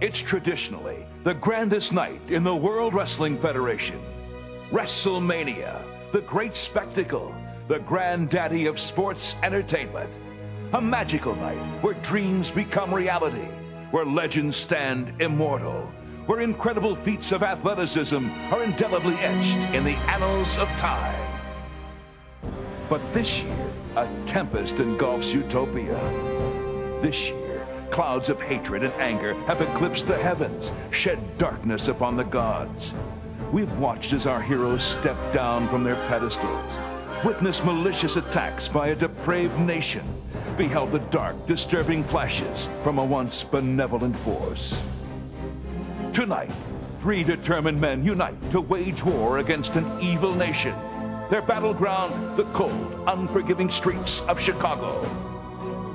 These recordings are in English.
It's traditionally the grandest night in the World Wrestling Federation. WrestleMania, the great spectacle, the granddaddy of sports entertainment. A magical night where dreams become reality, where legends stand immortal, where incredible feats of athleticism are indelibly etched in the annals of time. But this year, a tempest engulfs Utopia. This year, clouds of hatred and anger have eclipsed the heavens, shed darkness upon the gods. We've watched as our heroes step down from their pedestals, witnessed malicious attacks by a depraved nation, beheld the dark, disturbing flashes from a once benevolent force. Tonight, three determined men unite to wage war against an evil nation. Their battleground, the cold, unforgiving streets of Chicago.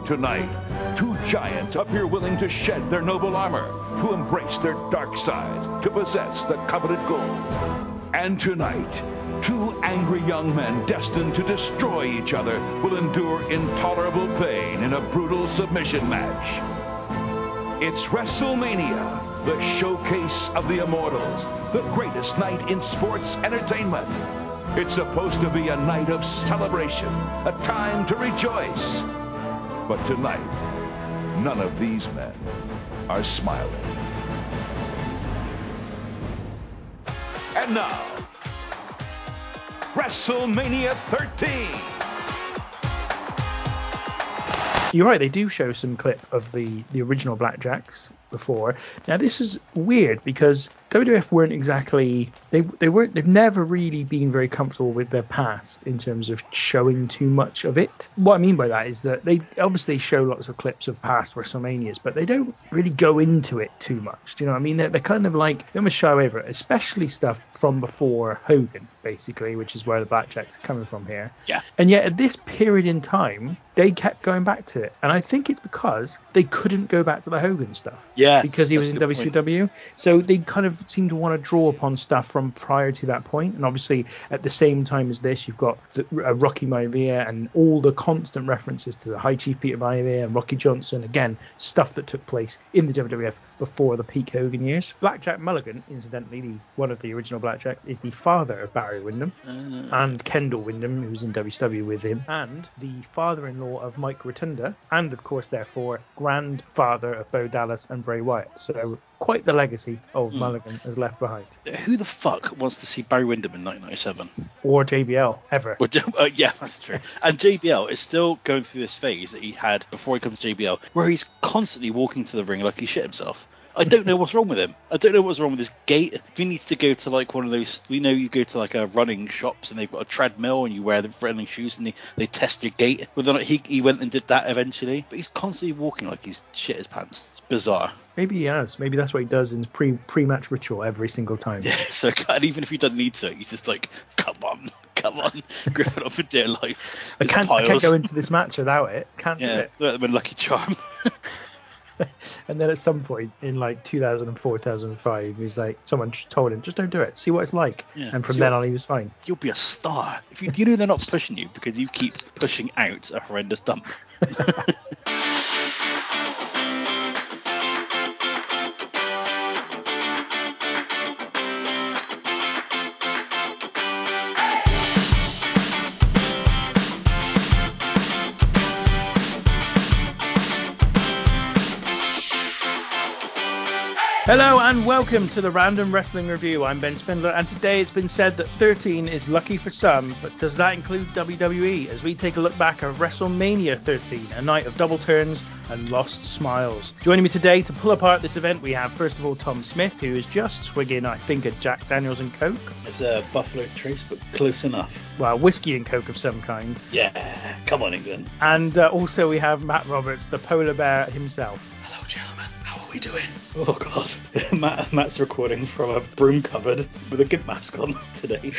Tonight, two giants appear willing to shed their noble armor, to embrace their dark sides, to possess the coveted gold. And tonight, two angry young men destined to destroy each other will endure intolerable pain in a brutal submission match. It's WrestleMania, the showcase of the immortals, the greatest night in sports entertainment. It's supposed to be a night of celebration, a time to rejoice. But tonight, none of these men are smiling. And now, WrestleMania 13. You're right. They do show some clip of the the original Blackjacks before. Now this is weird because WWF weren't exactly they they weren't they've never really been very comfortable with their past in terms of showing too much of it. What I mean by that is that they obviously show lots of clips of past WrestleManias, but they don't really go into it too much. Do you know what I mean? They're, they're kind of like they almost shy away from it, especially stuff from before Hogan, basically, which is where the Blackjacks are coming from here. Yeah. And yet at this period in time, they kept going back to it, and I think it's because they couldn't go back to the Hogan stuff. Yeah, Because he was in good point. WCW. So they kind of seem to want to draw upon stuff from prior to that point. And obviously, at the same time as this, you've got the, uh, Rocky Maivia and all the constant references to the High Chief Peter Maivia and Rocky Johnson. Again, stuff that took place in the WWF before the peak Hogan years. Blackjack Mulligan, incidentally, the, one of the original Blackjacks, is the father of Barry Windham and Kendall Windham, who's in WCW with him, and the father-in-law of Mike Rotunda, and of course, therefore, grandfather of Bo Dallas and Bray Wyatt. So quite the legacy of Mulligan has left behind, Who the fuck wants to see Barry Windham in 1997? or JBL ever. Uh, yeah, that's true. And JBL is still going through this phase that he had before he comes to JBL, where he's constantly walking to the ring like he shit himself. I don't know what's wrong with him. I don't know what's wrong with his gait. He needs to go to like one of those. We know you go to like a running shops and they've got a treadmill and you wear the running shoes and they, they test your gait. Whether or not he, he went and did that eventually, but he's constantly walking like he's shit his pants. It's bizarre. Maybe he has. Maybe that's what he does in his pre pre-match ritual every single time. Yeah, so and even if he doesn't need to, he's just like, come on, come on, grip it up for dear life. I can't, I can't go into this match without it. Can't do it. they're them in Lucky Charm. And then at some point in like 2004, 2005, he's like, someone told him, just don't do it. See what it's like. Yeah. And from then on, he was fine. You'll be a star. If you, you know they're not pushing you because you keep pushing out a horrendous dump. welcome to the Random Wrestling Review. I'm Ben Spindler, and today it's been said that 13 is lucky for some, but does that include WWE? As we take a look back at WrestleMania 13, a night of double turns and lost smiles. Joining me today to pull apart this event, we have first of all Tom Smith, who is just swigging, I think, a Jack Daniels and Coke. It's a Buffalo Trace, but close enough. Well, whiskey and Coke of some kind. Yeah, come on, England. And uh, also we have Matt Roberts, the polar bear himself. Hello, gentlemen. How are we doing? Oh God, Matt, Matt's recording from a broom cupboard with a gimp mask on today.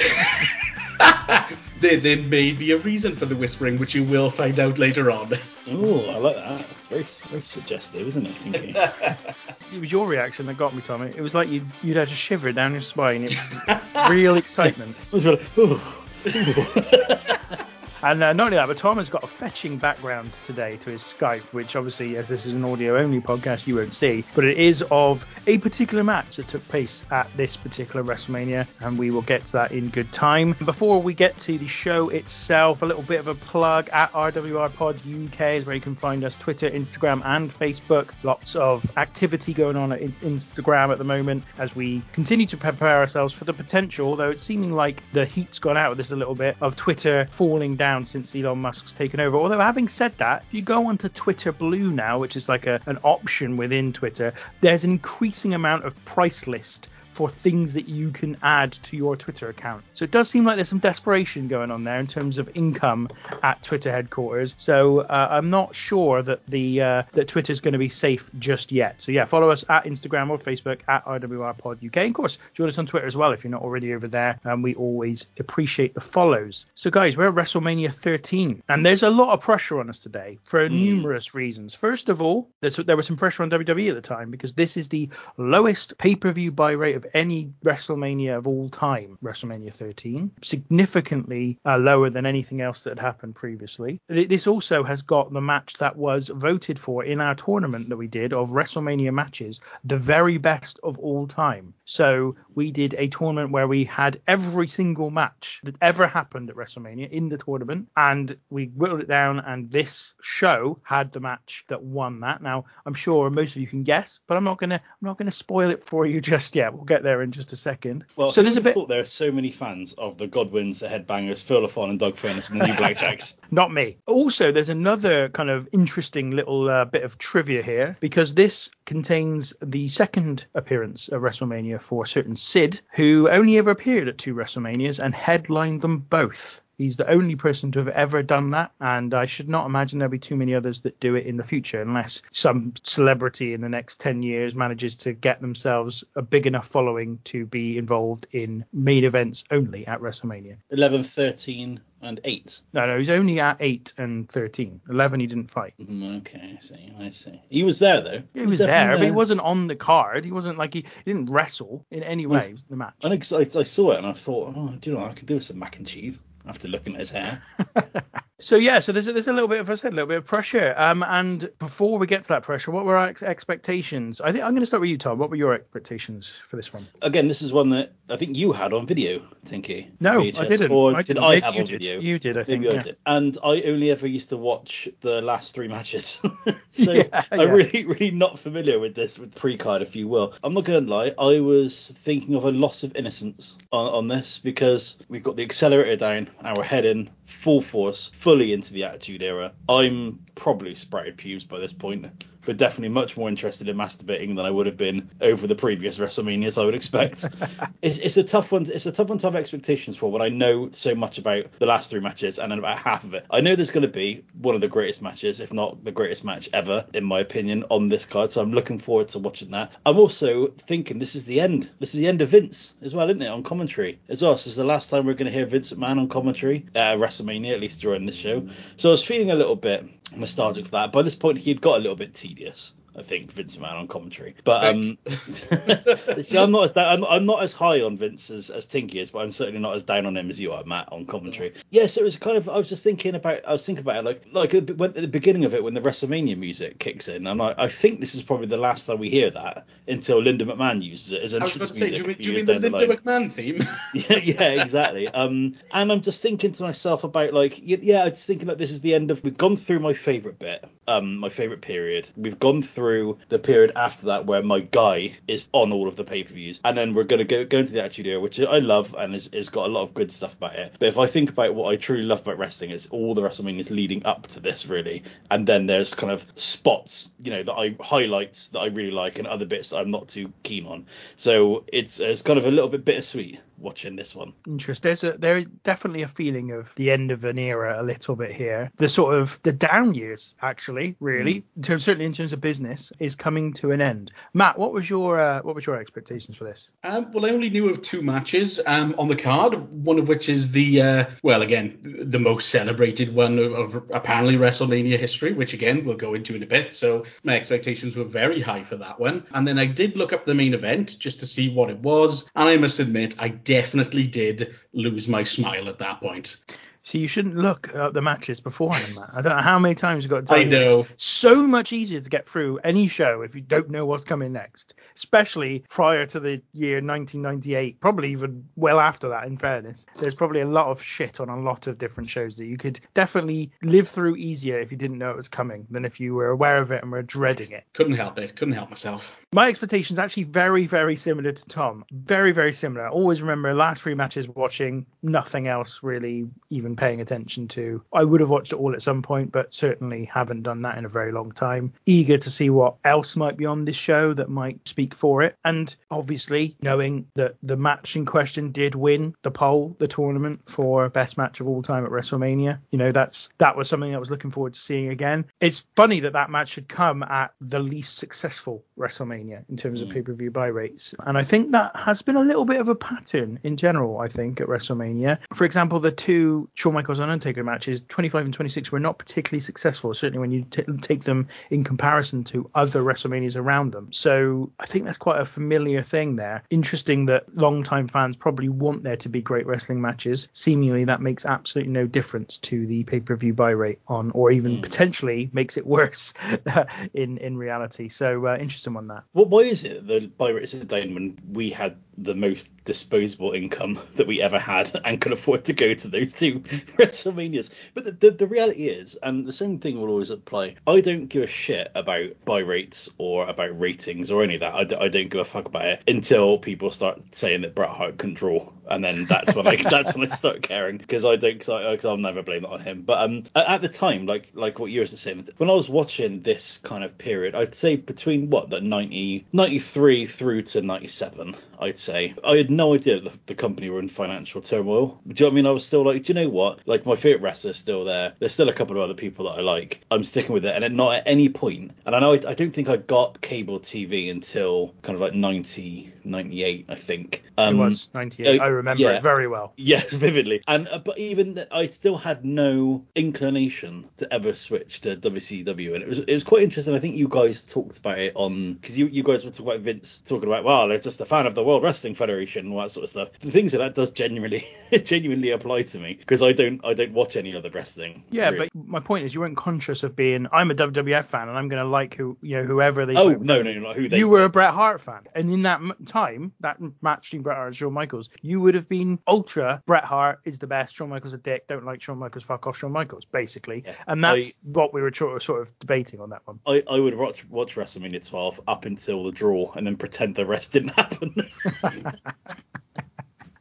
there, there may be a reason for the whispering, which you will find out later on. oh, I like that. It's very, very suggestive, isn't it, Tinky? It was your reaction that got me, Tommy. It was like you'd, you'd had a shiver down your spine. It was real excitement. I was really, ooh, ooh. And uh, not only that, but Tom has got a fetching background today to his Skype, which obviously, as this is an audio only podcast, you won't see. But it is of a particular match that took place at this particular WrestleMania, and we will get to that in good time. Before we get to the show itself, a little bit of a plug at RWR Pod UK is where you can find us Twitter, Instagram, and Facebook. Lots of activity going on at Instagram at the moment as we continue to prepare ourselves for the potential, though it's seeming like the heat's gone out of this a little bit, of Twitter falling down since Elon Musk's taken over. Although, having said that, if you go onto Twitter Blue now, which is like a, an option within Twitter, there's an increasing amount of price list for things that you can add to your Twitter account. So it does seem like there's some desperation going on there in terms of income at Twitter headquarters. So uh, I'm not sure that the uh, that Twitter's going to be safe just yet. So yeah, follow us at Instagram or Facebook at RWR Pod UK. And of course, join us on Twitter as well if you're not already over there. And we always appreciate the follows. So guys, we're at WrestleMania 13, and there's a lot of pressure on us today for mm. numerous reasons. First of all, there was some pressure on WWE at the time because this is the lowest pay-per-view buy rate of any WrestleMania of all time, WrestleMania 13, significantly uh, lower than anything else that had happened previously. This also has got the match that was voted for in our tournament that we did of WrestleMania matches, the very best of all time. So we did a tournament where we had every single match that ever happened at WrestleMania in the tournament, and we whittled it down, and this show had the match that won that. Now I'm sure most of you can guess, but I'm not gonna I'm not gonna spoil it for you just yet. We'll get there in just a second. Well, so there's a bit. Thought there are so many fans of the Godwins, the Headbangers, Phil LaFon, and Doug Furnas, and the New Blackjacks. Not me. Also, there's another kind of interesting little uh, bit of trivia here because this contains the second appearance of WrestleMania for a certain Sid, who only ever appeared at two WrestleManias and headlined them both. He's the only person to have ever done that, and I should not imagine there'll be too many others that do it in the future, unless some celebrity in the next 10 years manages to get themselves a big enough following to be involved in main events only at WrestleMania. 11, 13, and 8. No, no, he's only at 8 and 13. 11, he didn't fight. Mm, okay, I see, I see. He was there, though. He, he was, there, there, but he wasn't on the card. He wasn't like he, he didn't wrestle in any way in the match. I, I, I saw it and I thought, oh, do you know, I could do some mac and cheese after looking at his hair. so yeah, so there's a, there's a little bit of I said a little bit of pressure. Um, and before we get to that pressure, what were our ex- expectations? I think I'm going to start with you, Tom. What were your expectations for this one? Again, this is one that I think you had on video, Tinky. No, VHS. I didn't. Or I did I have you on did. video? You did, I think. Yeah. I did. And I only ever used to watch the last three matches, so yeah, I'm yeah. really really not familiar with this with pre-card, if you will. I'm not going to lie. I was thinking of a loss of innocence on, on this because we've got the accelerator down, and we're heading full force, fully into the Attitude Era. I'm probably sprouted pubes by this point but definitely much more interested in masturbating than I would have been over the previous WrestleManias. I would expect. it's, it's, a tough one. It's a tough one to have expectations for when I know so much about the last three matches and about half of it. I know there's going to be one of the greatest matches, if not the greatest match ever, in my opinion, on this card. So I'm looking forward to watching that. I'm also thinking this is the end. This is the end of Vince as well, isn't it? On commentary as well. This is the last time we're going to hear Vince McMahon on commentary at WrestleMania, at least during this show. So I was feeling a little bit nostalgic for that. By this point, he had got a little bit tedious. I think Vince McMahon on commentary. But um, see, I'm not as I'm, I'm, not as high on Vince as, as Tinky is, but I'm certainly not as down on him as you are, Matt, on commentary. Yes, it was kind of. I was just thinking about. I was thinking about it like like at the beginning of it when the WrestleMania music kicks in, and I, I think this is probably the last time we hear that until Linda McMahon uses it as entrance music. Say, do you, do you mean the Linda McMahon theme? yeah, yeah, exactly. Um, and I'm just thinking to myself about like yeah, I was thinking like this is the end of. We've gone through my favorite bit, um, my favorite period. We've gone through through the period after that where my guy is on all of the pay per views, and then we're gonna go go into the Attitude Era, which I love and has got a lot of good stuff about it. But if I think about what I truly love about wrestling, it's all the WrestleManias leading up to this really, and then there's kind of spots, you know, that I highlights that I really like, and other bits that I'm not too keen on. So it's it's kind of a little bit bittersweet watching this one. Interesting. There's a there is definitely a feeling of the end of an era a little bit here. The sort of the down years actually, really, mm. in terms, certainly in terms of business, is coming to an end. Matt, what was your uh, what was your expectations for this? Um, well, I only knew of two matches um, on the card. One of which is the uh, well, again, the most celebrated one of, of apparently WrestleMania history, which again we'll go into in a bit. So my expectations were very high for that one. And then I did look up the main event just to see what it was, and I must admit I definitely did lose my smile at that point. So you shouldn't look at the matches beforehand, Matt. I don't know how many times you've got to tell I you know. So much easier to get through any show if you don't know what's coming next, especially prior to the year 1998, probably even well after that, in fairness. There's probably a lot of shit on a lot of different shows that you could definitely live through easier if you didn't know it was coming than if you were aware of it and were dreading it. Couldn't help it. Couldn't help myself. My expectations actually very, very similar to Tom. Very, very similar. Always remember last three matches watching nothing else really even paying attention to. I would have watched it all at some point, but certainly haven't done that in a very long time. Eager to see what else might be on this show that might speak for it. And obviously knowing that the match in question did win the poll, the tournament for best match of all time at WrestleMania. You know, that's that was something I was looking forward to seeing again. It's funny that that match should come at the least successful WrestleMania in terms of pay-per-view buy rates. And I think that has been a little bit of a pattern in general, I think, at WrestleMania. For example, the two Shawn Michaels and Undertaker matches, 25 and 26, were not particularly successful, certainly when you t- take them in comparison to other WrestleManias around them. So I think that's quite a familiar thing there. Interesting that long-time fans probably want there to be great wrestling matches. Seemingly that makes absolutely no difference to the pay-per-view buy rate on, or even potentially makes it worse in in reality. So uh, interesting on that. Well, why is it that rate is down when we had the most disposable income that we ever had and could afford to go to those two WrestleManias? But the, the, the reality is, and the same thing will always apply, I don't give a shit about buy rates or about ratings or any of that. I, d- I don't give a fuck about it until people start saying that Bret Hart can draw, and then that's when I that's when I start caring because I don't because I'll never blame it on him. But um, at, the time, like like what you were saying, when I was watching this kind of period, I'd say between what the 90, 93 through to 97, I'd say I had no idea that the, the company were in financial turmoil. Do you know what I mean? I was still like, do you know what? Like my favorite wrestler's still there. There's still a couple of other people that I like. I'm sticking with it, and at not at any point. And I know I, I don't think I got cable TV until kind of like 90, 98, I think. Um, it was 98. uh, I remember yeah. it very well. Yes, vividly. And uh, but even th- I still had no inclination to ever switch to WCW, and it was it was quite interesting. I think you guys talked about it on because you you guys were talking about Vince talking about well, they're just a fan of the World Wrestling Federation and all that sort of stuff. The things that that does genuinely genuinely apply to me because I don't I don't watch any other wrestling. Yeah, really. but my point is you weren't conscious of being I'm a WWF fan and I'm going to like who you know whoever they oh no no no not who they you were a Bret Hart fan, and in that time, that match between Bret Hart and Shawn Michaels, you would have been ultra Bret Hart is the best, Shawn Michaels a dick, don't like Shawn Michaels, fuck off Shawn Michaels, basically. Yeah. And that's what we were tro- sort of debating on that one. I, I would watch watch WrestleMania 12 up until the draw and then pretend the rest didn't happen.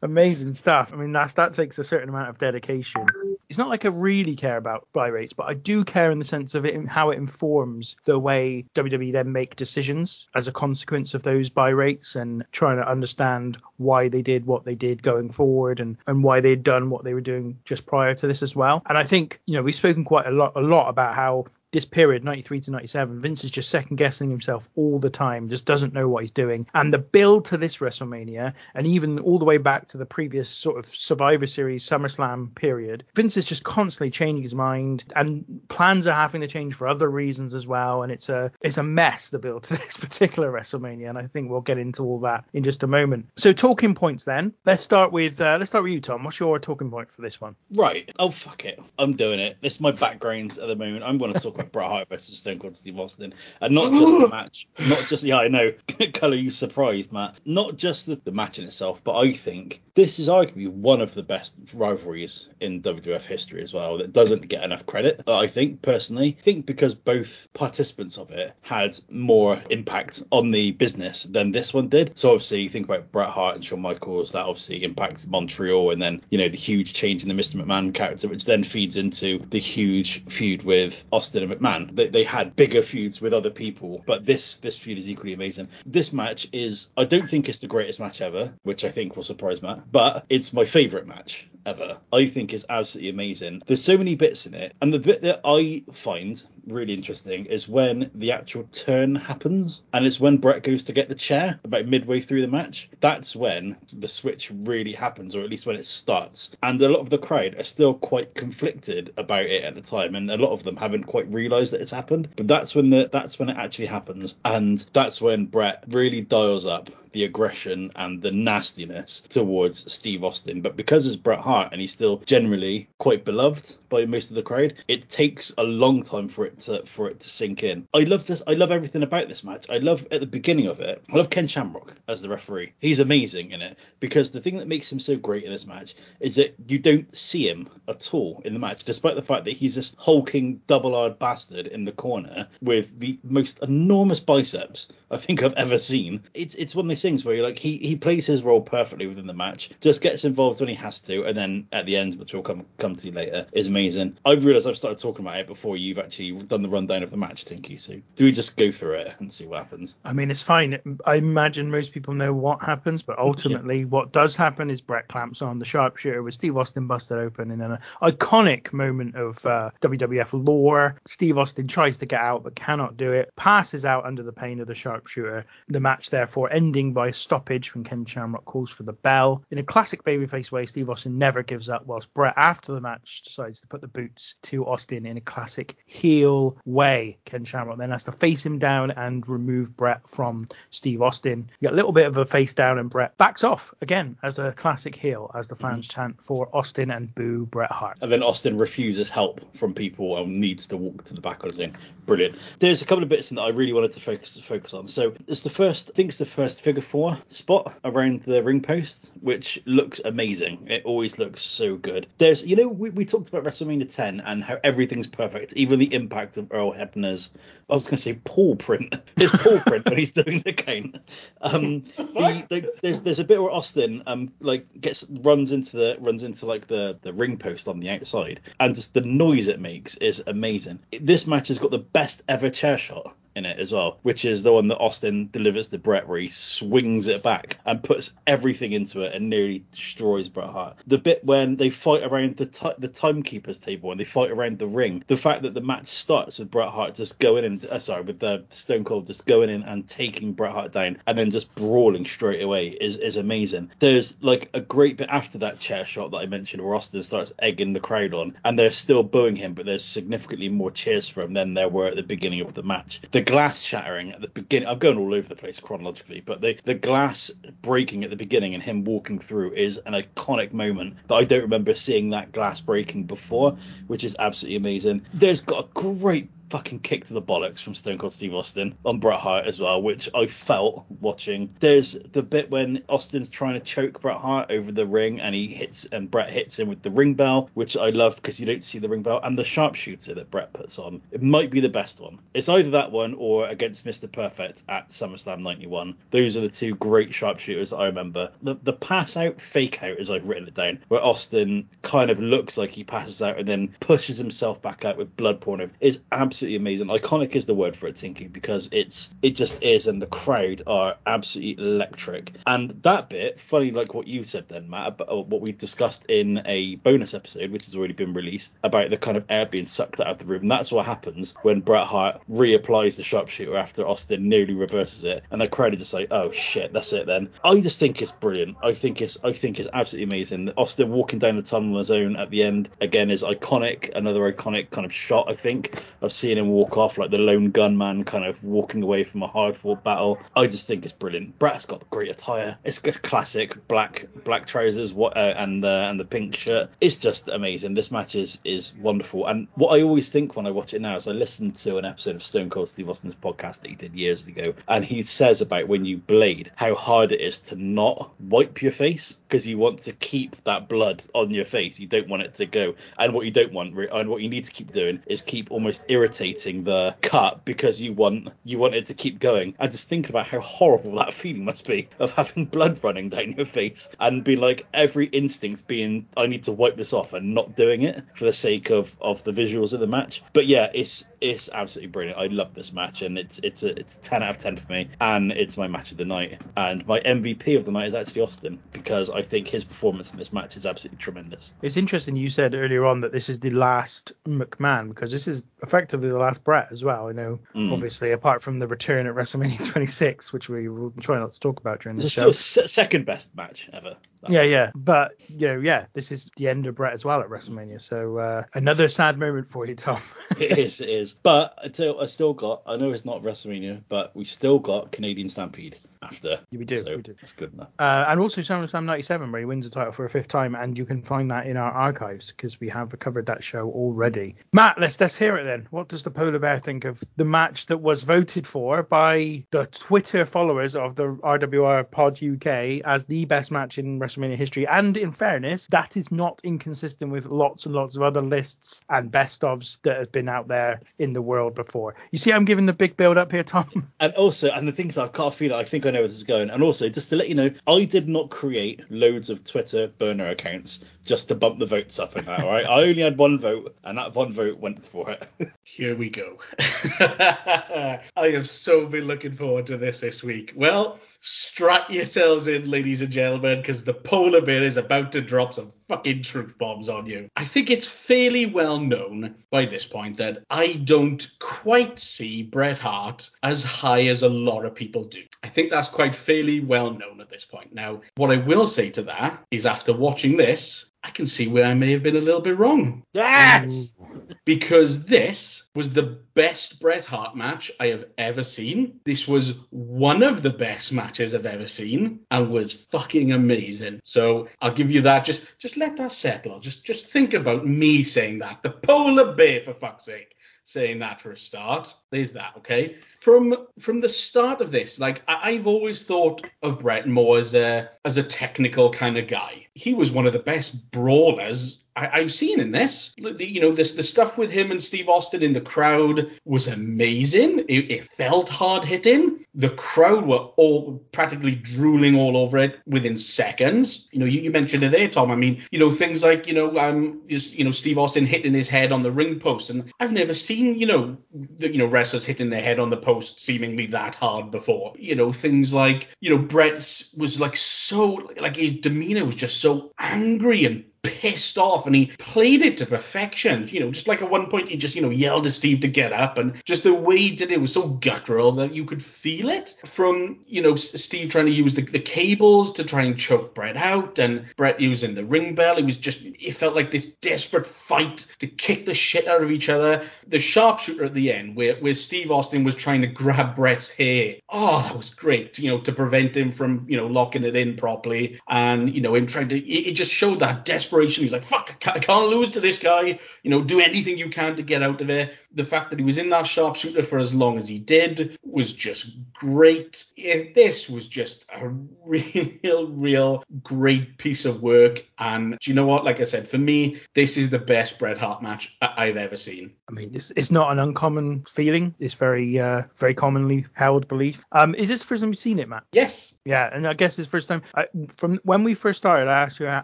Amazing stuff. I mean, that that takes a certain amount of dedication. It's not like I really care about buy rates, but I do care in the sense of it how it informs the way WWE then make decisions as a consequence of those buy rates and trying to understand why they did what they did going forward and and why they'd done what they were doing just prior to this as well. And I think you know we've spoken quite a lot a lot about how this period, 93 to 97, Vince is just second guessing himself all the time, just doesn't know what he's doing. And the build to this WrestleMania, and even all the way back to the previous sort of Survivor Series SummerSlam period, Vince is just constantly changing his mind, and plans are having to change for other reasons as well. And it's a it's a mess the build to this particular WrestleMania, and I think we'll get into all that in just a moment. So talking points then. Let's start with uh, let's start with you, Tom. What's your talking point for this one? right. Oh fuck it. I'm doing it. This is my background at the moment. I'm going to talk Bret Hart versus Stone Cold Steve Austin, and not just the match, not just yeah I know. Color you surprised, Matt. Not just the, the match in itself, but I think this is arguably one of the best rivalries in WWF history as well. That doesn't get enough credit. I think personally, I think because both participants of it had more impact on the business than this one did. So obviously, you think about Bret Hart and Shawn Michaels, that obviously impacts Montreal, and then you know the huge change in the Mr. McMahon character, which then feeds into the huge feud with Austin and McMahon. They, they had bigger feuds with other people, but this this feud is equally amazing. This match is, I don't think it's the greatest match ever, which I think will surprise Matt, but it's my favorite match ever. I think it's absolutely amazing. There's so many bits in it, and the bit that I find really interesting is when the actual turn happens, and it's when Bret goes to get the chair about midway through the match. That's when the switch really happens, or at least when it starts. And a lot of the crowd are still quite conflicted about it at the time, and a lot of them haven't quite realised that it's happened. But that's when the that's when it actually happens, and that's when Bret really dials up the aggression and the nastiness towards Steve Austin. But because it's Bret Hart and he's still generally quite beloved by most of the crowd, it takes a long time for it to for it to sink in. I love this. I love everything about this match. I love at the beginning of it. I love Ken Shamrock as the referee. He's amazing in it because the thing that makes him so great in this match is that you don't see him at all in the match, despite the fact that he's this hulking double-eyed bastard in the corner with the most enormous biceps I think I've ever seen. It's it's one of those things where you're like he he plays his role perfectly within the match, just gets involved when he has to, and then at the end, which we'll come come to later, is amazing. I've realised I've started talking about it before you've actually done the rundown of the match, Tinky. So do we just go through it and see what happens? I mean, it's fine. I imagine most people know what happens, but ultimately, yeah. what does happen is Bret clamps on the sharpshooter with Steve Austin busted open in an iconic moment of uh, WWF lore. Steve Austin tries to get out but cannot do it, passes out under the pain of the sharpshooter. The match, therefore, ending by a stoppage when Ken Shamrock calls for the bell. In a classic babyface way, Steve Austin never gives up, whilst Bret, after the match, decides to put the boots to Austin in a classic heel way. Ken Shamrock then has to face him down and remove Bret from Steve Austin. You get a little bit of a face down, and Bret backs off again as a classic heel as the fans mm-hmm. chant for Austin and boo Bret Hart. And then Austin refuses help from people and needs to walk to the back of the ring. Brilliant. There's a couple of bits that I really wanted to focus focus on. So it's the first, I think it's the first figure four spot around the ring post, which looks amazing. It always looks so good. There's, you know, we, we talked about WrestleMania 10 and how everything's perfect, even the impact of Earl Hebner's, I was going to say paw print, his paw print when he's doing the count. Um, the, the, there's there's a bit where Austin um like gets runs into the runs into like the the ring post on the outside, and just the noise it makes is amazing. This match has got the best ever chair shot in it as well, which is the one that Austin delivers to Bret, where he swings it back and puts everything into it and nearly destroys Bret Hart. The bit when they fight around the t- the timekeeper's table and they fight around the ring, the fact that the match starts with Bret Hart just going in, uh, sorry, with the Stone Cold just going in and taking Bret Hart down and then just brawling straight away is is amazing. There's like a great bit after that chair shot that I mentioned where Austin starts egging the crowd on and they're still booing him, but there's significantly more cheers for him than there were at the beginning of the match. The glass shattering at the beginning. I'm going all over the place chronologically, but the the glass breaking at the beginning and him walking through is an iconic moment that I don't remember seeing that glass breaking before, which is absolutely amazing. There's got a great fucking kick to the bollocks from Stone Cold Steve Austin on Bret Hart as well, which I felt watching. There's the bit when Austin's trying to choke Bret Hart over the ring and he hits and Bret hits him with the ring bell, which I love because you don't see the ring bell, and the sharpshooter that Bret puts on. It might be the best one. It's either that one or against Mr. Perfect at SummerSlam 91. Those are the two great sharpshooters that I remember. The the pass out fake out, as I've written it down, where Austin kind of looks like he passes out and then pushes himself back out with blood pouring is absolutely absolutely amazing. Iconic is the word for it, Tinky, because it's it just is, and the crowd are absolutely electric. And that bit, funny like what you said then, Matt, about uh, what we discussed in a bonus episode, which has already been released, about the kind of air being sucked out of the room. That's what happens when Bret Hart reapplies the sharpshooter after Austin nearly reverses it, and the crowd are just like, oh shit, that's it then. I just think it's brilliant. I think it's I think it's absolutely amazing. Austin walking down the tunnel on his own at the end again is iconic. Another iconic kind of shot I think seen seeing him walk off like the lone gunman, kind of walking away from a hard fought battle. I just think it's brilliant. Bret's got the great attire. It's, it's classic black black trousers, what uh, and uh, and the pink shirt. It's just amazing. This match is is wonderful. And what I always think when I watch it now is I listen to an episode of Stone Cold Steve Austin's podcast that he did years ago, and he says about when you blade how hard it is to not wipe your face because you want to keep that blood on your face. You don't want it to go. And what you don't want, and what you need to keep doing, is keep almost irritating irritating the cut because you want you want it to keep going. And just thinking about how horrible that feeling must be of having blood running down your face and being like every instinct being I need to wipe this off and not doing it for the sake of of the visuals of the match. But yeah, it's it's absolutely brilliant. I love this match and it's it's a it's 10 out of 10 for me and it's my match of the night and my MVP of the night is actually Austin because I think his performance in this match is absolutely tremendous. It's interesting you said earlier on that this is the last McMahon because this is effectively the last Bret as well. You know, Mm. obviously apart from the return at WrestleMania 26, which we will try not to talk about during the It's show. the second best match ever. Yeah, yeah, but you know, yeah, this is the end of Bret as well at WrestleMania. So uh, another sad moment for you, Tom. it is, it is. But I tell I still got. I know it's not WrestleMania, but we still got Canadian Stampede after. Yeah, we do, So we do. That's good enough. Uh, and also SummerSlam 97, where he wins the title for a fifth time, and you can find that in our archives because we have covered that show already. Matt, let's let's hear it then. What does the polar bear think of the match that was voted for by the Twitter followers of the RWR Pod UK as the best match in WrestleMania history? And in fairness, that is not inconsistent with lots and lots of other lists and best ofs that have been out there in the world before. You see, I'm giving the big build up here, Tom. And also, and the things I've got a I think I know where this is going. And also, just to let you know, I did not create loads of Twitter burner accounts just to bump the votes up and that, all right? I only had one vote, and that one vote went for it. Here we go. I have so been looking forward to this this week. Well, strap yourselves in, ladies and gentlemen, because the polar bear is about to drop some fucking truth bombs on you. I think it's fairly well known by this point that I don't quite see Bret Hart as high as a lot of people do. I think that's quite fairly well known at this point. Now, what I will say to that is after watching this, I can see where I may have been a little bit wrong yes! Um, because this was the best Bret Hart match I have ever seen. This was one of the best matches I've ever seen and was fucking amazing. So I'll give you that. Just just let that settle. Just just think about me saying that. The polar bear for fuck's sake. Saying that for a start. There's that, okay? From from the start of this, like I, I've always thought of Bret more as a as a technical kind of guy. He was one of the best brawlers I, I've seen in this. You know, this the stuff with him and Steve Austin in the crowd was amazing. It, it felt hard hitting. The crowd were all practically drooling all over it within seconds. You know, you, you mentioned it there, Tom. I mean, you know, things like you know, um, just you know, Steve Austin hitting his head on the ring post, and I've never seen you know, the, you know, wrestlers hitting their head on the post seemingly that hard before. You know, things like you know, Bret's was like so like his demeanor was just so angry and pissed off and he played it to perfection. You know, just like at one point he just, you know, yelled at Steve to get up and just the way he did it was so guttural that you could feel it from, you know, Steve trying to use the, the cables to try and choke Bret out and Bret using the ring bell. It was just, it felt like this desperate fight to kick the shit out of each other. The sharpshooter at the end where, where Steve Austin was trying to grab Bret's hair. Oh, that was great, you know, to prevent him from, you know, locking it in properly and, you know, him trying to, it, it just showed that desperation. He's like, fuck, I can't, lose to this guy. You know, do anything you can to get out of it. The fact that he was in that sharpshooter for as long as he did was just great. It, this was just a real, real great piece of work. And do you know what? Like I said, for me, this is the best Bret Hart match I've ever seen. I mean, it's, it's not an uncommon feeling. It's very, uh, very commonly held belief. Um, is this the first time you've seen it, Matt? Yes. Yeah, and I guess it's the first time I, from when we first started. I asked you uh,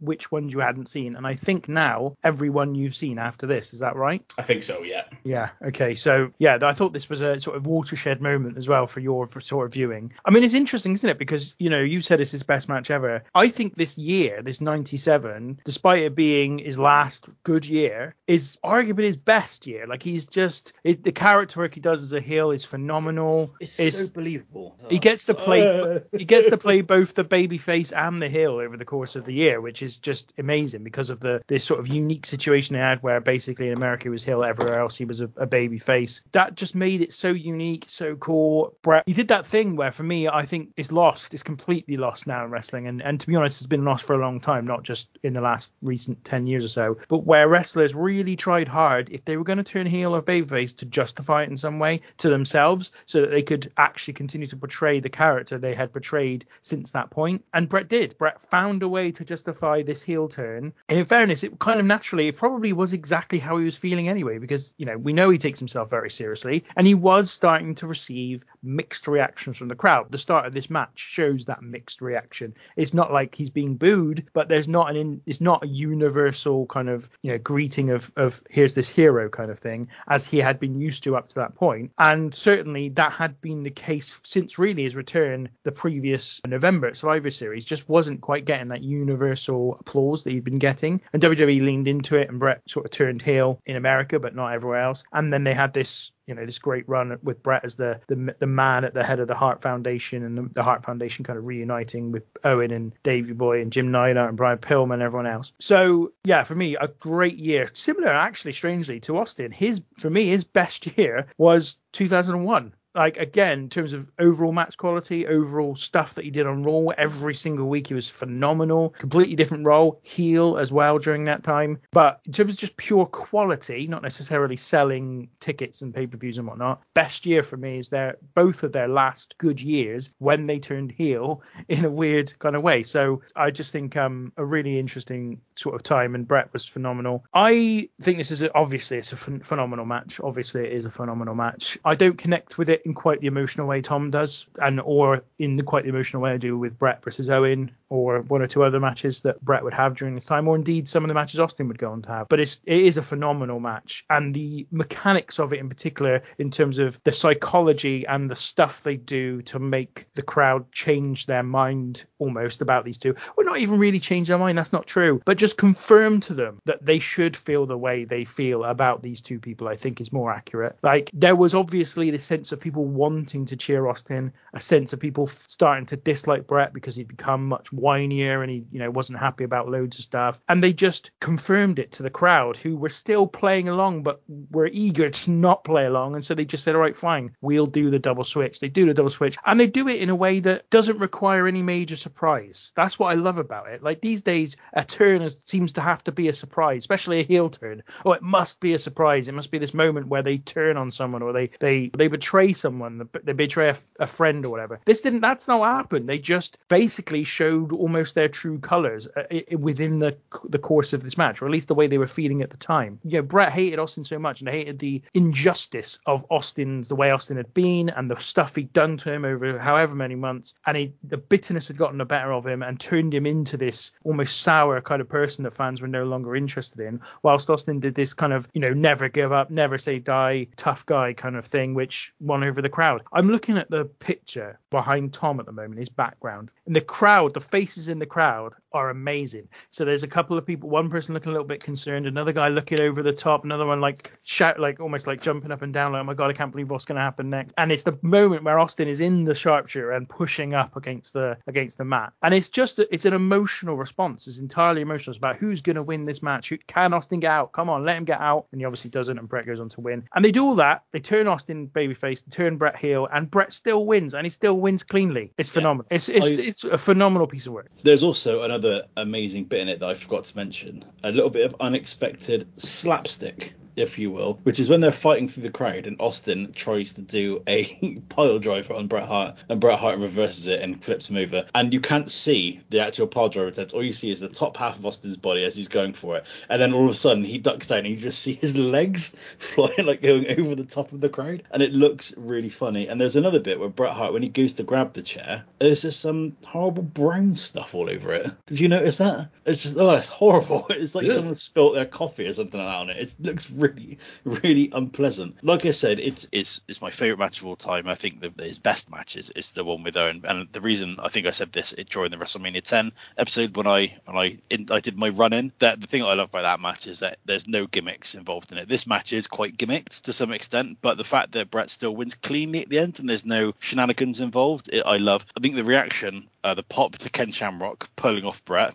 which ones you hadn't seen, and I think now everyone you've seen after this. Is that right? I think so, yeah. Yeah. Okay. So yeah, I thought this was a sort of watershed moment as well for your for sort of viewing. I mean, it's interesting, isn't it? Because you know, you said it's his best match ever. I think this year, this '97, despite it being his last good year, is arguably his best year. Like he's just it, the character work he does as a heel is phenomenal. It's, It's- so believable. he gets to play he gets to play both the babyface and the heel over the course of the year, which is just amazing because of the this sort of unique situation he had where basically in America he was heel, everywhere else he was a, a babyface. That just made it so unique, so cool. Bret, he did that thing where for me I think it's lost, it's completely lost now in wrestling, and and to be honest, it's been lost for a long time, not just in the last recent ten years or so, but where wrestlers really tried hard if they were going to turn heel or babyface to justify it in some way to themselves, so that they could actually continue to portray the character they had portrayed since that point. And Bret did. Bret found a way to justify this heel turn. And in fairness, it kind of naturally, it probably was exactly how he was feeling anyway, because you know we know he takes himself very seriously, and he was starting to receive mixed reactions from the crowd. The start of this match shows that mixed reaction. It's not like he's being booed, but there's not an in, it's not a universal kind of you know greeting of of here's this hero kind of thing as he had been used to up to that point. And certainly that had been the case since really his return the previous November at Survivor Series. Just wasn't quite getting that universal applause that he'd been getting. And WWE leaned into it, and Bret sort of turned heel in America, but not everywhere else. And then they had this you know this great run with Bret as the the, the man at the head of the Hart Foundation and the, the Hart Foundation kind of reuniting with Owen and Davey Boy and Jim Neidhart and Brian Pillman and everyone else. So yeah, for me a great year. Similar actually, strangely to Austin. His for me his best year was 2001 like again in terms of overall match quality, overall stuff that he did on Raw every single week, he was phenomenal. Completely different role, heel as well during that time. But in terms of just pure quality, not necessarily selling tickets and pay per views and whatnot, best year for me is their both of their last good years when they turned heel in a weird kind of way. So I just think um a really interesting sort of time, and Bret was phenomenal. I think this is a, obviously it's a ph- phenomenal match. Obviously it is a phenomenal match. I don't connect with it in quite the emotional way Tom does, and or in the quite the emotional way I do with Bret versus Owen, or one or two other matches that Bret would have during this time, or indeed some of the matches Austin would go on to have. But it's it is a phenomenal match, and the mechanics of it in particular, in terms of the psychology and the stuff they do to make the crowd change their mind almost about these two, or not even really change their mind. That's not true, but just confirm to them that they should feel the way they feel about these two people. I think is more accurate. Like there was obviously this sense of people wanting to cheer Austin, a sense of people starting to dislike Bret because he'd become much whinier and he, you know, wasn't happy about loads of stuff. And they just confirmed it to the crowd who were still playing along but were eager to not play along. And so they just said, all right, fine, we'll do the double switch. They do the double switch and they do it in a way that doesn't require any major surprise. That's what I love about it. Like these days, a turn is, seems to have to be a surprise, especially a heel turn. Oh, it must be a surprise. It must be this moment where they turn on someone or they they they betray someone, they betray a, a friend or whatever. This didn't. That's not happened. They just basically showed almost their true colors uh, within the the course of this match, or at least the way they were feeling at the time. You know, Bret hated Austin so much, and hated the injustice of Austin's the way Austin had been and the stuff he'd done to him over however many months, and he, the bitterness had gotten the better of him and turned him into this almost sour kind of person that fans were no longer interested in. Whilst Austin did this kind of you know never give up, never say die, tough guy kind of thing, which won over the crowd. I'm looking at the picture behind Tom at the moment, his background, and the crowd, the faces in the crowd are amazing. So there's a couple of people, one person looking a little bit concerned, another guy looking over the top, another one like shout, like almost like jumping up and down, like, oh my god, I can't believe what's going to happen next. And it's the moment where Austin is in the sharpshooter and pushing up against the against the mat, and it's just it's an emotional response. It's entirely emotional. It's about who's going to win this match. Who, can Austin get out? Come on, let him get out. And he obviously doesn't, and Bret goes on to win. And they do all that. They turn Austin babyface, turn Bret heel, and Bret still wins, and he still wins cleanly. It's phenomenal. Yeah. It's it's, I, it's a phenomenal piece of work. There's also another amazing bit in it that I forgot to mention. A little bit of unexpected slapstick if you will, which is when they're fighting through the crowd and Austin tries to do a pile driver on Bret Hart and Bret Hart reverses it and flips him over. And you can't see the actual pile driver attempt. All you see is the top half of Austin's body as he's going for it. And then all of a sudden he ducks down and you just see his legs flying like going over the top of the crowd. And it looks really funny. And there's another bit where Bret Hart, when he goes to grab the chair, there's just some horrible brown stuff all over it. Did you notice that? It's just, oh, it's horrible. It's like yeah. someone spilt their coffee or something like that on it. It looks really really, really unpleasant. Like I said, it's it's it's my favorite match of all time. I think the, his best match is, is the one with Owen, and the reason I think I said this during the WrestleMania 10 episode when I when I in, I did my run in. That the thing I love about that match is that there's no gimmicks involved in it. This match is quite gimmicked to some extent, but the fact that Bret still wins cleanly at the end and there's no shenanigans involved, it, I love. I think the reaction, uh, the pop to Ken Shamrock pulling off Bret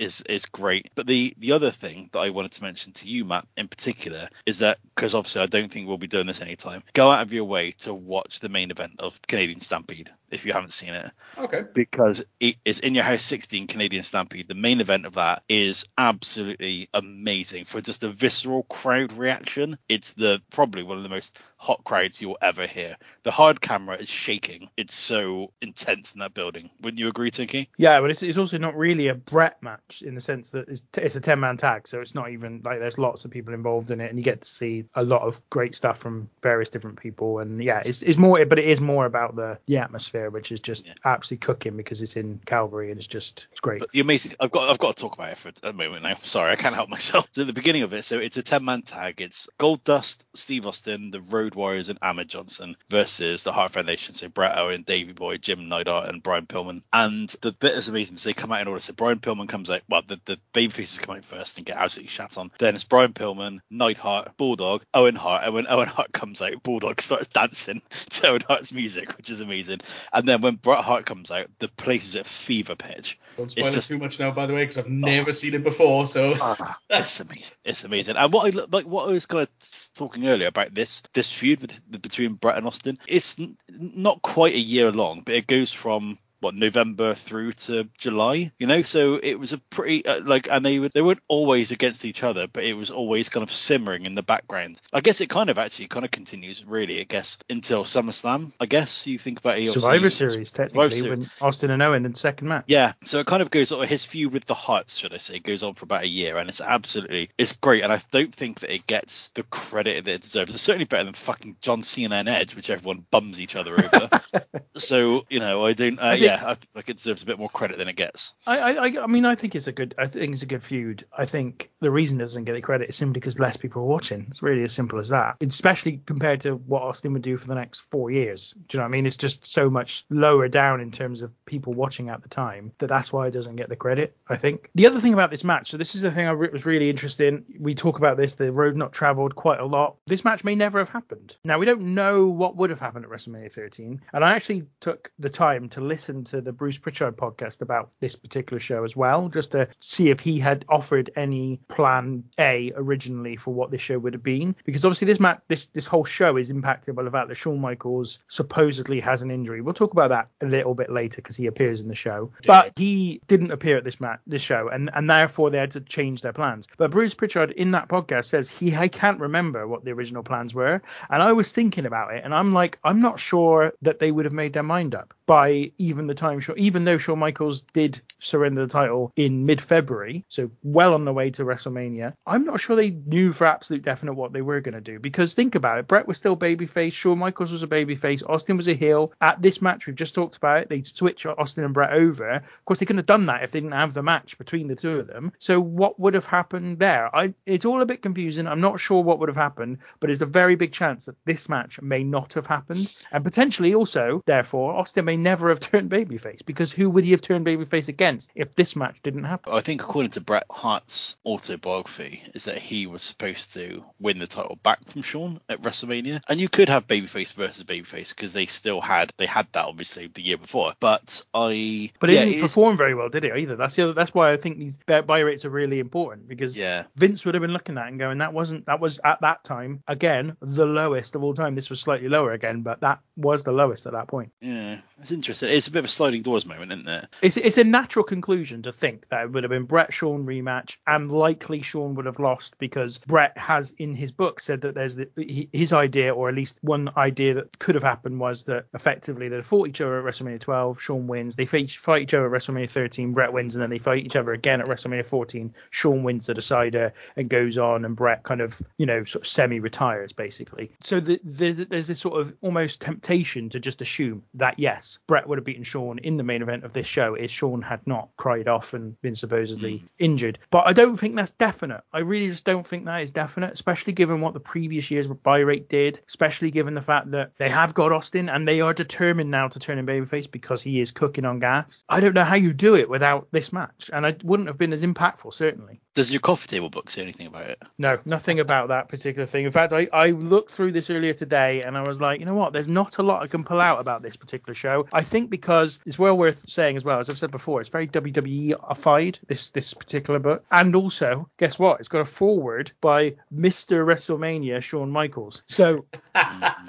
is is great. But the the other thing that I wanted to mention to you, Matt, in particular, is that because obviously I don't think we'll be doing this anytime. Go out of your way to watch the main event of Canadian Stampede. If you haven't seen it Okay. because it is in your house 16 Canadian Stampede. The main event of that is absolutely amazing for just a visceral crowd reaction. It's the probably one of the most hot crowds you'll ever hear. The hard camera is shaking. It's so intense in that building. Wouldn't you agree, Tinky? Yeah, but it's, it's also not really a Bret match in the sense that it's, it's a 10 man tag, so it's not even like there's lots of people involved in it, and you get to see a lot of great stuff from various different people. And yeah, it's, it's more, but it is more about the the atmosphere, which is just Yeah. absolutely cooking because it's in Calgary and it's just it's great. But the amazing, I've got, I've got to talk about it for a moment now. Sorry, I can't help myself. So at the beginning of it, so it's a 10 man tag. It's Goldust, Steve Austin, the Road Warriors, and Ahmed Johnson versus the Hart Foundation. So Bret Owen, Davey Boy, Jim Neidhart, and Brian Pillman. And the bit is amazing because they come out in order. So Brian Pillman comes out, well, the, the babyfaces come out first and get absolutely shat on. Then it's Brian Pillman, Neidhart, Bulldog, Owen Hart. And when Owen Hart comes out, Bulldog starts dancing to Owen Hart's music, which is amazing. And then when Bret Hart comes out, the place is at fever pitch. Don't spoil It's it just- too much now, by the way, because I've oh. never seen it before. So ah, it's amazing. It's amazing. And what I like, what I was kind of talking earlier about this this feud with, between Bret and Austin, it's n- not quite a year long, but it goes from what November through to July, you know. So it was a pretty uh, like, and they were they weren't always against each other, but it was always kind of simmering in the background. I guess it kind of actually kind of continues really, I guess, until SummerSlam. I guess you think about it. Survivor Series, technically, Series. when Austin and Owen in second match. Yeah, so it kind of goes sort of his feud with the Harts, should I say, it goes on for about a year, and it's absolutely it's great, and I don't think that it gets the credit that it deserves. It's certainly better than fucking John Cena and Edge, which everyone bums each other over. so you know, I don't. Uh, think- yeah, I feel like it deserves a bit more credit than it gets. I, I, I- I mean, I think it's a good. I think it's a good feud. I think the reason it doesn't get the credit is simply because less people are watching. It's really as simple as that. Especially compared to what Austin would do for the next four years. Do you know what I mean? It's just so much lower down in terms of people watching at the time that that's why it doesn't get the credit. I think the other thing about this match. So this is the thing I re- was really interested in. We talk about this, the road not traveled quite a lot. This match may never have happened. Now we don't know what would have happened at WrestleMania 13, and I actually took the time to listen to the Bruce Pritchard podcast about this particular show as well, just to see if he had offered any plan A originally for what this show would have been. Because obviously this match, this this whole show is impacted by the fact that Shawn Michaels supposedly has an injury. We'll talk about that a little bit later because he appears in the show, but he didn't appear at this match, this show, and and therefore they had to change their plans. But Bruce Pritchard in that podcast says he I can't remember what the original plans were, and I was thinking about it, and I'm like I'm not sure that they would have made their mind up by even the time even though Shawn Michaels did surrender the title in mid-February, so well on the way to WrestleMania. I'm not sure they knew for absolute definite what they were going to do because think about it, Bret was still babyface, Shawn Michaels was a babyface, Austin was a heel. At this match we've just talked about, they switch Austin and Bret over. Of course, they couldn't have done that if they didn't have the match between the two of them. So what would have happened there? I it's all a bit confusing. I'm not sure what would have happened, but there's a very big chance that this match may not have happened, and potentially also, therefore, Austin may never have turned babyface because who would he have turned babyface against if this match didn't happen? I think according to Bret Hart's autobiography, is that he was supposed to win the title back from Shawn at WrestleMania, and you could have babyface versus babyface because they still had they had that obviously the year before. But I But he yeah, didn't it is- perform very well, did he? Either that's the other, that's why I think these buy rates are really important because Yeah. Vince would have been looking at it and going, that wasn't that was at that time again the lowest of all time. This was slightly lower again, but that was the lowest at that point. Yeah, it's interesting. It's a bit of a sliding doors moment, isn't it? It's it's a natural conclusion to think that it would have been Bret Shawn rematch, and likely Shawn would have lost because Bret has in his book said that there's the, his idea, or at least one idea that could have happened was that effectively they fought each other at WrestleMania 12, Shawn wins, they fight, each other at WrestleMania 13, Bret wins, and then they fight each other again at WrestleMania 14, Shawn wins the decider and goes on, and Bret kind of you know sort of semi-retires basically. So the, the, there's this sort of almost temptation to just assume that yes, Bret would have beaten Shawn in the main event of this show if Shawn had not cried off and been supposedly hmm. injured. But I don't think that's definite. I really just don't think that is definite, especially given what the previous year's buy rate did, especially given the fact that they have got Austin and they are determined now to turn him babyface because he is cooking on gas. I don't know how you do it without this match, and it wouldn't have been as impactful, certainly. Does your coffee table book say anything about it? No, nothing about that particular thing. In fact, I, I looked through this earlier today and I was like, you know what? There's not a lot I can pull out about this particular show. I think because it's well worth saying as well, as I've said before, it's very WWE-ified, this this particular book. And also, guess what? It's got a foreword by Mr. WrestleMania, Shawn Michaels. So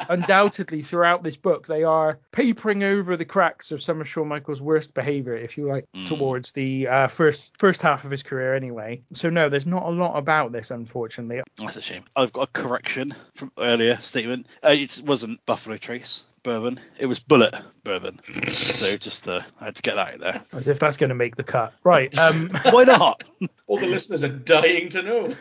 undoubtedly throughout this book they are papering over the cracks of some of Shawn Michaels' worst behavior, if you like, Mm. towards the uh, first first half of his career anyway. So no, there's not a lot about this, unfortunately. That's a shame. I've got a correction from earlier statement. Uh, it wasn't Buffalo Trace bourbon. It was Bulleit bourbon. so just uh, I had to get that in there. As if that's going to make the cut. Right. Um, Why not? All the listeners are dying to know.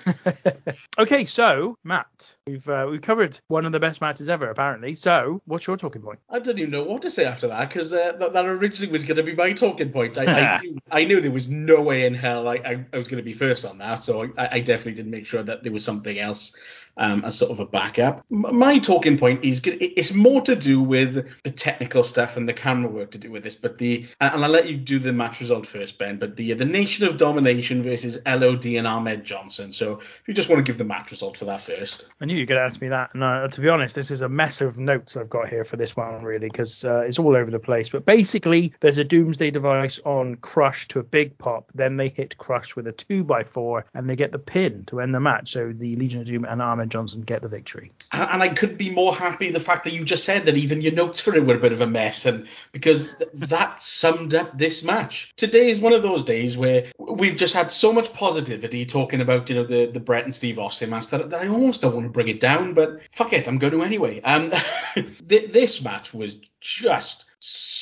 okay, so Matt, we've uh, we've covered one of the best matches ever, apparently. So, what's your talking point? I didn't even know what to say after that because uh, that, that originally was going to be my talking point. I, I, knew, I knew there was no way in hell I, I, I was going to be first on that, so I, I definitely did make sure that there was something else um, as sort of a backup. My talking point is. It's more to do with the technical stuff and the camera work to do with this, but the and I'll let you do the match result first, Ben. But the the Nation of Domination versus LOD and Ahmed Johnson. So if you just want to give the match result for that first. I knew you to ask me that. And uh, to be honest, this is a mess of notes I've got here for this one, really, because uh, it's all over the place. But basically, there's a doomsday device on Crush to a big pop. Then they hit Crush with a two by four and they get the pin to end the match. So the Legion of Doom and Ahmed Johnson get the victory. And and I could be more happy the fact that you just said that even your notes for it were a bit of a mess, and because th- that summed up this match. Today is one of those days where we've just had so much positivity talking about you know the the Bret and Steve Austin match that, that I almost don't want to bring it down, but fuck it, I'm going to anyway. Um, th- this match was just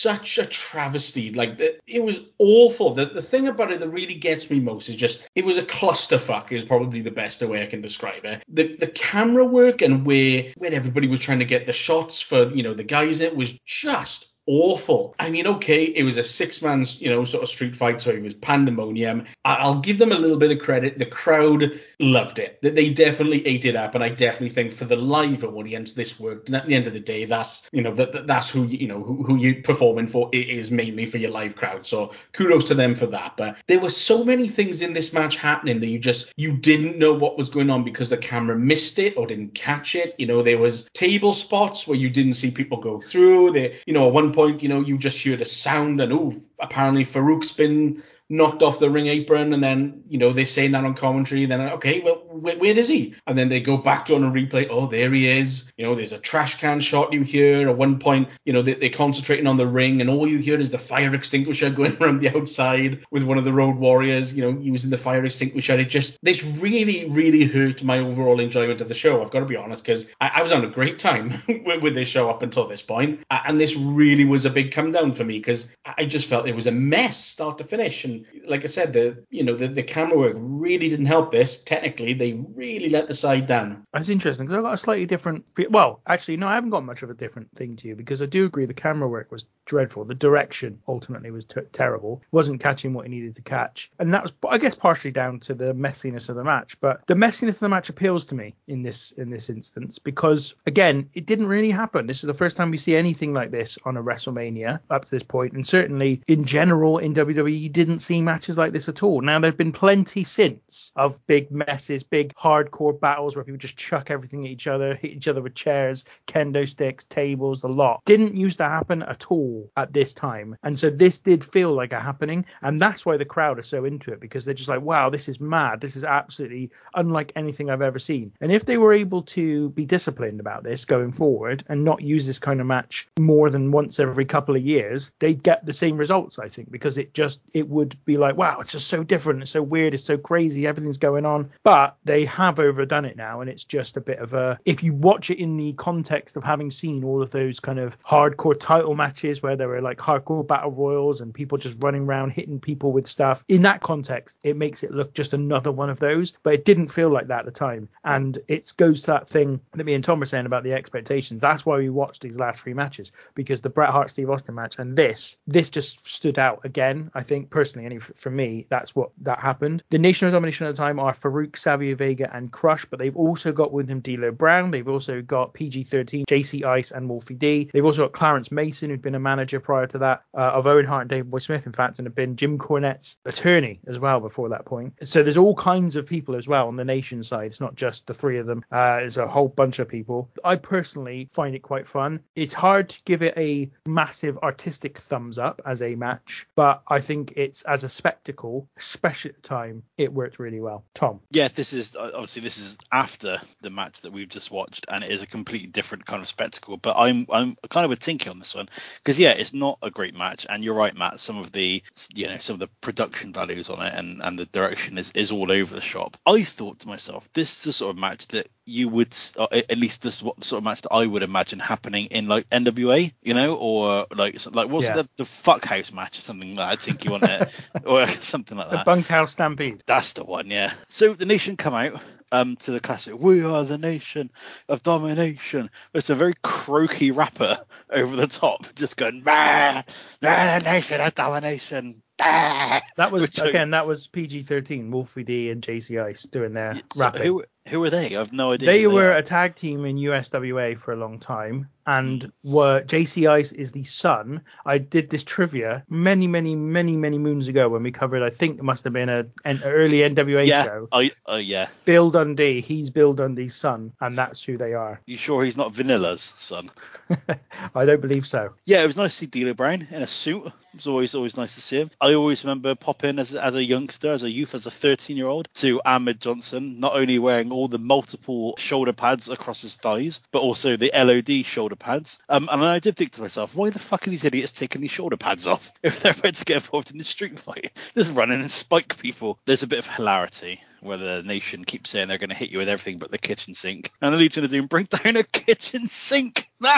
such a travesty. Like it was awful. The the thing about it that really gets me most is just it was a clusterfuck. Is probably the best way I can describe it. The the camera work and where when everybody was trying to get the shots for you know the guys it was just awful. I mean, okay, it was a six man's, you know, sort of street fight, so it was pandemonium. I'll give them a little bit of credit. The crowd loved it. They- definitely ate it up, and I definitely think for the live audience, this worked. And at the end of the day, that's you know that that- that's who you, you know who, who you're performing for. It is mainly for your live crowd. So kudos to them for that. But there were so many things in this match happening that you just you didn't know what was going on because the camera missed it or didn't catch it. You know, there was table spots where you didn't see people go through. There, you know, at one point, you know, you just hear the sound and oh, apparently Farouk's been knocked off the ring apron and then you know they're saying that on commentary then okay well where, is he? And then they go back to on a replay oh there he is. You know there's a trash can shot you hear at one point you know they, they're concentrating on the ring and all you hear is the fire extinguisher going around the outside with one of the road warriors you know using the fire extinguisher. It just this really really hurt my overall enjoyment of the show i've got to be honest because I, I was on a great time with, with this show up until this point. And this really was a big come down for me because i just felt it was a mess start to finish and like I said, the you know the, the camera work really didn't help this. Technically, they really let the side down. That's interesting because I've got a slightly different. Well, actually, no, I haven't got much of a different thing to you because I do agree the camera work was dreadful. The direction ultimately was terrible. wasn't catching what he needed to catch, and that was, I guess, partially down to the messiness of the match. But the messiness of the match appeals to me in this in this instance because again, it didn't really happen. This is the first time we see anything like this on a WrestleMania up to this point, and certainly in general in WWE, you didn't see matches like this at all. Now there've been plenty since of big messes, big hardcore battles where people just chuck everything at each other, hit each other with chairs, kendo sticks, tables, a lot. Didn't used to happen at all at this time. And so this did feel like a happening. And that's why the crowd are so into it because they're just like, wow, this is mad. This is absolutely unlike anything I've ever seen. And if they were able to be disciplined about this going forward and not use this kind of match more than once every couple of years, they'd get the same results, I think, because it just, it would be like, wow, it's just so different. It's so weird. It's so crazy. Everything's going on. But they have overdone it now. And it's just a bit of a, if you watch it in the context of having seen all of those kind of hardcore title matches where there were like hardcore battle royals and people just running around hitting people with stuff, in that context, it makes it look just another one of those. But it didn't feel like that at the time. And it goes to that thing that me and Tom were saying about the expectations. That's why we watched these last three matches because the Bret Hart Steve Austin match and this, this just stood out again, I think personally For me, that's what that happened. The Nation of Domination at the time are Farouk, Savio Vega, and Crush, but they've also got with him D'Lo Brown. They've also got PG13, JC Ice, and Wolfie D. They've also got Clarence Mason, who'd been a manager prior to that uh, of Owen Hart and Davey Boy Smith, in fact, and had been Jim Cornette's attorney as well before that point. So there's all kinds of people as well on the Nation side. It's not just the three of them. Uh, there's a whole bunch of people. I personally find it quite fun. It's hard to give it a massive artistic thumbs up as a match, but I think it's as a spectacle, especially at the time, it worked really well. Tom. Yeah, this is uh, obviously this is after the match that we've just watched, and it is a completely different kind of spectacle. But I'm I'm kind of a Tinky on this one because yeah, it's not a great match, and you're right, Matt. Some of the you know some of the production values on it and and the direction is is all over the shop. I thought to myself, this is the sort of match that you would uh, at least this what sort of match that I would imagine happening in like NWA, you know, or like like what's Yeah. the the fuck house match or something like that. I think you want it or something like that. The. Bunkhouse Stampede. That's the one, yeah. So the nation come out um, to the classic. We are the nation of domination. It's a very croaky rapper over the top, just going, bah, bah, nation of domination. bah." That was Which again. That was PG-13. Wolfie D and JC Ice doing their So rapping. who who are they? I've no idea. they who were are. a tag team in USWA for a long time, and were JC Ice is the son. I did this trivia many, many, many, many moons ago when we covered. I think it must have been a an early NWA yeah. show. Oh, oh yeah. Bill Dundee. He's Bill Dundee's son, and that's who they are. You sure he's not Vanilla's son? I don't believe so. Yeah, it was nice to see D'Lo Brown in a suit. It was always always nice to see him. I always remember popping as, as a youngster, as a youth, as a 13 year old, to Ahmed Johnson, not only wearing all the multiple shoulder pads across his thighs, but also the LOD shoulder pads. Um, and I did think to myself, why the fuck are these idiots taking these shoulder pads off if they're about to get involved in the street fight? Just running and spike people. There's a bit of hilarity where the nation keeps saying they're going to hit you with everything but the kitchen sink. And the Legion of Doom bring down a kitchen sink.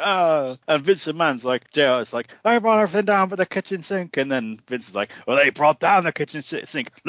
Ah. and Vince McMahon's like, JR is like, I brought everything down but the kitchen sink. And then Vince is like, well, they brought down the kitchen sink.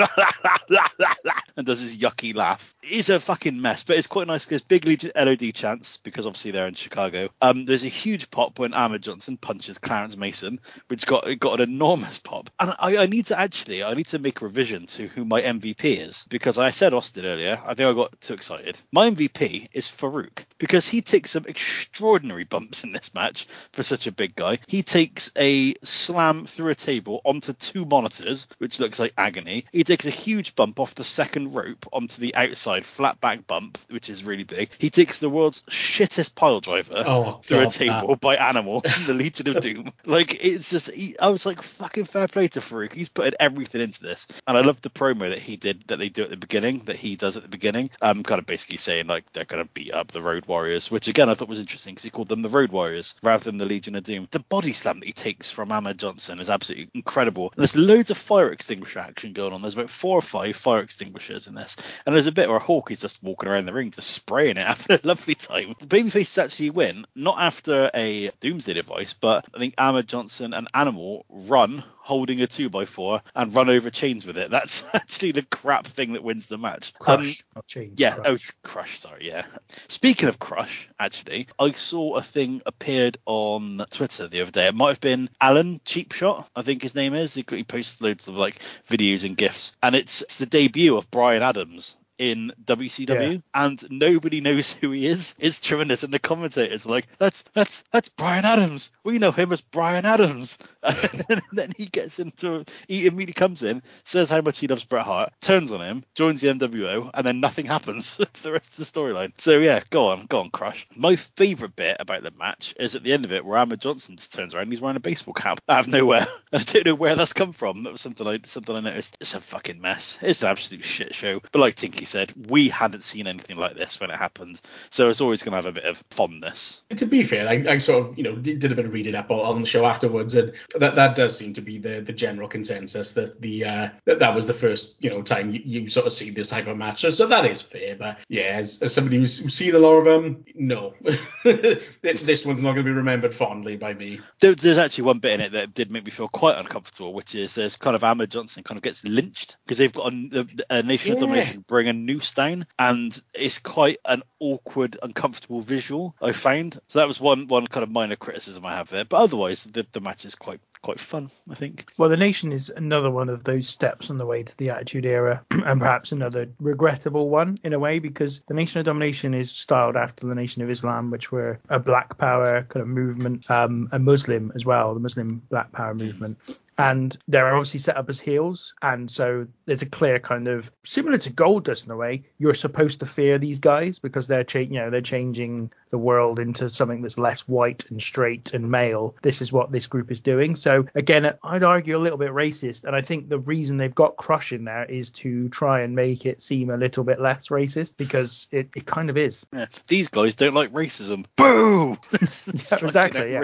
and does his yucky laugh. It's a fucking mess, but it's quite nice because big Legion LOD chance because obviously they're in Chicago. Um, there's a huge pop when Ahmed Johnson punches Clarence Mason, which got got an enormous pop. And I, I need to actually, I need to make revision to who my MVP is because I said Austin earlier. I think I got too excited. My MVP is Farouk because he takes some extraordinary bumps in this match for such a big guy. He takes a slam through a table onto two monitors, which looks like agony. He takes a huge bump off the second rope onto the outside flat back bump, which is really big. He takes the world's shittest pile driver Oh, through a God, table by Animal the Legion of Doom. Like it's just, he, I was like, fucking fair play to Farouk. He's putting everything into this, and I love the promo that he did, that they do at the beginning, that he does at the beginning. Um, kind of basically saying like they're gonna beat up the Road Warriors, which again I thought was interesting because he called them the Road Warriors rather than the Legion of Doom. The body slam that he takes from Ahmed Johnson is absolutely incredible. And there's loads of fire extinguisher action going on. There's about four or five fire extinguishers in this, and there's a bit where a Hawk is just walking around the ring, just spraying it, having a lovely time. The babyfaces actually win, not after a Doomsday device, but I think Ahmed Johnson and Animal run holding a two by four and run over chains with it. That's actually the crap thing that wins the match. Um, Crush, not change. yeah. Crush. Oh, Crush. Sorry. Yeah. Speaking of Crush, actually, I saw a thing appeared on Twitter the other day. It might have been Alan Cheapshot, I think his name is. He, he posts loads of like videos and gifs, and it's, it's the debut of Brian Adams in WCW, Yeah. and nobody knows who he is. It's tremendous, and the commentators are like, "That's that's that's Brian Adams. We know him as Brian Adams." and then he gets into, he immediately comes in, says how much he loves Bret Hart, turns on him, joins the NWO, and then nothing happens for the rest of the storyline. So yeah, go on, go on, Crush. My favourite bit about the match is at the end of it, where Ahmed Johnson turns around, and he's wearing a baseball cap out of nowhere. I don't know where that's come from. That was something I something I noticed. It's a fucking mess. It's an absolute shit show. But like Tinky said, we hadn't seen anything like this when it happened, so it's always going to have a bit of fondness. To be fair, I, I sort of you know did, did a bit of reading up on, the show afterwards, and that that does seem to be the the general consensus that the uh, that that was the first you know time you, you sort of see this type of match. So, so that is fair, but yeah, as, as somebody who's, who's seen a lot of them, no, this, this one's not going to be remembered fondly by me. There, there's actually one bit in it that did make me feel quite uncomfortable, which is there's kind of Ahmed Johnson kind of gets lynched because they've got a, a Nation of Yeah. Domination bring noose down, and it's quite an awkward, uncomfortable visual I found. So that was one one kind of minor criticism I have there, but otherwise the, the match is quite quite fun, I think. Well, the Nation is another one of those steps on the way to the Attitude Era, and perhaps another regrettable one in a way, because the Nation of Domination is styled after the Nation of Islam, which were a Black Power kind of movement, um, a Muslim as well, the Muslim Black Power movement and they're obviously set up as heels and so there's a clear kind of similar to Goldust in a way you're supposed to fear these guys because they're cha- you know they're changing the world into something that's less white and straight and male this is what this group is doing so again I'd argue a little bit racist and I think the reason they've got Crush in there is to try and make it seem a little bit less racist because it, it kind of is Yeah. These guys don't like racism. Boo! Yeah, exactly, yeah.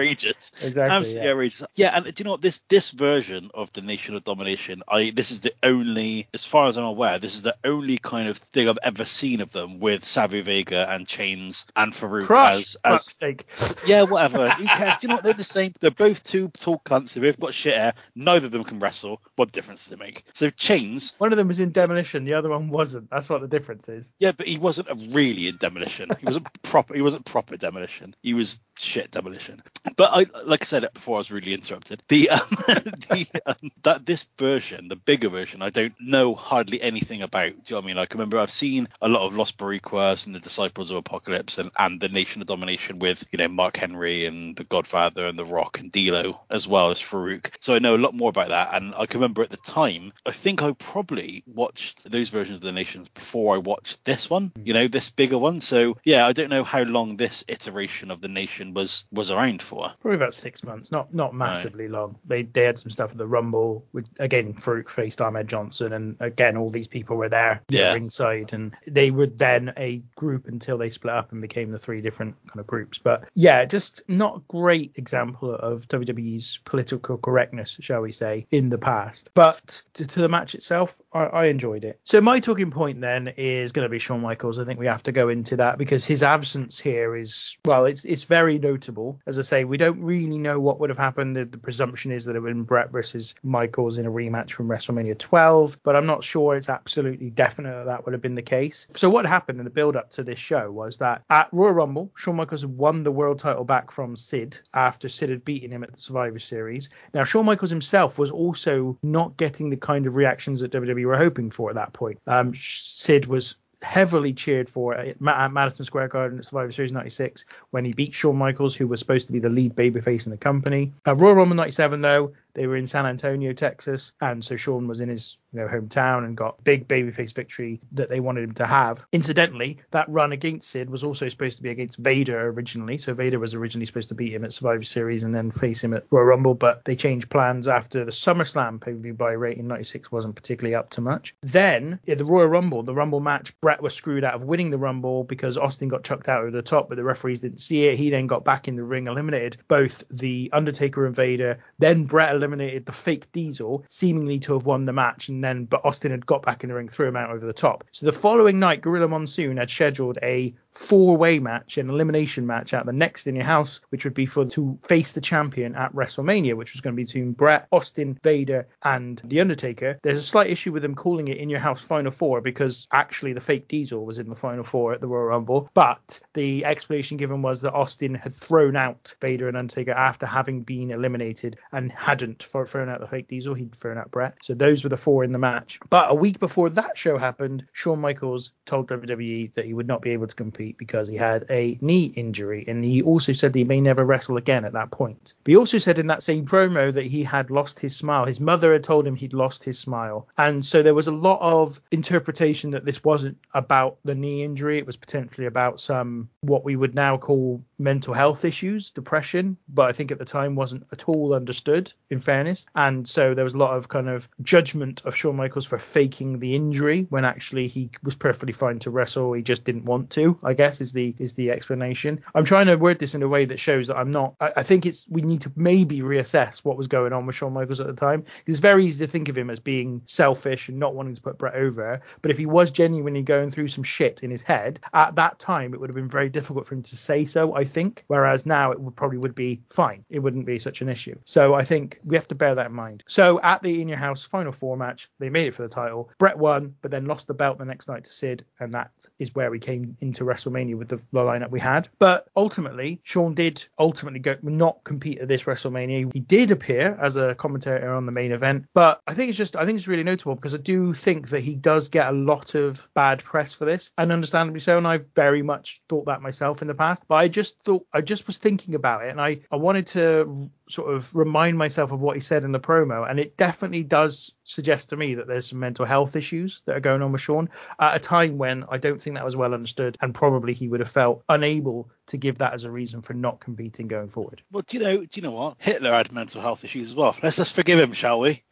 Exactly, Absolutely yeah. outrageous. Yeah, and do you know what? This this version of the Nation of Domination, I this is the only, as far as I'm aware, this is the only kind of thing I've ever seen of them with Savio Vega and Chainz and Farouk Crush as as sake yeah, whatever. Who cares? Do you know what? They're the same. They're both two tall cunts. They both got shit hair. Neither of them can wrestle. What difference does it make? So Chainz, one of them was in demolition the other one wasn't that's what the difference is yeah, but he wasn't really in demolition. He wasn't proper. He wasn't proper demolition. He was shit demolition. But I, like I said before, I was really interrupted. The, um, the um, that this version, the bigger version, I don't know hardly anything about. Do you know what I mean? Like, I remember I've seen a lot of Los Boricuas and the Disciples of Apocalypse and, and the Nation of Domination with you know Mark Henry and the Godfather and the Rock and D'Lo as well as Farouk. So I know a lot more about that. And I can remember at the time, I think I probably watched those versions of the Nations before I watched this one. You know, this bigger one. So yeah, I don't know how long this iteration of the Nation was was around for. Probably about six months, not not massively long. They they had some stuff at the Rumble with again Farouk faced Ahmed Johnson, and again all these people were there Yeah. ringside, and they were then a group until they split up and became the three different kind of groups. But yeah, just not a great example of WWE's political correctness, shall we say, in the past. But to, to the match itself, I, I enjoyed it. So my talking point then is going to be Shawn Michaels. I think we have to go into that because his absence here is well, it's it's very notable. As I say, we don't really know what would have happened. The, the presumption is that it would have been Bret versus Michaels in a rematch from WrestleMania 12, but I'm not sure it's absolutely definite that that would have been the case. So what happened in the build up to this show was that at Royal Rumble, Shawn Michaels won the world title back from Sid after Sid had beaten him at the Survivor Series. Now Shawn Michaels himself was also not getting the kind of reactions that WWE were hoping for at that point. Um, Sid was heavily cheered for at at Madison Square Garden at Survivor Series 96 when he beat Shawn Michaels, who was supposed to be the lead babyface in the company. At Royal Rumble 97, though, they were in San Antonio, Texas, and so Shawn was in his you know hometown and got big babyface victory that they wanted him to have. Incidentally, that run against Sid was also supposed to be against Vader originally. So Vader was originally supposed to beat him at Survivor Series and then face him at Royal Rumble, but they changed plans after the SummerSlam pay-per-view buy rate in 96 wasn't particularly up to much. Then at the Royal Rumble, the Rumble match, Bret was screwed out of winning the Rumble because Austin got chucked out of the top, but the referees didn't see it. He then got back in the ring, eliminated both the Undertaker and Vader. Then Bret eliminated the fake Diesel, seemingly to have won the match, and then but Austin had got back in the ring, threw him out over the top. So the following night, Gorilla Monsoon had scheduled a four-way match, an elimination match at the next in your house, which would be for to face the champion at WrestleMania, which was going to be between Bret, Austin, Vader, and the Undertaker. There's a slight issue with them calling it in your house Final Four because actually the fake Diesel was in the Final Four at the Royal Rumble, but the explanation given was that Austin had thrown out Vader and Undertaker after having been eliminated and hadn't for thrown out the fake Diesel. He'd thrown out Bret. So those were the four in the match. But a week before that show happened, Shawn Michaels told WWE that he would not be able to compete because he had a knee injury, and he also said that he may never wrestle again at that point. But he also said in that same promo that he had lost his smile. His mother had told him he'd lost his smile, and so there was a lot of interpretation that this wasn't about the knee injury. It was potentially about some what we would now call mental health issues, depression, but I think at the time wasn't at all understood, in fairness. And so there was a lot of kind of judgment of Shawn Michaels for faking the injury when actually he was perfectly fine to wrestle. He just didn't want to, I guess, is the is the explanation. I'm trying to word this in a way that shows that I'm not I, I think it's we need to maybe reassess what was going on with Shawn Michaels at the time. It's very easy to think of him as being selfish and not wanting to put Bret over. But if he was genuinely going through some shit in his head, at that time it would have been very difficult for him to say so, I think. Whereas now it would probably would be fine. It wouldn't be such an issue. So I think we have to bear that in mind. So at the In Your House Final Four match, they made it for the title. Bret won, but then lost the belt the next night to Sid, and that is where we came into WrestleMania with the, the lineup we had. But ultimately, Shawn did ultimately go not compete at this WrestleMania. He did appear as a commentator on the main event, but I think it's just I think it's really notable because I do think that he does get a lot of bad press for this, and understandably so. And I very much thought that myself in the past, but I just thought I just was thinking about it, and I I wanted to sort of remind myself of what he said in the promo, and it definitely does suggest to me that there's some mental health issues that are going on with Shawn at a time when I don't think that was well understood, and probably he would have felt unable to give that as a reason for not competing going forward. Well, do you know? Do you know what? Hitler had mental health issues as well. Let's just forgive him, shall we?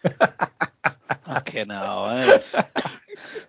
okay, now. Eh?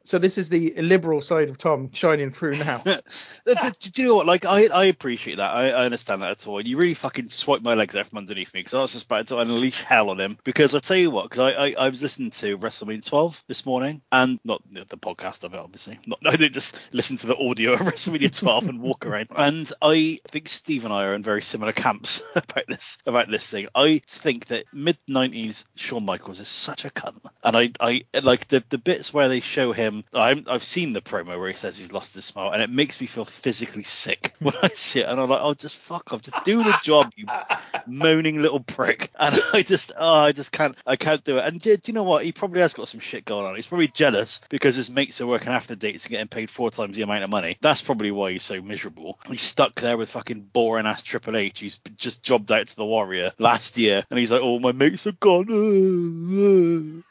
So this is the liberal side of Tom shining through now. do you know what? Like, I, I appreciate that. I, I understand that at all. And you really fucking swipe my legs out from underneath me because I was just about to unleash hell on him. Because I tell you what, because I, I, I was listening to WrestleMania 12 this morning, and not the, the podcast of it, obviously. Not, I didn't just listen to the audio of WrestleMania 12 and walk around. And I think Steve and I are in very similar camps about this about this thing. I think that mid 90s Shawn Michaels is such a cunt, and I, I like the the bits where they show him. I, I've seen the promo where he says he's lost his smile, and it makes me feel physically sick when I see it. And I'm like, oh, just fuck off, just do the job, you moaning little prick. And I just, oh, I just can't, I can't do it. And do, do you know what? He probably has got some shit going on. He's probably jealous because his mates are working after dates and getting paid four times the amount of money. That's probably why he's so miserable. He's stuck there with fucking boring ass Triple H. He's just jobbed out to the Warrior last year, and he's like, oh, my mates are gone.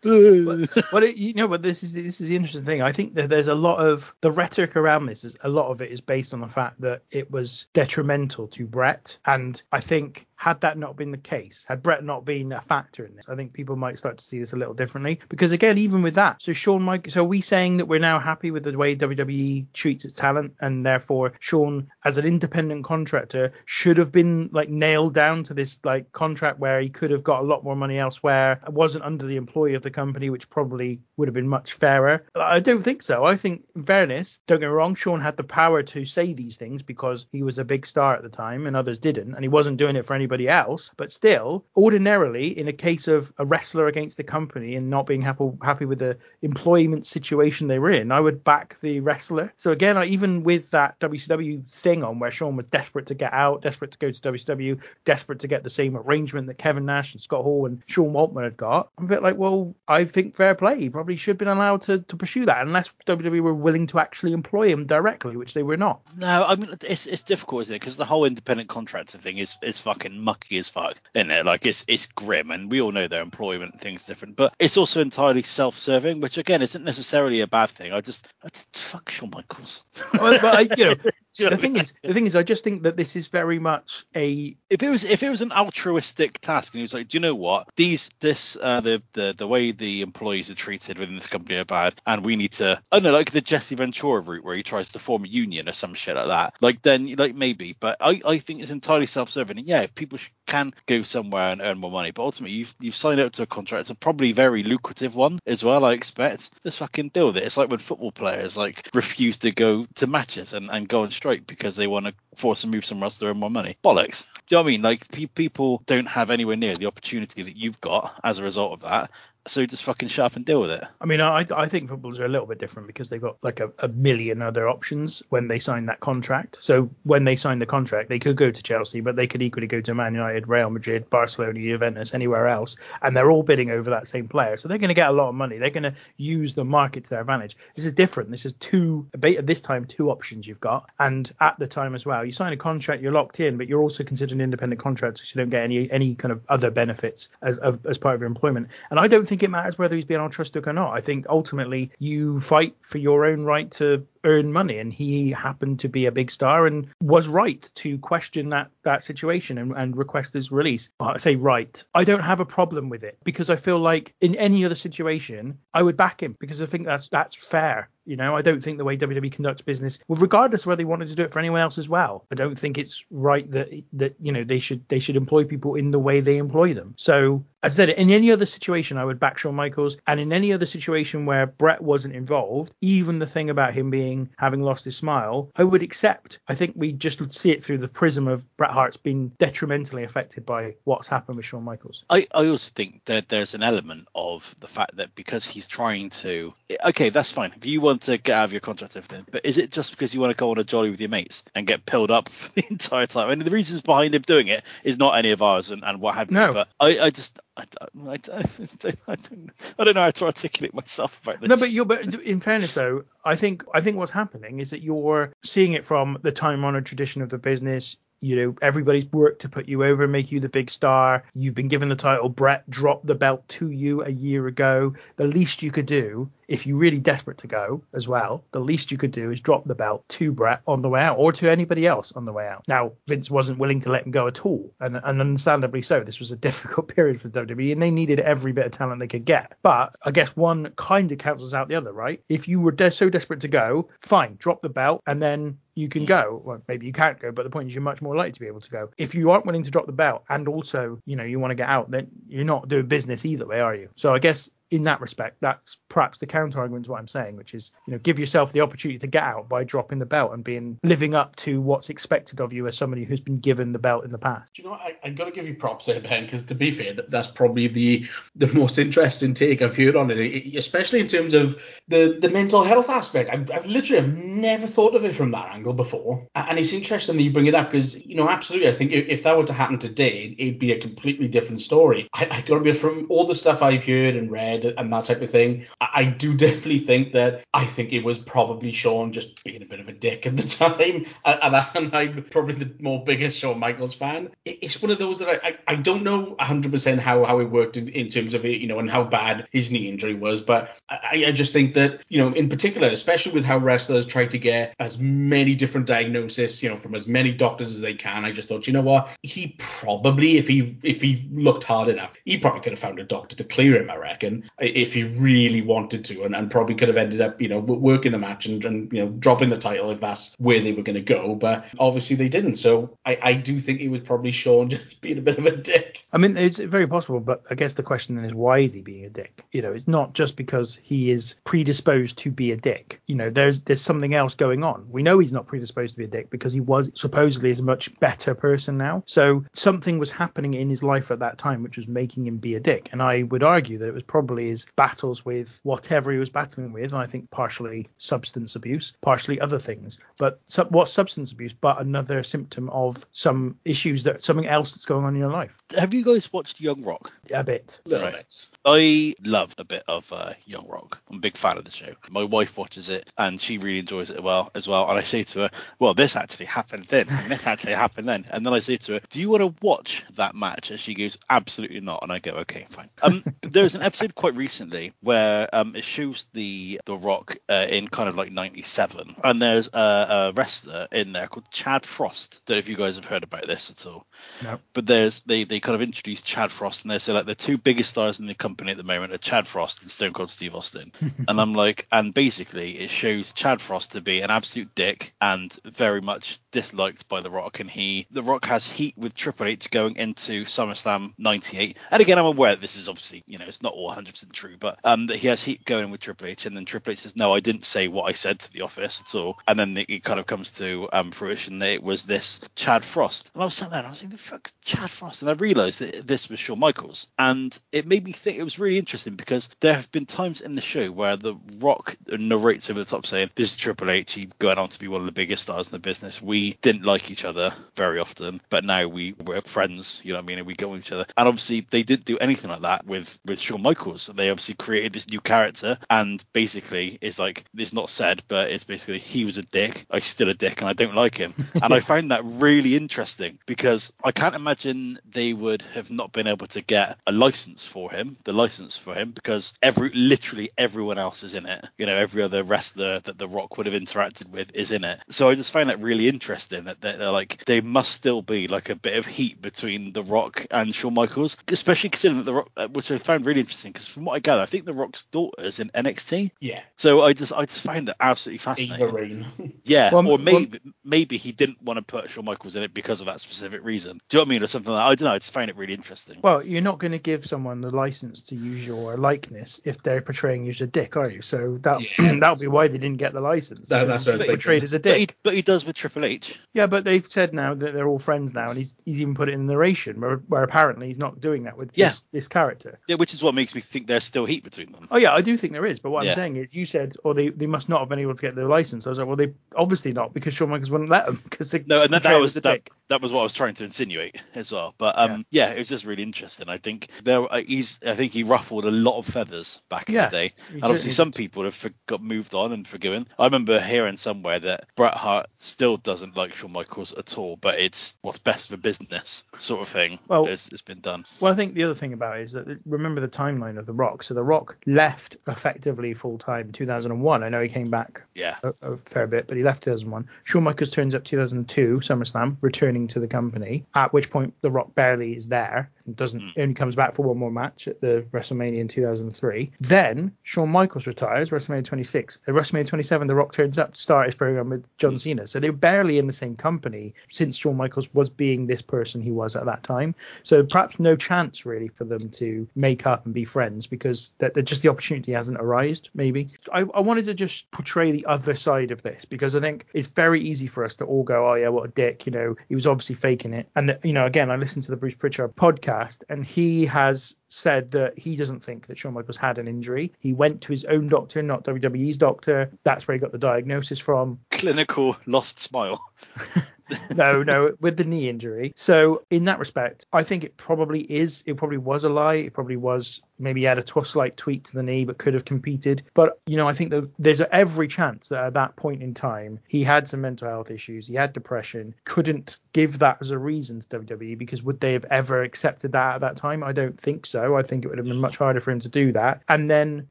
but, but it, you know, but this is this is the interesting thing. I think that there's a lot of the rhetoric around this. Is, a lot of it is based on the fact that it was detrimental to Bret, and I think had that not been the case, had Bret not been a factor in this, I think people might start to see this a little differently. Because again, even with that, so Shawn Mike, so are we saying that we're now happy with the way WWE treats its talent, and therefore Shawn, as an independent contractor, should have been like nailed down to this like contract where he could have got a lot more money elsewhere, wasn't under the employee of the company, which probably would have been much fairer. I don't think so. I think, in fairness, don't get me wrong, Shawn had the power to say these things because he was a big star at the time, and others didn't, and he wasn't doing it for anybody anybody else. But still, ordinarily, in a case of a wrestler against the company and not being happy happy with the employment situation they were in, I would back the wrestler. So again, I, even with that WCW thing on where Shawn was desperate to get out, desperate to go to WCW, desperate to get the same arrangement that Kevin Nash and Scott Hall and Sean Waltman had got, I'm a bit like, well, I think fair play. He probably should have been allowed to, to pursue that unless WWE were willing to actually employ him directly, which they were not. No, I mean it's it's difficult, isn't it? Because the whole independent contractor thing is is fucking mucky as fuck, isn't it? Like it's it's grim, and we all know their employment things different, but it's also entirely self-serving, which again isn't necessarily a bad thing. I just, I just fuck Shawn Michaels. well, I, you know, the thing is, the thing is, I just think that this is very much a. If it was, if it was an altruistic task, and he was like, do you know what? These, this, uh, the, the, the way the employees are treated within this company are bad, and we need to, I don't know, like the Jesse Ventura route where he tries to form a union or some shit like that. Like then, like maybe, but I, I think it's entirely self-serving. And yeah, people sh- can go somewhere and earn more money, but ultimately you've you've signed up to a contract. It's a probably very lucrative one as well. I expect. Just fucking deal with it. It's like when football players like refuse to go to matches and, and go on strike because they want to force a move somewhere else to earn more money. Bollocks. Do you know what I mean? Like pe- people don't have anywhere near the opportunity that you've got as a result of that, so just fucking shut up and deal with it. I mean, I I think footballers are a little bit different because they've got like a, a million other options when they sign that contract. So when they sign the contract, they could go to Chelsea, but they could equally go to Man United, Real Madrid, Barcelona, Juventus, anywhere else, and they're all bidding over that same player. So they're going to get a lot of money. They're going to use the market to their advantage. This is different. This is two this time two options you've got, and at the time as well, you sign a contract, you're locked in, but you're also considered an independent contractor, so you don't get any any kind of other benefits as as part of your employment. And I don't think it matters whether he's being altruistic or not. I think ultimately you fight for your own right to earn money, and he happened to be a big star and was right to question that that situation and, and request his release. I say right. I don't have a problem with it because I feel like in any other situation I would back him because I think that's that's fair. You know, I don't think the way WWE conducts business, well, regardless of whether they wanted to do it for anyone else as well, I don't think it's right that that you know they should they should employ people in the way they employ them. So As I said, in any other situation, I would back Shawn Michaels, and in any other situation where Bret wasn't involved, even the thing about him being having lost his smile, I would accept. I think we just would see it through the prism of Bret Hart's being detrimentally affected by what's happened with Shawn Michaels. I, I also think that there's an element of the fact that because he's trying to okay that's fine if you want to get out of your contract everything but is it just because you want to go on a jolly with your mates and get pilled up for the entire time and the reasons behind him doing it is not any of ours and, and what have you No. but I, I just I, don't- I, don't- I, don't, I don't know how to articulate myself about this No, but you're but in fairness though, I think I think what's happening is that you're seeing it from the time honored tradition of the business. You know, everybody's worked to put you over, and make you the big star. You've been given the title. Bret dropped the belt to you a year ago. The least you could do, if you're really desperate to go as well, the least you could do is drop the belt to Bret on the way out or to anybody else on the way out. Now, Vince wasn't willing to let him go at all, and, and understandably so. This was a difficult period for WWE, and they needed every bit of talent they could get. But I guess one kind of cancels out the other, right? If you were de- so desperate to go, fine, drop the belt, and then you can hmm. go. Well, maybe you can't go, but the point is you're much more likely to be able to go. If you aren't willing to drop the belt and also, you know, you want to get out, then you're not doing business either way, are you? So I guess in that respect, that's perhaps the counter argument to what I'm saying, which is, you know, give yourself the opportunity to get out by dropping the belt and being living up to what's expected of you as somebody who's been given the belt in the past. Do you know what? I, I've got to give you props there, Ben, because to be fair, that, that's probably the the most interesting take I've heard on it, e- especially in terms of the, the mental health aspect. I've, I've literally have never thought of it from that angle before. And it's interesting that you bring it up because, you know, absolutely, I think if, if that were to happen today, it'd be a completely different story. I, I got to be from all the stuff I've heard and read and that type of thing, I, I do definitely think that I think it was probably Shawn just being a bit of a dick at the time. And, and, I, and I'm probably the more biggest Shawn Michaels fan. It, it's one of those that I, I, I don't know 100% how, how it worked in, in terms of it, you know, and how bad his knee injury was. But I, I just think that, you know, in particular, especially with how wrestlers try to get as many different diagnoses, you know, from as many doctors as they can, I just thought, you know what, he probably, if he if he looked hard enough, he probably could have found a doctor to clear him, I reckon, if he really wanted to, and, and probably could have ended up, you know, working the match and, and you know dropping the title if that's where they were going to go. But obviously they didn't. So I, I do think it was probably Shawn just being a bit of a dick. I mean, it's very possible, but I guess the question then is why is he being a dick? You know, it's not just because he is predisposed to be a dick. You know, there's there's something else going on. We know he's not predisposed to be a dick because he was supposedly is a much better person now. So something was happening in his life at that time which was making him be a dick. And I would argue that it was probably his battles with whatever he was battling with. And I think partially substance abuse, partially other things. But su- what substance abuse? But another symptom of some issues that something else that's going on in your life. Have you guys watched Young Rock? A bit. Little Right. bits. I love a bit of uh, Young Rock. I'm a big fan of the show. My wife watches it and she really enjoys it well as well. And I say to her, "Well, this actually happened then, and this actually happened then." And then I say to her, "Do you want to watch that match?" And she goes, "Absolutely not." And I go, "Okay, fine." Um, there's an episode quite recently where um, it shows the the Rock uh, in kind of like '97, and there's a, a wrestler in there called Chad Frost. Don't know if you guys have heard about this at all No. but there's they they kind of introduced Chad Frost and they say like the two biggest stars in the company at the moment are Chad Frost and Stone Cold Steve Austin. and I'm like, and basically it shows Chad Frost to be an absolute dick and very much disliked by The Rock. And he The Rock has heat with Triple H going into SummerSlam '98. And again, I'm aware this is obviously you know it's not all 100% true, but um that he has heat going with Triple H, and then Triple H says, no, I didn't say what I said to the office at all. And then it, it kind of comes to um fruition that it was this Chad Frost. And I was sat there and I was thinking, fuck, Chad Frost. And I realised that this was Shawn Michaels. And it made me think it was really interesting because there have been times in the show where The Rock narrates over the top saying, This is Triple H. He going on to be one of the biggest stars in the business. We didn't like each other very often, but now we we're friends, you know what I mean? And we go with each other. And obviously they didn't do anything like that with, with Shawn Michaels. They obviously created this new character and basically it's like it's not said, but it's basically he was a dick. I still a dick and I don't like him. And I found that really interesting because I can't imagine they would have not been able to get a license for him, the license for him, because every literally everyone else is in it. You know, every other wrestler that The Rock would have interacted with is in it. So I just find that really interesting that they're, they're like they must still be like a bit of heat between The Rock and Shawn Michaels, especially considering that The Rock, uh, which I found really interesting because from what I gather, I think The Rock's daughter's in NXT. Yeah. So I just I just find that absolutely fascinating. Yeah, Well, or well- maybe maybe he didn't want to put Shawn Michaels in it because of that specific reason. Do you know what I mean, or something like that? I don't know. I just find it really interesting. Well, you're not going to give someone the license to use your likeness if they're portraying you as a dick, are you? So that Yeah. that'll be why they didn't get the license. That- that's what I portrayed as a but he dick. but he does with Triple H. Yeah, but they've said now that they're all friends now, and he's he's even put it in the narration where, where apparently he's not doing that with Yeah. this, this character. Yeah, which is what makes me think there's still heat between them. Oh yeah, I do think there is, but what Yeah. I'm saying is, you said, or they, they must not have been able to get their license. I was like, well, they obviously not because Shawn Michaels wouldn't let them because No, and that, that was that, dick. that was what I was trying to insinuate as well. But um, yeah. it was just really interesting. I think there uh, he's I think he ruffled a lot of feathers back in the day, and obviously some people have for, got moved on and forgiven. I remember hearing somewhere that Bret Hart still doesn't like Shawn Michaels at all, but it's what's best for business sort of thing. Well- it's, it's been done. Well, I think the other thing about it is that remember the timeline of The Rock. So The Rock left effectively full time in 2001. I know he came back Yeah. a, a fair bit, but he left 2001. Shawn Michaels turns up 2002 SummerSlam, returning to the company. At which point The Rock barely is there and doesn't Mm. only comes back for one more match at the WrestleMania in 2003. Then Shawn Michaels retires WrestleMania 26. At WrestleMania 27, The Rock turns up to start his program with John Cena. So they're barely in the same company since Shawn Michaels was being this person he was at that time. So perhaps no chance really for them to make up and be friends because that, that just the opportunity hasn't arisen. Maybe I, I wanted to just portray the other side of this because I think it's very easy for us to all go, oh yeah, what a dick. You know, he was obviously faking it. And you know, again, I listened to the Bruce Pritchard podcast and he has said that he doesn't think that Shawn Michaels had an injury. He went to his own doctor, not WWE's doctor. That's where he got the diagnosis from Clinical lost smile. no, no, with the knee injury. So in that respect, I think it probably is. It probably was a lie. It probably was. Maybe he had a like tweak to the knee, but could have competed. But you know, I think that there's every chance that at that point in time he had some mental health issues. He had depression. Couldn't give that as a reason to WWE because would they have ever accepted that at that time? I don't think so. I think it would have been much harder for him to do that. And then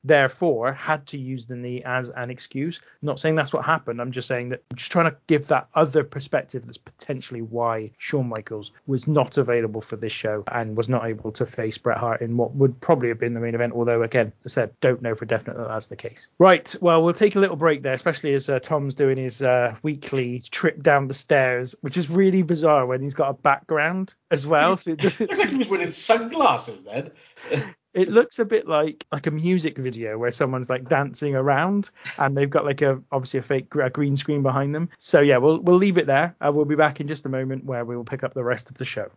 therefore had to use the knee as an excuse. not saying that's what happened. I'm just saying that I'm just trying to give that other perspective that's potentially why Shawn Michaels was not available for this show and was not able to face Bret Hart in what would probably have been the main event. Although again, I said, don't know for definite that that's the case. Right. Well, we'll take a little break there, especially as uh, Tom's doing his uh, weekly trip down the stairs, which is really bizarre when he's got a background as well. So it, just, wearing sunglasses then. it looks a bit like like a music video where someone's like dancing around and they've got like a obviously a fake a green screen behind them. So yeah, we'll we'll leave it there. Uh, we'll be back in just a moment where we will pick up the rest of the show.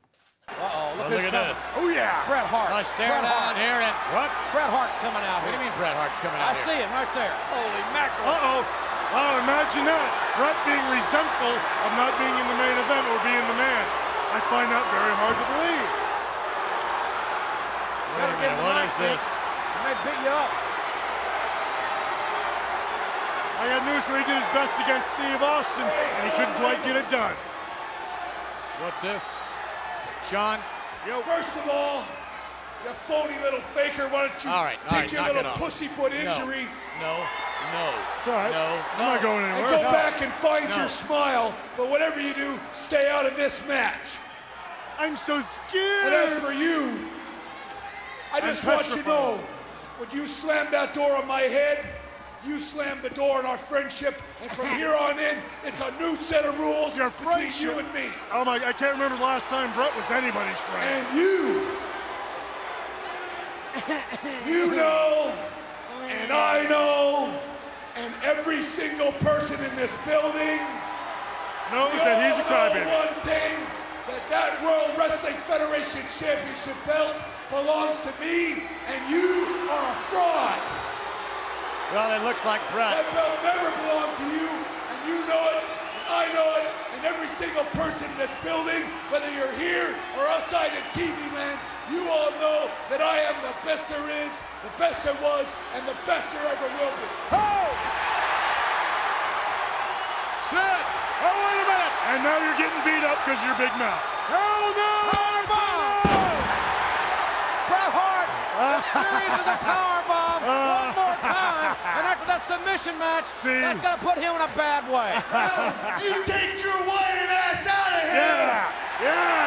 Uh-oh, look, Oh, look at coming. this. Oh, yeah. Bret Hart. I stare Bret down Hart. here and what? Bret Hart's coming out What do you mean Bret Hart's coming out? I out see him right there. Holy mackerel. Uh-oh. Oh, imagine that. Bret being resentful of not being in the main event or being the man. I find that very hard to believe. Wait a minute, what is this? He may beat you up. I got news for you. He did his best against Steve Austin, and he couldn't quite get it done. What's this? Shawn? Yo. First of all, you phony little faker, why don't you All right, all take right, your little pussyfoot injury No, no. no. It's all right. No, I'm no. not going anywhere. and go No. back and find No. your smile. But whatever you do, stay out of this match. I'm so scared. And as for you, I just want you to know, when you slammed that door on my head, you slammed the door on our friendship, and from here on in, it's a new set of rules Your between you and me. Oh my! I can't remember the last time Bret was anybody's friend. And you, you know, and I know, and every single person in this building knows that he's a crybaby. one thing, that that World Wrestling Federation Championship belt belongs to me, and you are a fraud. Well, it looks like Bret. That belt never belonged to you, and you know it, and I know it, and every single person in this building, whether you're here or outside in TV land, you all know that I am the best there is, the best there was, and the best there ever will be. Oh! Sid! Oh, wait a minute! And now you're getting beat up because you're big mouth. Oh, no! Powerbomb! Bret Hart experiences a power bomb one more time, and after that submission match, See? that's gonna put him in a bad way. You take your whining ass out of here! Yeah! Yeah!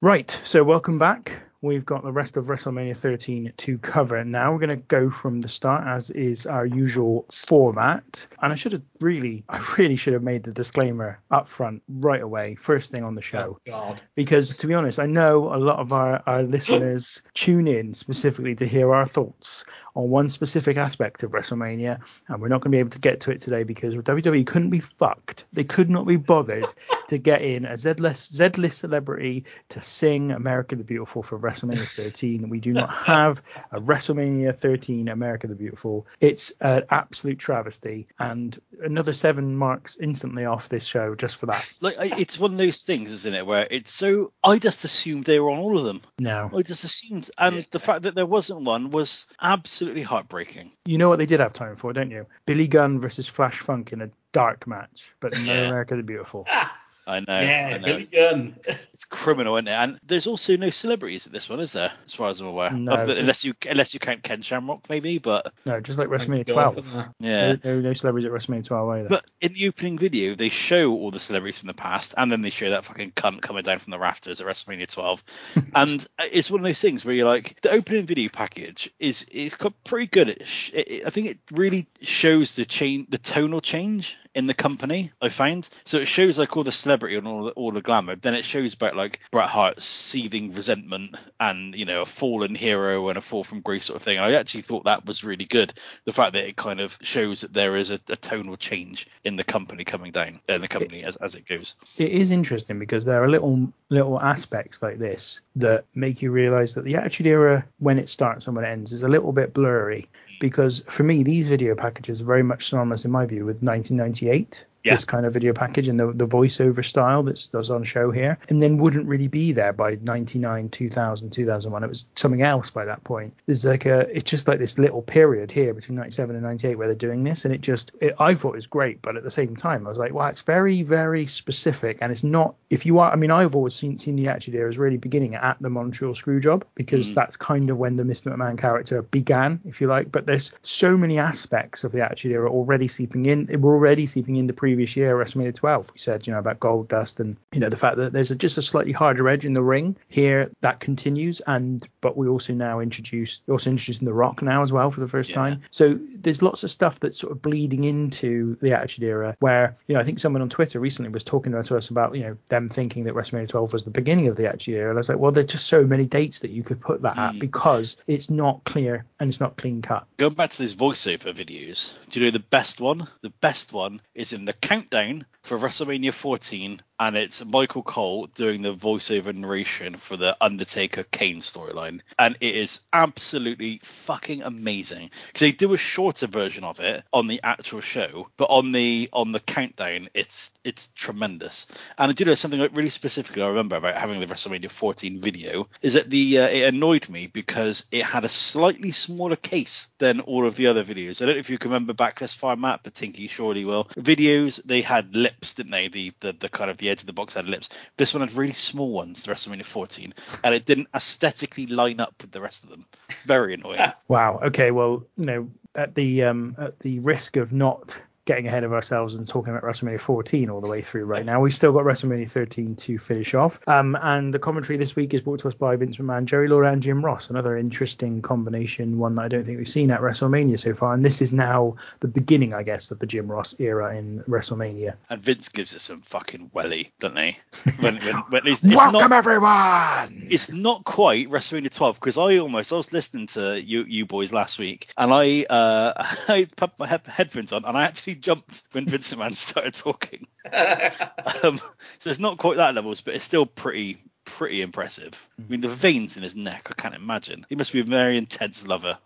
Right, so welcome back. We've got the rest of WrestleMania 13 to cover. Now we're going to go from the start, as is our usual format. And I should have really, I really should have made the disclaimer up front right away, first thing on the show. Oh, God. Because to be honest, I know a lot of our, our listeners tune in specifically to hear our thoughts on one specific aspect of WrestleMania, and we're not going to be able to get to it today because WWE couldn't be fucked. They could not be bothered to get in a Z-list, Z-list celebrity to sing America the Beautiful for WrestleMania 13. We do not have a WrestleMania 13 America the Beautiful. It's an absolute travesty, and another seven marks instantly off this show just for that. Like it's one of those things, isn't it, where it's so I just assumed they were on all of them. No. I just assumed, and the fact that there wasn't one was absolutely heartbreaking. You know what they did have time for, don't you? Billy Gunn versus Flash Funk in a dark match, but no Yeah. America the Beautiful. I know. yeah, I know. Billy Gunn. It's criminal, isn't it? And there's also no celebrities at this one, is there? As far as I'm aware. No, Other- unless you unless you count Ken Shamrock, maybe. But No, just like WrestleMania God, 12. uh, yeah. No, no, no celebrities at WrestleMania 12 either. But in the opening video, they show all the celebrities from the past, and then they show that fucking cunt coming down from the rafters at WrestleMania 12. and it's one of those things where you're like, the opening video package is is pretty good. It, it, it- I think it really shows the change, the tonal change in the company. I find so it shows like all the celebrity and all the, all the glamour. Then it shows about like Bret Hart's seething resentment and you know a fallen hero and a fall from grace sort of thing. And I actually thought that was really good. The fact that it kind of shows that there is a, a tonal change in the company coming down, uh, in the company as, as it goes. it is interesting because there are little little aspects like this that make you realize that the Attitude Era, when it starts and when it ends, is a little bit blurry. Because for me, these video packages are very much synonymous, in my view, with 1998. Yeah. This kind of video package and the, the voiceover style that's, that's on show here, and then wouldn't really be there by 99, 2000, 2001. It was something else by that point. There's like a, it's just like this little period here between 97 and 98 where they're doing this, and it just, it, I thought it was great, but at the same time, I was like, wow, it's very, very specific, and it's not. If you are, I mean, I've always seen, seen the Attitude Era as really beginning at the Montreal Screwjob because mm. that's kind of when the Mr. McMahon character began, if you like. But there's so many aspects of the Attitude Era already seeping in. We're already seeping in the previous year, WrestleMania 12. We said, you know, about Goldust and you know the fact that there's a, just a slightly harder edge in the ring here that continues, and but we also now introduce also introducing The Rock now as well for the first Yeah. time. So there's lots of stuff that's sort of bleeding into the Attitude Era. Where you know I think someone on Twitter recently was talking to us about you know them thinking that WrestleMania 12 was the beginning of the Attitude Era. And I was like, well, there's just so many dates that you could put that at mm. because it's not clear and it's not clean cut. Going back to those voiceover videos, do you know the best one? The best one is in the countdown for WrestleMania 14, and it's Michael Cole doing the voiceover narration for the Undertaker Kane storyline, and it is absolutely fucking amazing because they do a shorter version of it on the actual show, but on the on the countdown, it's it's tremendous. And I do know something like really specifically I remember about having the WrestleMania 14 video is that the uh, it annoyed me because it had a slightly smaller case than all of the other videos. I don't know if you can remember back this far, Matt, but Tinky surely will. Videos they had lips, didn't they? The, the the kind of the edge of the box had lips. This one had really small ones, the WrestleMania 14, and it didn't aesthetically line up with the rest of them. Very annoying. Wow. Okay. Well, you know, at the um, at the risk of not getting ahead of ourselves and talking about WrestleMania 14 all the way through right now, we've still got WrestleMania 13 to finish off. Um, and the commentary this week is brought to us by Vince McMahon, Jerry Lawler, and Jim Ross. Another interesting combination, one that I don't think we've seen at WrestleMania so far. And this is now the beginning, I guess, of the Jim Ross era in WrestleMania. And Vince gives it some fucking welly, doesn't he? When, when, when it's, it's Welcome not, everyone. it's not quite WrestleMania 12 because I almost I was listening to you you boys last week and I uh I put my headphones on and I actually jumped when Vincent McMahon started talking. um, so it's not quite that levels, but it's still pretty pretty impressive. I mean the veins in his neck, I can't imagine. He must be a very intense lover.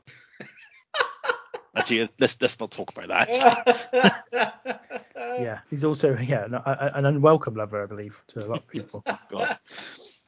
Actually, let's let's not talk about that. Yeah, he's also yeah no, a- a- an unwelcome lover, I believe, to a lot of people. God.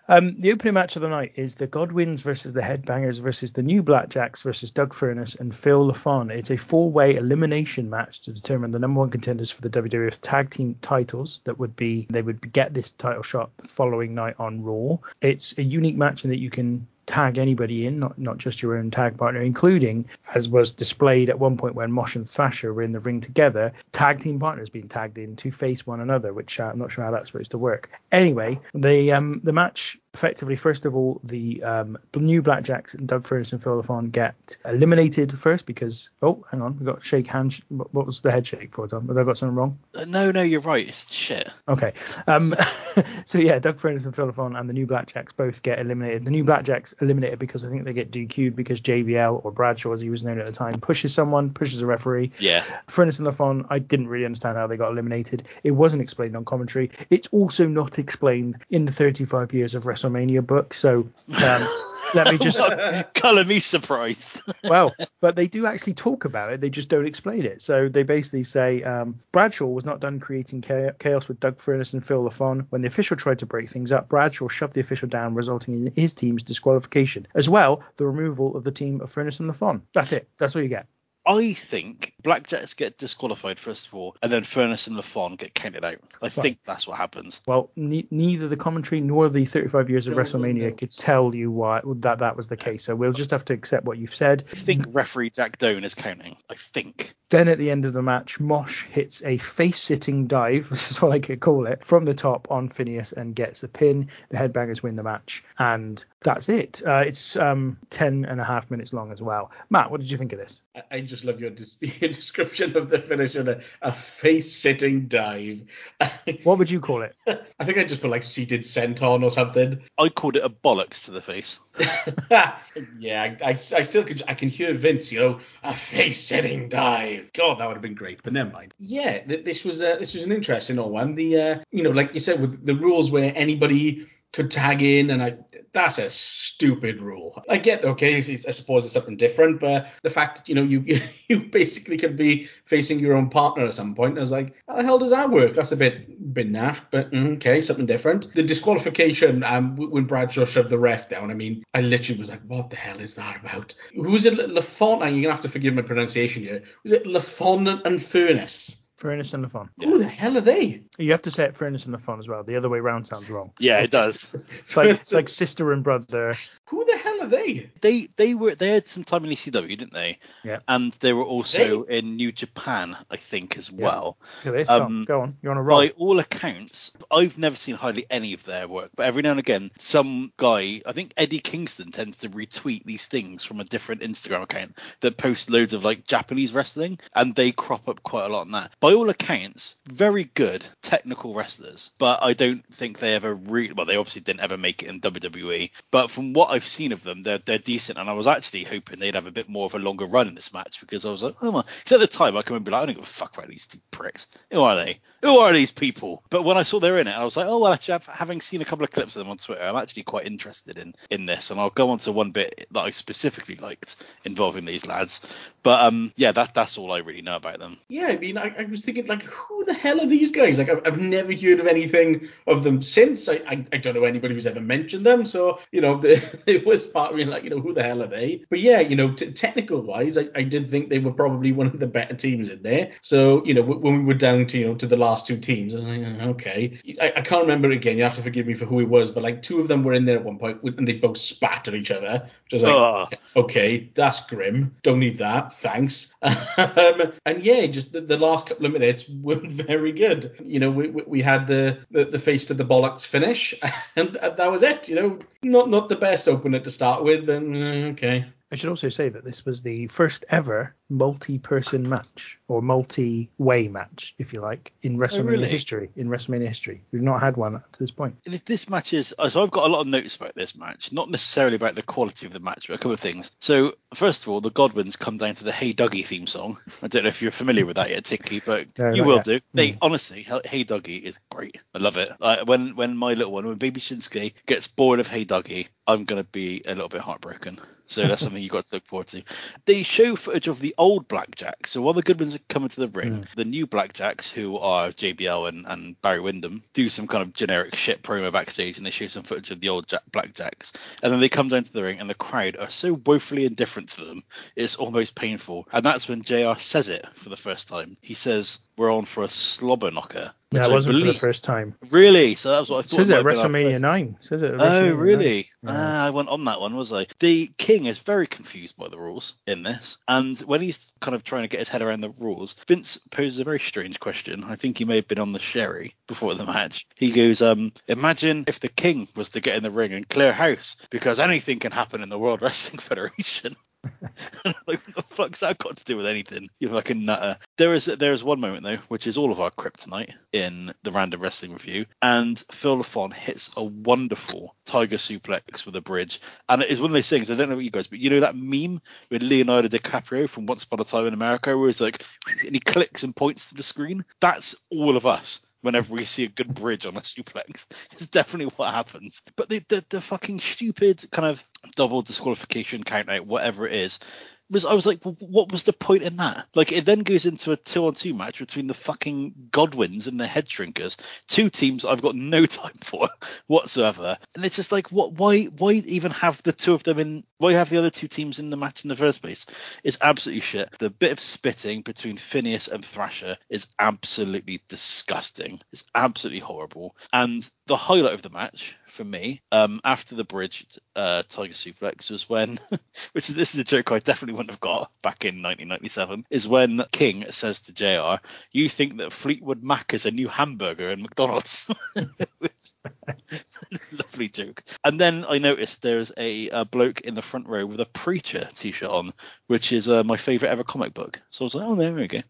Um, the opening match of the night is the Godwins versus the Headbangers versus the New Blackjacks versus Doug Furnas and Phil LaFon. It's a four-way elimination match to determine the number one contenders for the WWF Tag Team titles. That would be they would get this title shot the following night on Raw. It's a unique match in that you can tag anybody in, not not just your own tag partner, including, as was displayed at one point when Mosh and Thrasher were in the ring together, tag team partners being tagged in to face one another, which uh, I'm not sure how that's supposed to work. Anyway, the um the match effectively, first of all, the um, new Blackjacks and Doug Furnas and Phil Lafon get eliminated first because oh, hang on, we got shake hands. What what was the head shake for, Tom? Have I got something wrong? Uh, no, no, you're right. It's shit. Okay. Um, so yeah, Doug Furnas and Phil Lafon and the new Blackjacks both get eliminated. The new Blackjacks eliminated because I think they get DQ'd because JBL or Bradshaw, as he was known at the time, pushes someone, pushes a referee. Yeah. Furnas and Lafon, I didn't really understand how they got eliminated. It wasn't explained on commentary. It's also not explained in the 35 years of WrestleMania book. So um, let me just. Colour me surprised. well, but they do actually talk about it. They just don't explain it. So they basically say um, Bradshaw was not done creating chaos with Doug Furnas and Phil Lafon. When the official tried to break things up, Bradshaw shoved the official down, resulting in his team's disqualification. As well, the removal of the team of Furnas and Lafon. That's it. That's all you get. I think Blackjacks get disqualified first of all, and then Furnas and Lafon get counted out. I think that's what happens. Well, ne- neither the commentary nor the 35 years of WrestleMania could tell you why that that was the case. So we'll just have to accept what you've said. I think referee Jack Doan is counting. I think. Then at the end of the match, Mosh hits a face-sitting dive, this is what I could call it, from the top on Phineas and gets a pin. The Headbangers win the match, and that's it. Uh, it's um, 10 and a half minutes long as well. Matt, what did you think of this? I, I just love your, des- your description of the finish in a, a face-sitting dive. What would you call it? I think I just put like seated senton or something. I called it a bollocks to the face. yeah, I, I, I still can I can hear Vince, you know, a face-sitting dive. God, that would have been great, but never mind. Yeah, th- this was uh, this was an interesting one. The uh, you know, like you said, with the rules where anybody could tag in, and I that's a stupid rule. I get okay, I suppose it's something different, but the fact that you know you you basically could be facing your own partner at some point, I was like, how the hell does that work? That's a bit bit naff, but mm, okay, something different. The disqualification um when Bradshaw shoved the ref down, I mean, I literally was like, what the hell is that about? Who's it? Lafont? You're gonna have to forgive my pronunciation here. Was it Lafont and Furnas? Furnas and Lafon. Who the hell are they? You have to say it Furnas and Lafon as well. The other way round sounds wrong. Yeah, it does. It's like it's like sister and brother. Who the hell are they? They they were they had some time in ECW, didn't they? Yeah. And they were also in New Japan, I think, as well. Look at this. Um, Go on. You're on a roll. By all accounts, I've never seen hardly any of their work, but every now and again, some guy, I think Eddie Kingston, tends to retweet these things from a different Instagram account that posts loads of like Japanese wrestling, and they crop up quite a lot on that. By all accounts, very good technical wrestlers, but I don't think they ever really. Well, they obviously didn't ever make it in WWE, but from what I've seen of them, they're they're decent, and I was actually hoping they'd have a bit more of a longer run in this match because I was like, oh my. Because at the time, I can remember like, I don't give a fuck about these two pricks. Who are they? Who are these people? But when I saw they're in it, I was like, oh well, actually, having seen a couple of clips of them on Twitter, I'm actually quite interested in in this, and I'll go on to one bit that I specifically liked involving these lads. But um, yeah, that that's all I really know about them. Yeah, I mean, I, I was thinking, like, who the hell are these guys? Like, I've, I've never heard of anything of them since. I, I, I don't know anybody who's ever mentioned them. So, you know, it was part of me like, you know, who the hell are they? But yeah, you know, t- technical wise, I, I did think they were probably one of the better teams in there. So, you know, w- when we were down to, you know, to the last two teams, I was like, "Oh, okay. I, I can't remember again. You have to forgive me for who it was, but like two of them were in there at one point and they both spat at each other, which was like, Ugh. okay, that's grim. Don't need that. Thanks. um, and yeah, just the, the last couple of minutes were very good. You know, we, we, we had the, the the face to the bollocks finish, and that was it. You know, not not the best opener to start with, uh, okay. I should also say that this was the first ever multi-person match or multi-way match, if you like, in WrestleMania really? history. In WrestleMania history, we've not had one up to this point. If this match is so I've got a lot of notes about this match, not necessarily about the quality of the match, but a couple of things. So first of all, the Godwins come down to the Hey Duggee theme song. I don't know if you're familiar with that yet, Tinky, but No, you will yet. do. They Mm. honestly, Hey Duggee is great. I love it. When when my little one, when baby Shinsuke gets bored of Hey Duggee, I'm gonna be a little bit heartbroken. So that's something you got to look forward to. They show footage of the old Blackjacks. So while the Godwins are coming to the ring, hmm. the new Blackjacks, who are JBL and, and Barry Windham, do some kind of generic shit promo backstage, and they show some footage of the old Jack- Blackjacks. And then they come down to the ring, and the crowd are so woefully indifferent to them, it's almost painful. And that's when JR says it for the first time. He says, "We're on for a slobber knocker." Yeah, which it wasn't for the first time. Really? So that was what I thought. says it at might have been our WrestleMania 9. Says it Oh, really? 9. Yeah. Ah, I went on that one, was I? The king is very confused by the rules in this, and when he's kind of trying to get his head around the rules, Vince poses a very strange question. I think he may have been on the sherry before the match. He goes, um, "Imagine if the king was to get in the ring and clear house, because anything can happen in the World Wrestling Federation." like, what the fuck's that got to do with anything? You fucking nutter. There is there is one moment though, which is all of our kryptonite in the random wrestling review, and Phil Lafon hits a wonderful tiger suplex with a bridge, and it is one of those things. I don't know what you guys, but you know that meme with Leonardo DiCaprio from Once Upon a Time in America, where he's like, and he clicks and points to the screen. That's all of us. Whenever we see a good bridge on a suplex, it's definitely what happens. But the the, the fucking stupid kind of double disqualification count out, whatever it is, was I was like, what was the point in that? Like, it then goes into a two-on-two match between the fucking Godwins and the Head Shrinkers, two teams I've got no time for whatsoever. And it's just like, what? Why? Why even have the two of them in? Why have the other two teams in the match in the first place? It's absolutely shit. The bit of spitting between Phineas and Thrasher is absolutely disgusting. It's absolutely horrible. And the highlight of the match for me um, after the bridge uh, tiger suplex was when which is this is a joke i definitely wouldn't have got back in 1997 is when king says to jr you think that fleetwood mac is a new hamburger in mcdonald's? Lovely joke. And then i noticed there's a, a bloke in the front row with a preacher t-shirt on which is uh, my favorite ever comic book. So i was like oh there we go.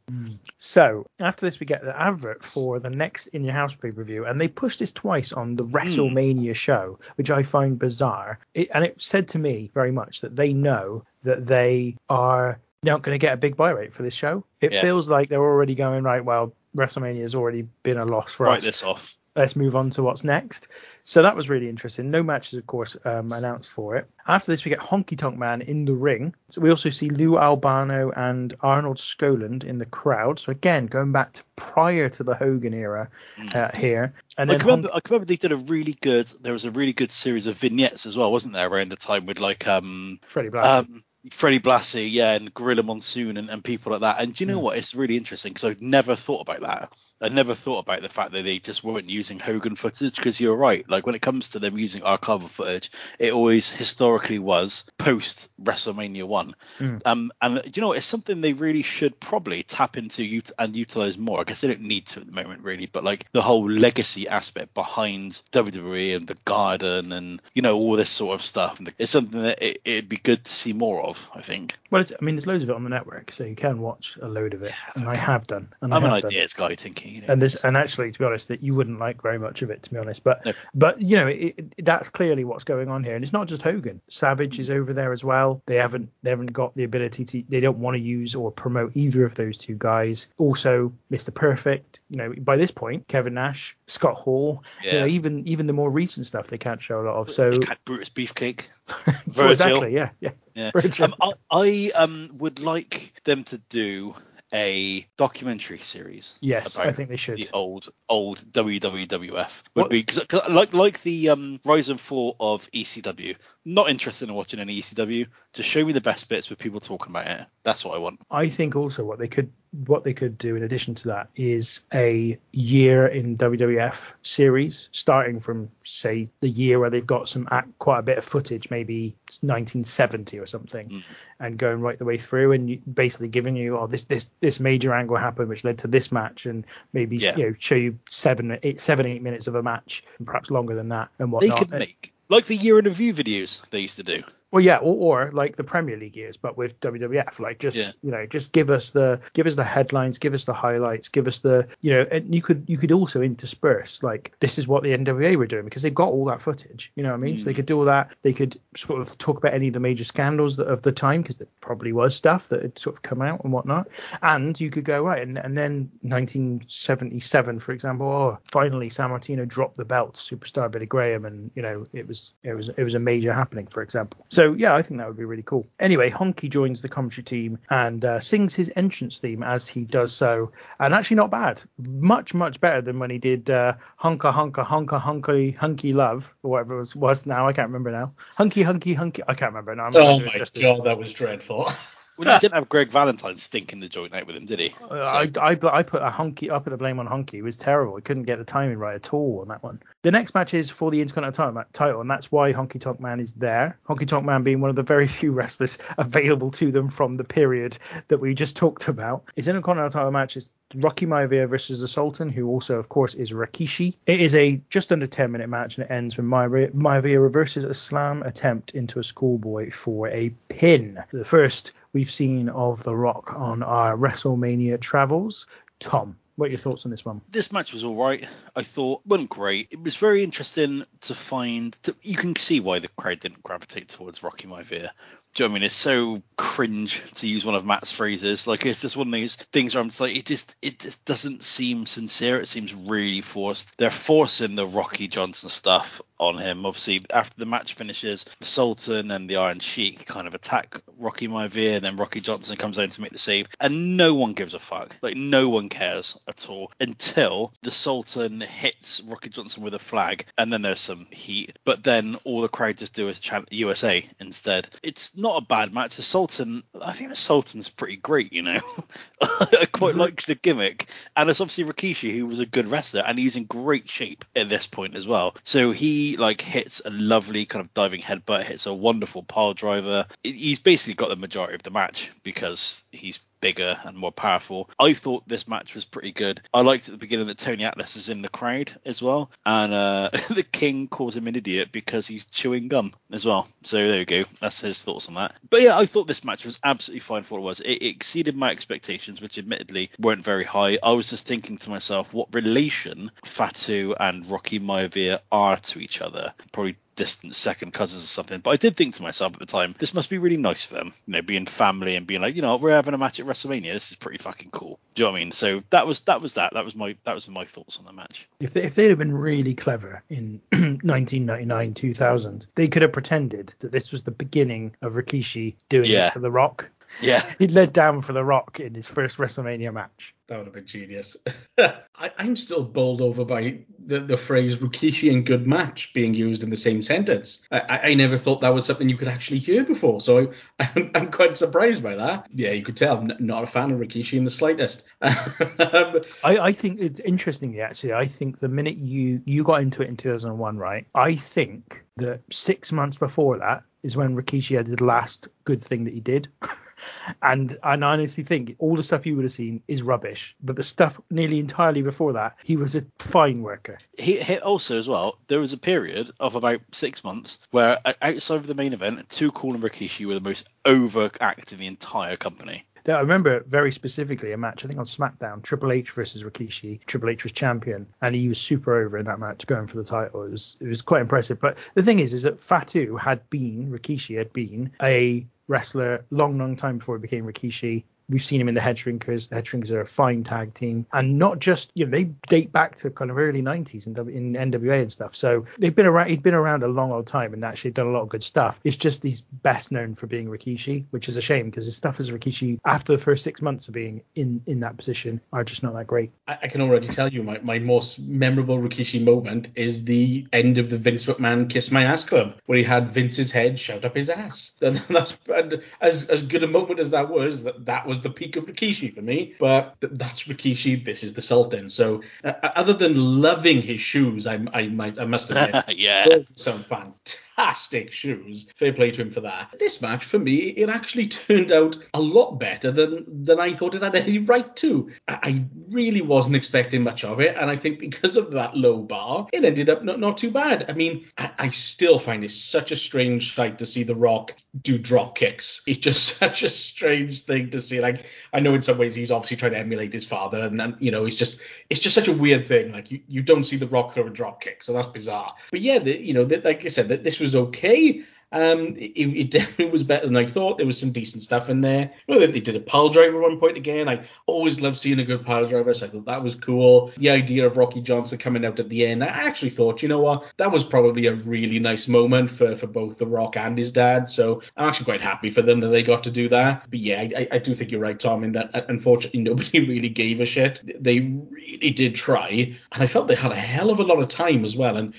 So after this, we get the advert for the next In Your House pay per view, and they pushed this twice on the WrestleMania show, which I find bizarre. It, and it said to me very much that they know that they are not going to get a big buy rate for this show. It Yeah. feels like they're already going right. Well, WrestleMania has already been a loss for write us. this off let's move on to what's next. So that was really interesting. No matches, of course, um, announced for it. After this, we get Honky Tonk Man in the ring. So we also see Lou Albano and Arnold Skaaland in the crowd. So again, going back to prior to the Hogan era uh, here. And I then can, remember, I can remember they did a really good. There was a really good series of vignettes as well, wasn't there? Around the time with like um, Freddie Blassie. um Freddie Blassie, yeah, and Gorilla Monsoon and, and people like that. And do you know hmm. what? It's really interesting because I've never thought about that. I never thought about the fact that they just weren't using Hogan footage because you're right. Like when it comes to them using archival footage, it always historically was post WrestleMania one. Hmm. Um, and uh, do you know what? It's something they really should probably tap into and utilize more. I guess they don't need to at the moment, really, but like the whole legacy aspect behind WWE and the Garden and you know all this sort of stuff. It's something that it, it'd be good to see more of. I think. well, it's, I mean, there's loads of it on the network, so you can watch a load of it, and I have done. And I I'm an have done. ideas guy, thinking. You know, and this and actually to be honest that you wouldn't like very much of it to be honest but No. but you know it, it- that's clearly what's going on here and it's not just hogan savage is over there as well they haven't they haven't got the ability to they don't want to use or promote either of those two guys also mr perfect you know by this point kevin nash scott hall you Yeah. know even even the more recent stuff they can't show a lot of so They had Brutus Beefcake. Well, exactly yeah yeah Yeah. Um, I, I um would like them to do a documentary series. yes i think they should the old old WWF would What- be cause, 'cause like like the um, rise and fall of ECW. Not interested in watching any ECW. Just show me the best bits with people talking about it. That's what I want. I think also what they could what they could do in addition to that is a year in WWF series, starting from say the year where they've got some act, quite a bit of footage, maybe 1970 or something, Mm. and going right the way through, and basically giving you oh this this this major angle happened which led to this match, and maybe Yeah. you know show you seven eight seven eight minutes of a match, and perhaps longer than that, and They could make like the year in review videos they used to do. Well, yeah, or, or like the Premier League years, but with WWF. Like, just Yeah. you know, just give us the give us the headlines, give us the highlights, give us the you know, and you could you could also intersperse like this is what the NWA were doing because they've got all that footage. You know what I mean? So they Mm. could do all that. They could sort of talk about any of the major scandals that, of the time because there probably was stuff that had sort of come out and whatnot. And you could go right, and, and then 1977, for example, oh, finally Sammartino dropped the belt, superstar Billy Graham, and you know it was it was it was a major happening, for example. So yeah, I think that would be really cool. Anyway, Honky joins the commentary team and uh, sings his entrance theme as he does so, and actually not bad, much much better than when he did uh, Honka Honka Honka Hunky Hunky Love or whatever it was, was now. I can't remember now. Hunky Hunky Hunky. I can't remember now. I'm Oh my god, that was dreadful. Well, he didn't have Greg Valentine stinking the joint out with him, did he? Uh, I, I, I put a hunky, I put the blame on Hunky. It was terrible. He couldn't get the timing right at all on that one. The next match is for the Intercontinental title, and that's why Honky Tonk Man is there. Honky Tonk Man being one of the very few wrestlers available to them from the period that we just talked about. It's Intercontinental title match. It's Rocky Maivia versus the Sultan, who also, of course, is Rikishi. It is a just under 10 minute match, and it ends when Maivia reverses a slam attempt into a schoolboy for a pin. The first we've seen of The Rock on our WrestleMania travels. Tom, what are your thoughts on this one? This match was all right. I thought wasn't great. It was very interesting to find. To, you can see why the crowd didn't gravitate towards Rocky Maivia. Do you know I mean? It's so cringe to use one of Matt's phrases. Like it's just one of these things where I'm just like, it just it just doesn't seem sincere. It seems really forced. They're forcing the Rocky Johnson stuff on him. Obviously, after the match finishes, the Sultan and the Iron Sheik kind of attack Rocky Maivia, and then Rocky Johnson comes in to make the save, and no one gives a fuck. Like no one cares at all until the Sultan hits Rocky Johnson with a flag, and then there's some heat. But then all the crowd just do is chant USA instead. It's not a bad match. The Sultan, I think the Sultan's pretty great. You know, I quite mm-hmm. like the gimmick, and it's obviously Rikishi who was a good wrestler, and he's in great shape at this point as well. So he like hits a lovely kind of diving headbutt, hits a wonderful pile driver. He's basically got the majority of the match because he's bigger and more powerful. I thought this match was pretty good. I liked at the beginning that Tony Atlas is in the crowd as well, and uh, the King calls him an idiot because he's chewing gum as well. So there you go. That's his thoughts on that. But yeah, I thought this match was absolutely fine for what it was. It, it exceeded my expectations, which admittedly weren't very high. I was just thinking to myself, what relation Fatu and Rocky Maivia are to each other. Probably distant second cousins or something. But I did think to myself at the time, this must be really nice for them, you know, being family and being like, you know, we're having a match at WrestleMania. This is pretty fucking cool. Do you know what I mean? So that was that was that. That was my that was my thoughts on the match. If they, if they'd have been really clever in 1999 2000, they could have pretended that this was the beginning of Rikishi doing Yeah. it for The Rock. Yeah. He led down for The Rock in his first WrestleMania match. That would have been genius. I, I'm still bowled over by the, the phrase Rikishi and good match being used in the same sentence. I, I never thought that was something you could actually hear before, so I, I'm, I'm quite surprised by that. Yeah, you could tell I'm not a fan of Rikishi in the slightest. I, I think it's interestingly actually. I think the minute you you got into it in 2001, right? I think that six months before that is when Rikishi had the last good thing that he did. And and I honestly think all the stuff you would have seen is rubbish, but the stuff nearly entirely before that, he was a fine worker. He, he also as well. There was a period of about six months where outside of the main event, Too Cool and Rikishi were the most overact in the entire company. I remember very specifically a match, I think on SmackDown, Triple H versus Rikishi. Triple H was champion, and he was super over in that match, going for the title. It was it was quite impressive. But the thing is, is that Fatu had been Rikishi had been a wrestler long, long time before he became Rikishi. We've seen him in the Head Shrinkers. The Head Shrinkers are a fine tag team, and not just you know they date back to kind of early 90s in, W- in NWA and stuff. So they've been around. He'd been around a long old time and actually done a lot of good stuff. It's just he's best known for being Rikishi, which is a shame because his stuff as Rikishi after the first six months of being in in that position are just not that great. I, I can already tell you my, my most memorable Rikishi moment is the end of the Vince McMahon Kiss My Ass Club, where he had Vince's head shoved up his ass. And that's and as as good a moment as that was. That that was the peak of Rikishi for me. But th- that's Rikishi. This is the Sultan. So uh, other than loving his shoes, I I might I must admit. yeah. Some fantastic shoes. Fair play to him for that. This match, for me, it actually turned out a lot better than than I thought it had any right to. I, I really wasn't expecting much of it, and I think because of that low bar, it ended up not, not too bad. I mean, I, I still find it such a strange sight to see The Rock do drop kicks. It's just such a strange thing to see. Like, I know in some ways he's obviously trying to emulate his father, and, you know, it's just it's just such a weird thing. Like, you, you don't see The Rock throw a drop kick, so that's bizarre. But yeah, the, you know, the, like I said, that this was okay. Um, it, it definitely was better than I thought. There was some decent stuff in there. Know, they, they did a pile driver at one point again. I always love seeing a good pile driver, so I thought that was cool. The idea of Rocky Johnson coming out at the end, I actually thought, you know what, that was probably a really nice moment for, for both The Rock and his dad. So I'm actually quite happy for them that they got to do that. But yeah, I, I do think you're right, Tom, in that uh, unfortunately nobody really gave a shit. They really did try, and I felt they had a hell of a lot of time as well. And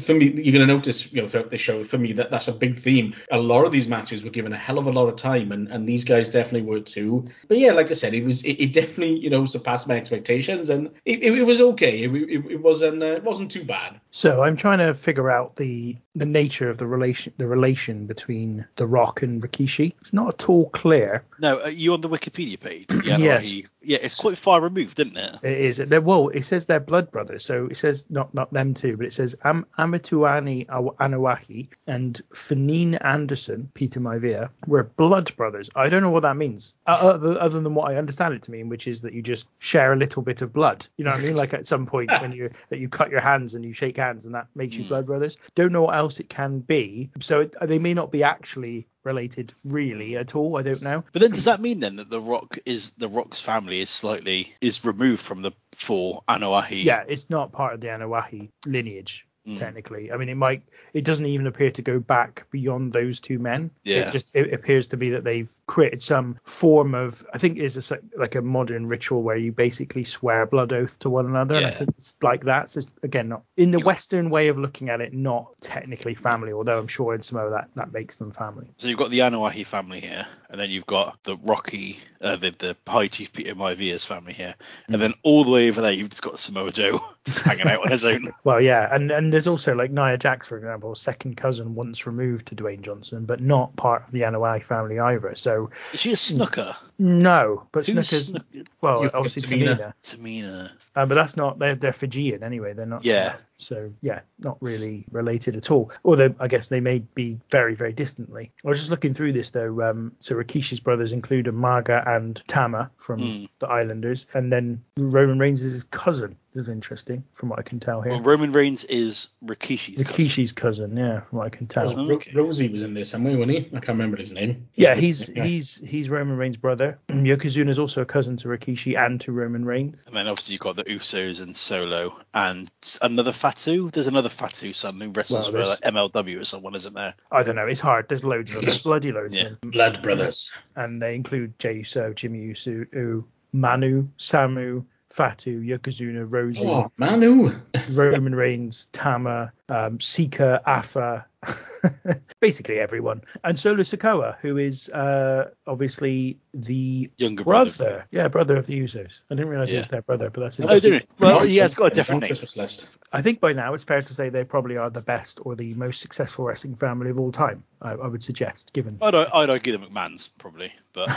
For me, you're going to notice, you know, throughout the show, for me, that that's a big theme. A lot of these matches were given a hell of a lot of time, and, and these guys definitely were too. But yeah, like I said, it was it, it definitely, you know, surpassed my expectations, and it, it, it was okay. It, it, it wasn't uh, it wasn't too bad. So I'm trying to figure out the the nature of the relation the relation between The Rock and Rikishi. It's not at all clear. No, are you on the Wikipedia page? Yeah, Yes. he- yeah, it's quite far removed, isn't it? It is. They're, well, it says they're blood brothers. So it says not not them two, but it says Am- Amituani Aw- Anoa'i and Fanine Anderson, Peter Maivia, were blood brothers. I don't know what that means, uh, other, other than what I understand it to mean, which is that you just share a little bit of blood. You know what I mean? Like at some point when you that you cut your hands and you shake hands and that makes you blood brothers. Don't know what else it can be. So it, they may not be actually related really at all. I don't know. But then does that mean then that the Rock is the Rock's family is slightly is removed from the four Anoa'i? yeah, it's not part of the Anoa'i lineage Mm. technically. I mean, it might. It doesn't even appear to go back beyond those two men. Yeah. It just it appears to be that they've created some form of. I think it's like a modern ritual where you basically swear a blood oath to one another, and I think it's like that. So it's, again, not in the Western way of looking at it, not technically family, although I'm sure in some of that that makes them family. So you've got the Anoa'i family here, and then you've got the Rocky, uh, the the High Chief Peter Maivia's family here, and then all the way over there you've just got Samoa Joe just hanging out on his own. Well, yeah, and and there's also like Nia Jax, for example, second cousin once removed to Dwayne Johnson, but not part of the Anoa'i family either. So Is she a hmm. Snuka? no, but Who's Snuka's Snuka? well, You forget obviously Tamina. Tamina, Tamina. Uh, but that's not they're they're Fijian anyway. They're not. Yeah. So yeah, not really related at all. Although I guess they may be very very distantly. I was just looking through this though. Um, so Rikishi's brothers include Umaga and Tama from Mm. the Islanders, and then Roman Reigns is his cousin. This is interesting from what I can tell here. Well, Roman Reigns is Rikishi's cousin. Rikishi's cousin, yeah, from what I can tell. Oh, Ro- okay. Rosey was in there somewhere, wasn't he? I can't remember his name. Yeah, he's Yeah. he's he's Roman Reigns' brother. Yokozuna is also a cousin to Rikishi and to Roman Reigns. And then obviously you've got the Usos and Solo and another Fatu. There's another Fatu son who wrestles Well, for like MLW or someone, isn't there? I don't know. It's hard. There's loads of them. bloody loads Yeah. of them. Blood Brothers. And they include Jey Uso, Jimmy Uso, Manu, Samu, Fatu, Yokozuna, Rosey, Oh, Manu. Roman Reigns, Tama, um, Sika, Afa, basically everyone, and Solo Sikoa, who is uh, obviously the Younger brother. brother. Yeah, brother of the Usos. I didn't realize he was their brother, but that's it. Oh, didn't it? Well, yeah, it's got a different name. Christmas list. I think by now it's fair to say they probably are the best or the most successful wrestling family of all time. I, I would suggest, given. I'd, I'd argue the McMahons probably, but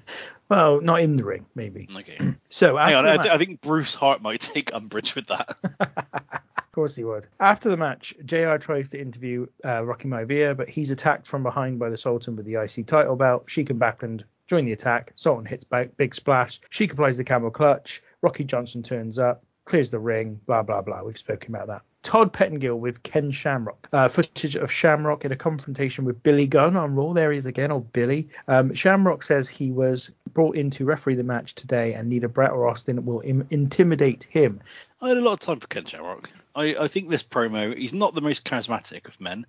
well, not in the ring, maybe. okay. So Hang on, I, match- I think Bruce Hart might take umbrage with that. Of course he would. After the match, JR tries to interview uh, Rocky Maivia, but he's attacked from behind by the Sultan with the IC title belt. Sheik and Backlund join the attack. Sultan hits ba- big splash. Sheik applies the camel clutch. Rocky Johnson turns up, clears the ring, blah, blah, blah. We've spoken about that. Todd Pettengill with Ken Shamrock. Uh, footage of Shamrock in a confrontation with Billy Gunn on Raw. There he is again, or Billy. Um, Shamrock says he was brought in to referee the match today, and neither Bret or Austin will Im- intimidate him. I had a lot of time for Ken Shamrock. I, I think this promo, he's not the most charismatic of men,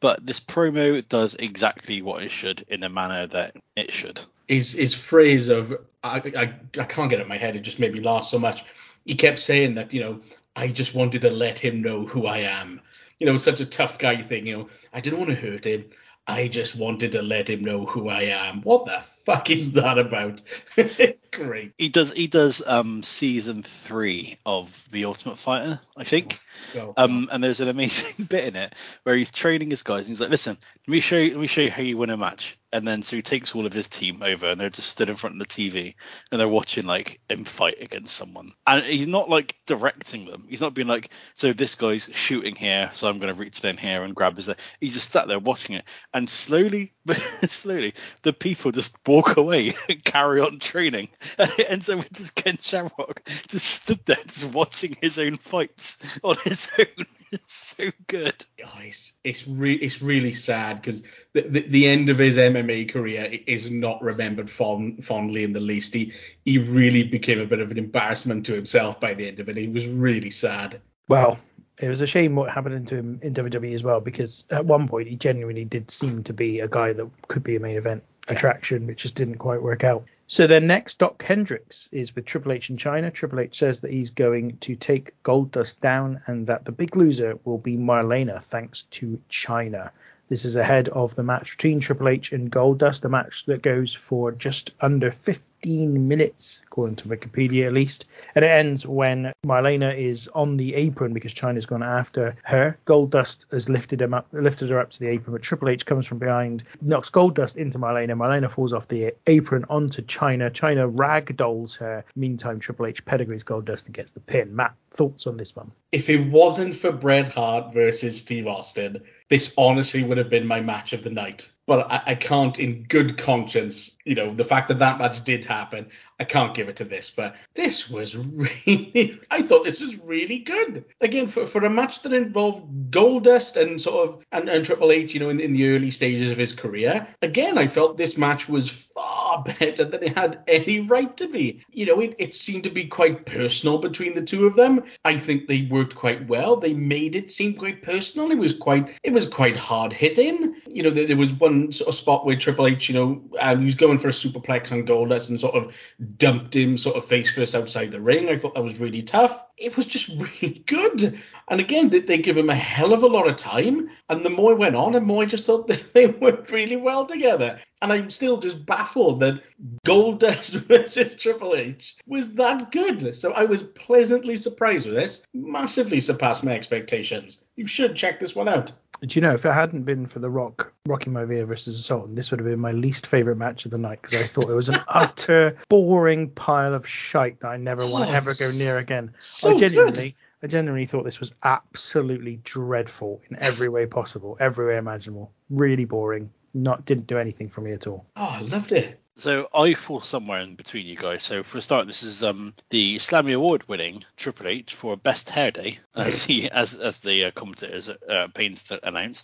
but this promo does exactly what it should in a manner that it should. his his phrase of I, I I can't get it in my head. It just made me laugh so much. He kept saying that you know I just wanted to let him know who I am. You know, such a tough guy thing. You know, I didn't want to hurt him. I just wanted to let him know who I am. What the fuck is that about? it's great. He does he does um season three of The Ultimate Fighter, I think. Well, Um, and there's an amazing bit in it where he's training his guys and he's like, listen, let me show you, let me show you how you win a match. And then so he takes all of his team over and they're just stood in front of the TV and they're watching like him fight against someone. And he's not like directing them. He's not being like, so this guy's shooting here, so I'm going to reach down here and grab his leg. He's just sat there watching it. And slowly, slowly, the people just walk away and carry on training. And so with just Ken Shamrock just stood there just watching his own fights on his own. It's so good. Oh, it's it's, re- it's really sad because the, the the end of his MMA career is not remembered fond- fondly in the least. He he really became a bit of an embarrassment to himself by the end of it. He was really sad. Well, it was a shame what happened to him in WWE as well because at one point he genuinely did seem to be a guy that could be a main event attraction, which just didn't quite work out. So then next, Doc Hendrix is with Triple H in Chyna. Triple H says that he's going to take Goldust down and that the big loser will be Marlena thanks to Chyna. This is ahead of the match between Triple H and Goldust, a match that goes for just under 15 minutes, according to Wikipedia at least. And it ends when Marlena is on the apron because Chyna's gone after her. Goldust has lifted him up, lifted her up to the apron, but Triple H comes from behind, knocks Goldust into Marlena. Marlena falls off the apron onto Chyna. Chyna ragdolls her. Meantime, Triple H pedigrees Goldust and gets the pin. Matt, thoughts on this one? If it wasn't for Bret Hart versus Steve Austin, this honestly would have been my match of the night. But I, I, can't, in good conscience, you know, the fact that that match did happen, I can't give it to this. But this was really, I thought this was really good. Again, for, for a match that involved Goldust and sort of and, and Triple H, you know, in, in the early stages of his career, again, I felt this match was far better than it had any right to be. You know, it, it seemed to be quite personal between the two of them. I think they worked quite well. They made it seem quite personal. It was quite, it was quite hard hitting. You know, there, there was one sort of spot where Triple H, you know, um, he was going for a superplex on Goldust and sort of dumped him sort of face first outside the ring. I thought that was really tough. It was just really good. And again, they, they give him a hell of a lot of time. And the more it went on, the more I just thought they worked really well together. And I'm still just baffled that Goldust versus Triple H was that good. So I was pleasantly surprised with this. Massively surpassed my expectations. You should check this one out. Do you know if it hadn't been for the Rock Rocky Maivia versus Sultan, this would have been my least favorite match of the night because I thought it was an utter boring pile of shite that I never want to oh, ever go near again. So I genuinely, good. I genuinely thought this was absolutely dreadful in every way possible, every way imaginable. Really boring. Not didn't do anything for me at all. Oh, I loved it. So I fall somewhere in between you guys. So for a start, this is um, the Slammy Award winning Triple H for Best Hair Day, as he as as the uh, commentators uh, pains to announce.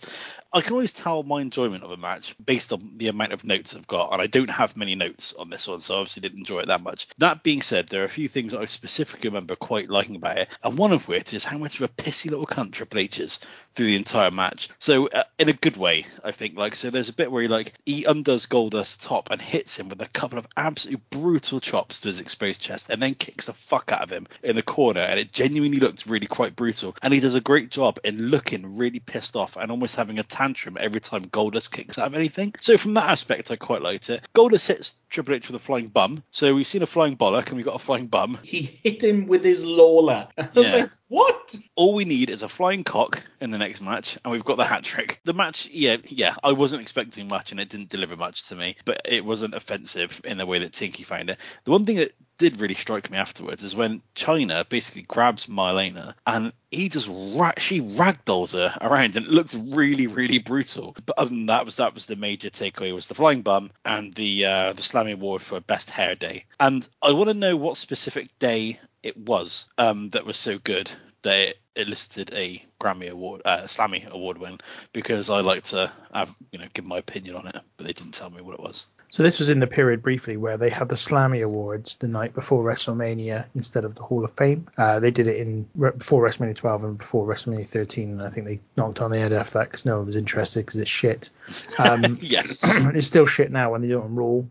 I can always tell my enjoyment of a match based on the amount of notes I've got, and I don't have many notes on this one, so I obviously didn't enjoy it that much. That being said, there are a few things that I specifically remember quite liking about it, and one of which is how much of a pissy little cunt Triple H is through the entire match. So uh, in a good way, I think. Like so, there's a bit where he like he undoes Goldust's top and hits him with a couple of absolutely brutal chops to his exposed chest and then kicks the fuck out of him in the corner. And it genuinely looked really quite brutal. And he does a great job in looking really pissed off and almost having a tantrum every time Goldust kicks out of anything. So from that aspect, I quite liked it. Goldust hits Triple H with a flying bum. So we've seen a flying bollock and we've got a flying bum. He hit him with his Lawler. Yeah. What? All we need is a flying cock in the next match, and we've got the hat trick. The match, yeah, yeah, I wasn't expecting much, and it didn't deliver much to me, but it wasn't offensive in the way that Tinky found it. The one thing that did really strike me afterwards is when Chyna basically grabs Marlena and he just ra- she ragdolls her around and it looked really really brutal. But other than that was that was the major takeaway was the flying bum and the uh, the Slammy Award for best hair day. And I want to know what specific day it was um, that was so good that it listed a Grammy award, uh, Slammy award win because I like to have you know give my opinion on it, but they didn't tell me what it was. So this was in the period briefly where they had the Slammy Awards the night before WrestleMania instead of the Hall of Fame. Uh, they did it in before WrestleMania 12 and before WrestleMania 13, and I think they knocked on the head after that because no one was interested because it's shit. Um, yes, it's still shit now when they do it on Raw,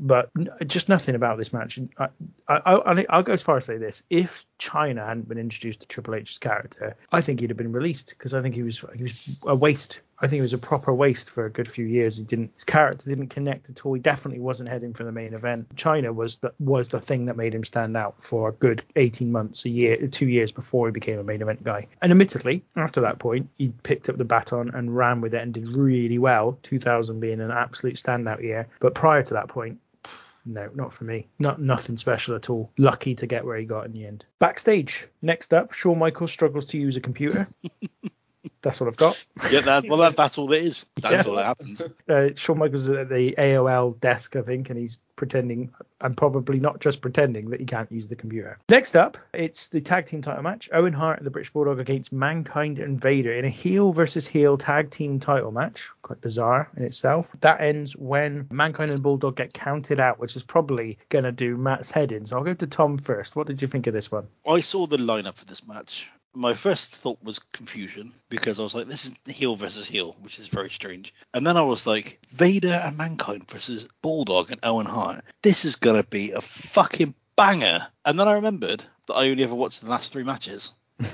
but just nothing about this match. I, I, I, will go as far as say this: if Chyna hadn't been introduced to Triple H's character, I think he'd have been released because I think he was he was a waste I think he was a proper waste for a good few years. He didn't his character didn't connect at all. He definitely wasn't heading for the main event. Chyna was the was the thing that made him stand out for a good 18 months, a year, two years before he became a main event guy. And admittedly, after that point, he picked up the baton and ran with it and did really well. 2000 being an absolute standout year. But prior to that point, no, not for me. Not nothing special at all. Lucky to get where he got in the end. Backstage. Next up, Shawn Michaels struggles to use a computer. That's what I've got. Yeah, that, well, that, that's all it is. That's yeah. all that happens. Uh, Shawn Michaels is at the AOL desk, I think, and he's pretending, and probably not just pretending, that he can't use the computer. Next up, it's the tag team title match: Owen Hart and the British Bulldog against Mankind and Vader in a heel versus heel tag team title match. Quite bizarre in itself. That ends when Mankind and Bulldog get counted out, which is probably going to do Matt's head in. So I'll go to Tom first. What did you think of this one? I saw the lineup for this match my first thought was confusion because I was like, this is heel versus heel, which is very strange. And then I was like, Vader and Mankind versus Bulldog and Owen Hart. This is gonna be a fucking banger. And then I remembered that I only ever watched the last three matches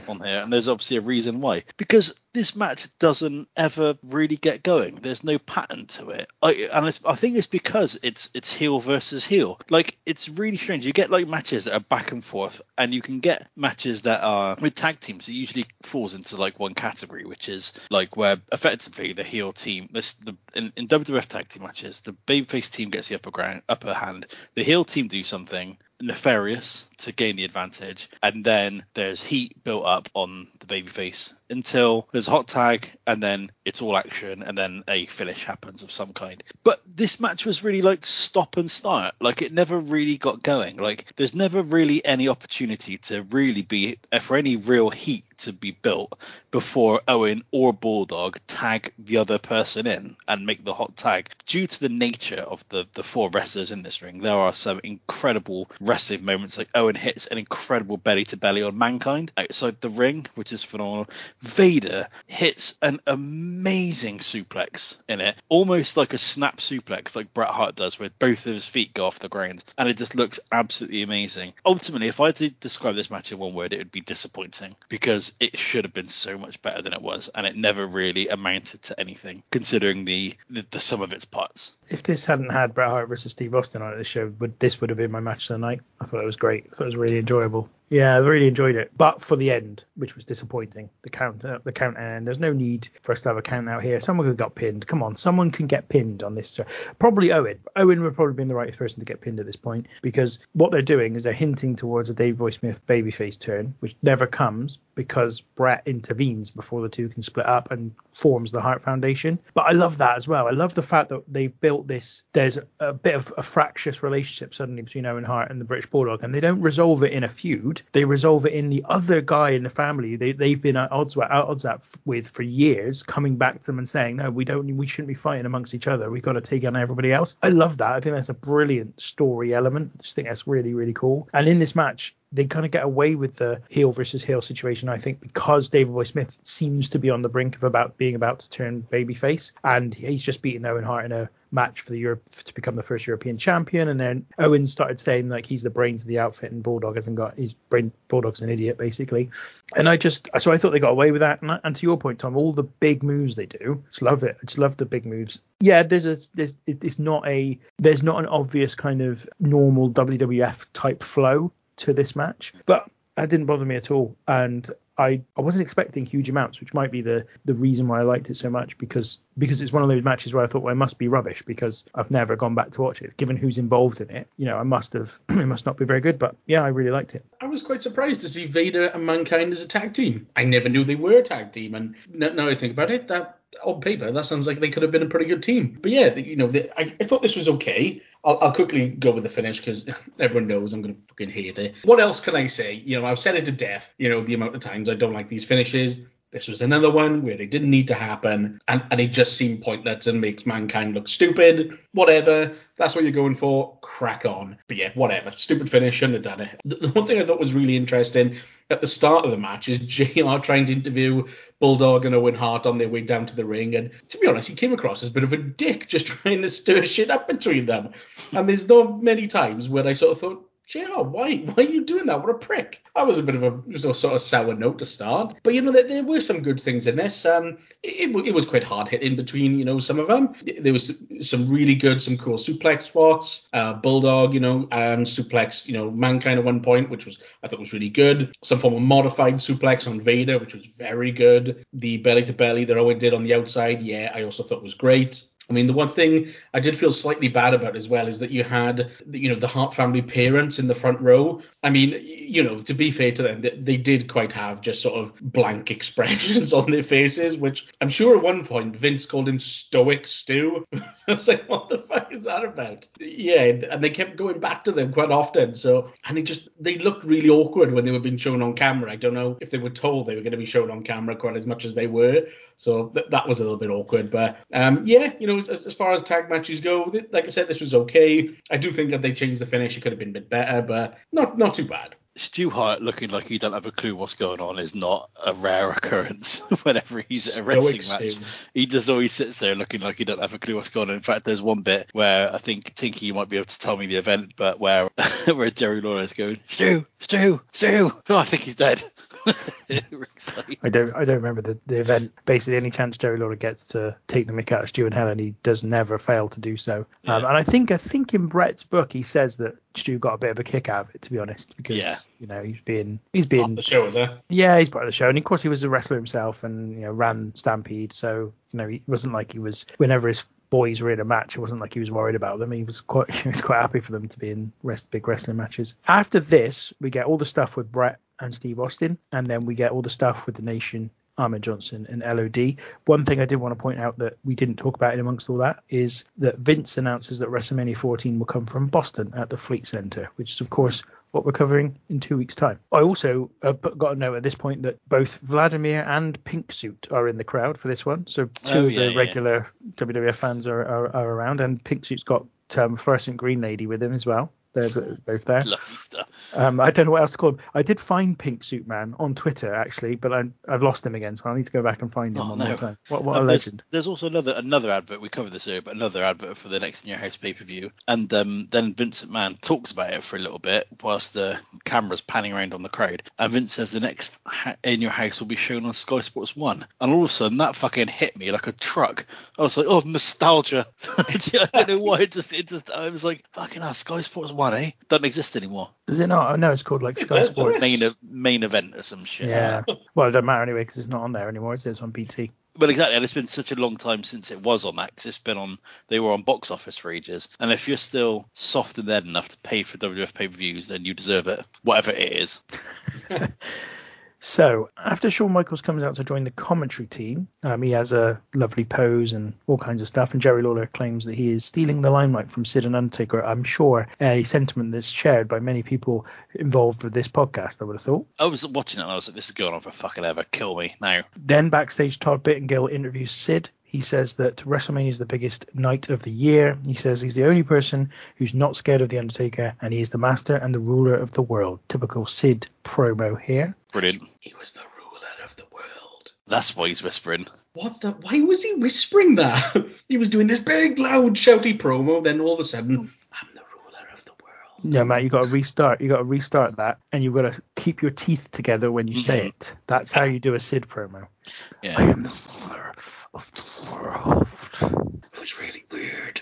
on here, and there's obviously a reason why. Because this match doesn't ever really get going. There's no pattern to it, I, and I think it's because it's it's heel versus heel. Like it's really strange. You get like matches that are back and forth, and you can get matches that are with tag teams. It usually falls into like one category, which is like where effectively the heel team, this the in, in WWF tag team matches, the babyface team gets the upper ground, upper hand. The heel team do something nefarious to gain the advantage, and then there's heat built up on the babyface until there's a hot tag and then it's all action and then a finish happens of some kind. But this match was really like stop and start. Like it never really got going. Like there's never really any opportunity to really be for any real heat to be built before Owen or Bulldog tag the other person in and make the hot tag. Due to the nature of the the four wrestlers in this ring, there are some incredible wrestling moments. Like Owen hits an incredible belly to belly on Mankind outside the ring, which is phenomenal. Vader hits an amazing suplex in it, almost like a snap suplex, like Bret Hart does, where both of his feet go off the ground, and it just looks absolutely amazing. Ultimately, if I had to describe this match in one word, it would be disappointing because it should have been so much better than it was, and it never really amounted to anything, considering the the, the sum of its parts. If this hadn't had Bret Hart versus Steve Austin on the show, would this would have been my match of the night? I thought it was great. I thought it was really enjoyable. Yeah, I really enjoyed it, but for the end, which was disappointing, the count, uh, the count, and there's no need for us to have a count out here. Someone could got pinned. Come on, someone can get pinned on this. Probably Owen. Owen would probably been the right person to get pinned at this point because what they're doing is they're hinting towards a Davey Boy Smith babyface turn, which never comes because Bret intervenes before the two can split up and forms the Hart Foundation. But I love that as well. I love the fact that they've built this. There's a bit of a fractious relationship suddenly between Owen Hart and the British Bulldog, and they don't resolve it in a feud. They resolve it in the other guy in the family. They they've been at odds at odds with for years, coming back to them and saying, no, we don't, we shouldn't be fighting amongst each other. We've got to take on everybody else. I love that. I think that's a brilliant story element. I just think that's really really cool. And in this match, they kind of get away with the heel versus heel situation, I think, because Davey Boy Smith seems to be on the brink of about being about to turn babyface, and he's just beaten Owen Hart in a match for the Europe to become the first European champion, and then Owen started saying like he's the brains of the outfit, and Bulldog hasn't got his brain. Bulldog's an idiot basically, and I just so I thought they got away with that. And, and to your point, Tom, all the big moves they do, just love it. I just love the big moves. Yeah, there's a there's it's not a there's not an obvious kind of normal WWF type flow to this match, but that didn't bother me at all. And I, I wasn't expecting huge amounts, which might be the the reason why I liked it so much because because it's one of those matches where I thought well it must be rubbish because I've never gone back to watch it. Given who's involved in it, you know, I must have it must not be very good. But yeah, I really liked it. I was quite surprised to see Vader and Mankind as a tag team. I never knew they were a tag team, and now I think about it, that on paper that sounds like they could have been a pretty good team. But yeah, you know, the, I, I thought this was okay. I'll, I'll quickly go with the finish because everyone knows I'm going to fucking hate it. What else can I say? You know, I've said it to death. You know, the amount of times I don't like these finishes. This was another one where they didn't need to happen, and, and it just seemed pointless and makes Mankind look stupid. Whatever, that's what you're going for. Crack on. But yeah, whatever. Stupid finish, shouldn't have done it. The, the one thing I thought was really interesting at the start of the match is JR trying to interview Bulldog and Owen Hart on their way down to the ring. And to be honest, he came across as a bit of a dick just trying to stir shit up between them. And there's not many times where I sort of thought, JR, why why are you doing that? What a prick. That was a bit of a, sort of sour note to start. But, you know, there, there were some good things in this. Um, it, it, was quite hard hit in between, you know, some of them. There was some really good, some cool suplex spots. Uh, Bulldog, you know, um, suplex, you know, Mankind at one point, which was, I thought was really good. Some form of modified suplex on Vader, which was very good. The belly to belly that Owen did on the outside, yeah, I also thought was great. I mean, the one thing I did feel slightly bad about as well is that you had, you know, the Hart family parents in the front row. I mean, you know, to be fair to them, they, did quite have just sort of blank expressions on their faces, which I'm sure at one point Vince called him Stoic Stu. I was like, what the fuck is that about? Yeah, and they kept going back to them quite often. So, and they just, they looked really awkward when they were being shown on camera. I don't know if they were told they were going to be shown on camera quite as much as they were. So th- that was a little bit awkward. But um, yeah, you know, as, as, far as tag matches go, th- like I said, this was okay. I do think that they changed the finish. It could have been a bit better, but not not too bad. Stu Hart looking like he don't have a clue what's going on is not a rare occurrence whenever he's at a wrestling match. He just always sits there looking like he don't have a clue what's going on. In fact, there's one bit where I think Tinky you might be able to tell me the event, but where where Jerry Lawler is going, Stu, Stu, Stu. Oh, I think he's dead. Rick's like, I don't I don't remember the, the event. Basically, any chance Jerry Lawler gets to take the mick out of Stu and Helen, he does never fail to do so. Um, and I think I think in Bret's book he says that Stu got a bit of a kick out of it, to be honest, because Yeah. you know he's being he's On being the show, is that? yeah he's part of the show, and of course he was a wrestler himself, and you know ran Stampede, so you know he wasn't like he was whenever his boys were in a match, it wasn't like he was worried about them. He was quite he was quite happy for them to be in rest, big wrestling matches. After this, we get all the stuff with Bret and Steve Austin, and then we get all the stuff with the Nation. Ahmed Johnson and LOD. One thing I did want to point out that we didn't talk about in amongst all that is that Vince announces that WrestleMania 14 will come from Boston at the Fleet Center, which is of course what we're covering in two weeks' time. I also have got a note at this point that both Vladimir and Pink Suit are in the crowd for this one, so two Oh, of the yeah. regular WWF fans are, are, are around, and Pink Suit's got um, fluorescent green lady with him as well. They're both there. Um, I don't know what else to call him. I did find Pink Suit Man on Twitter actually, but I, I've lost him again, so I need to go back and find him Oh, no. What, what a Um, there's, legend! there's also another another advert. We covered this earlier, but another advert for the next In Your House pay per view. And um, then Vince McMahon talks about it for a little bit whilst the camera's panning around on the crowd. And Vince says the next ha- In Your House will be shown on Sky Sports One. And all of a sudden that fucking hit me like a truck. I was like, oh nostalgia. I don't know why. It just it just I was like, fucking hell, Sky Sports One, eh? Doesn't exist anymore. Does it not? I know it's called like It Sky does, Sports. Main main event or some shit. Yeah. well, it doesn't matter anyway because it's not on there anymore. It's on BT. Well, exactly, and it's been such a long time since it was on that 'cause it's been on. They were on box office for ages, and if you're still soft and dead enough to pay for WWF pay per views, then you deserve it, whatever it is. So after Shawn Michaels comes out to join the commentary team, um, he has a lovely pose and all kinds of stuff. And Jerry Lawler claims that he is stealing the limelight from Sid and Undertaker. I'm sure a sentiment that's shared by many people involved with this podcast. I would have thought. I was watching it and I was like, this is going on for fucking ever. Kill me now. Then backstage, Todd Pettengill interviews Sid. He says that WrestleMania is the biggest night of the year. He says he's the only person who's not scared of the Undertaker, and he is the master and the ruler of the world. Typical Sid promo here. Brilliant. He was the ruler of the world. That's why he's whispering. What the? Why was he whispering that? he was doing this big, loud, shouty promo. Then all of a sudden, I'm the ruler of the world. Yeah, Matt, you got to restart. You got to restart that, and you've got to keep your teeth together when you say mm-hmm. it. That's how you do a Sid promo. I Yeah. am the ruler of the world. It was really weird.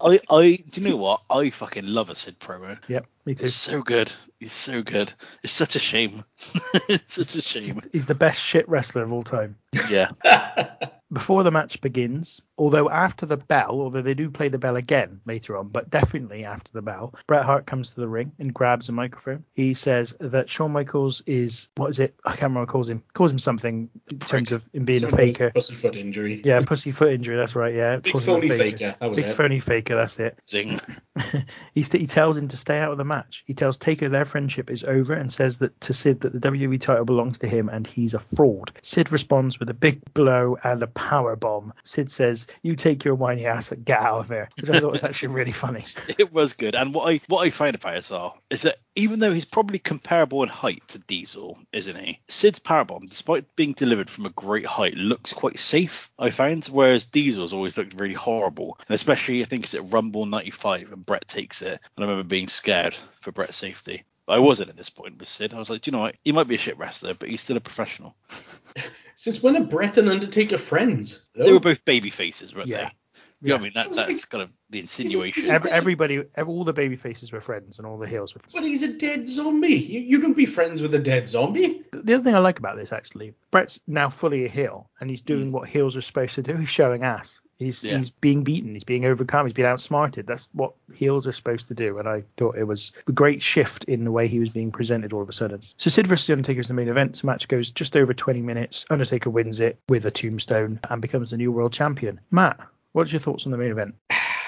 I, I, do you know what? I fucking love a Sid promo. Yep, me too. He's so good. He's so good. It's such a shame. it's such a shame. He's the best shit wrestler of all time. Yeah. before the match begins, although after the bell, although they do play the bell again later on, but definitely after the bell, Bret Hart comes to the ring and grabs a microphone. He says that Shawn Michaels is what is it? I can't remember he calls him. Calls him something in terms of him being a faker. Pussyfoot injury. Yeah, pussy foot injury. That's right. Yeah, Big calls him a phony faker. That was Big it. phony faker. That's it. Zing. he, st- he tells him to stay out of the match. He tells Taker their friendship is over and says that to Sid that the WWE title belongs to him and he's a fraud. Sid responds with a big blow and a power bomb. Sid says, "You take your whiny ass and get out of here," which I thought was actually really funny. It was good. And what I what I find about it as well is that even though he's probably comparable in height to Diesel, isn't he? Sid's powerbomb, despite being delivered from a great height, looks quite safe. I found, whereas Diesel's always looked really horrible. And especially I think it's at Rumble '95 and Bret takes it, and I remember being scared for Bret's safety. But I wasn't at this point with Sid. I was like, Do you know what? He might be a shit wrestler, but he's still a professional. Since when are Bret and Undertaker friends? They were both baby faces, weren't Yeah. they? You know I mean? That, I like- that's kind of the insinuation. Every, everybody, all the baby faces were friends and all the heels were friends. But he's a dead zombie. You, you don't be friends with a dead zombie. The other thing I like about this actually, Bret's now fully a heel and he's doing hmm. what heels are supposed to do. He's showing ass. He's Yeah. he's being beaten. He's being overcome. He's being outsmarted. That's what heels are supposed to do. And I thought it was a great shift in the way he was being presented all of a sudden. So Sid versus The Undertaker is the main event. This match goes just over 20 minutes. Undertaker wins it with a tombstone and becomes the new world champion. Matt, what's your thoughts on the main event?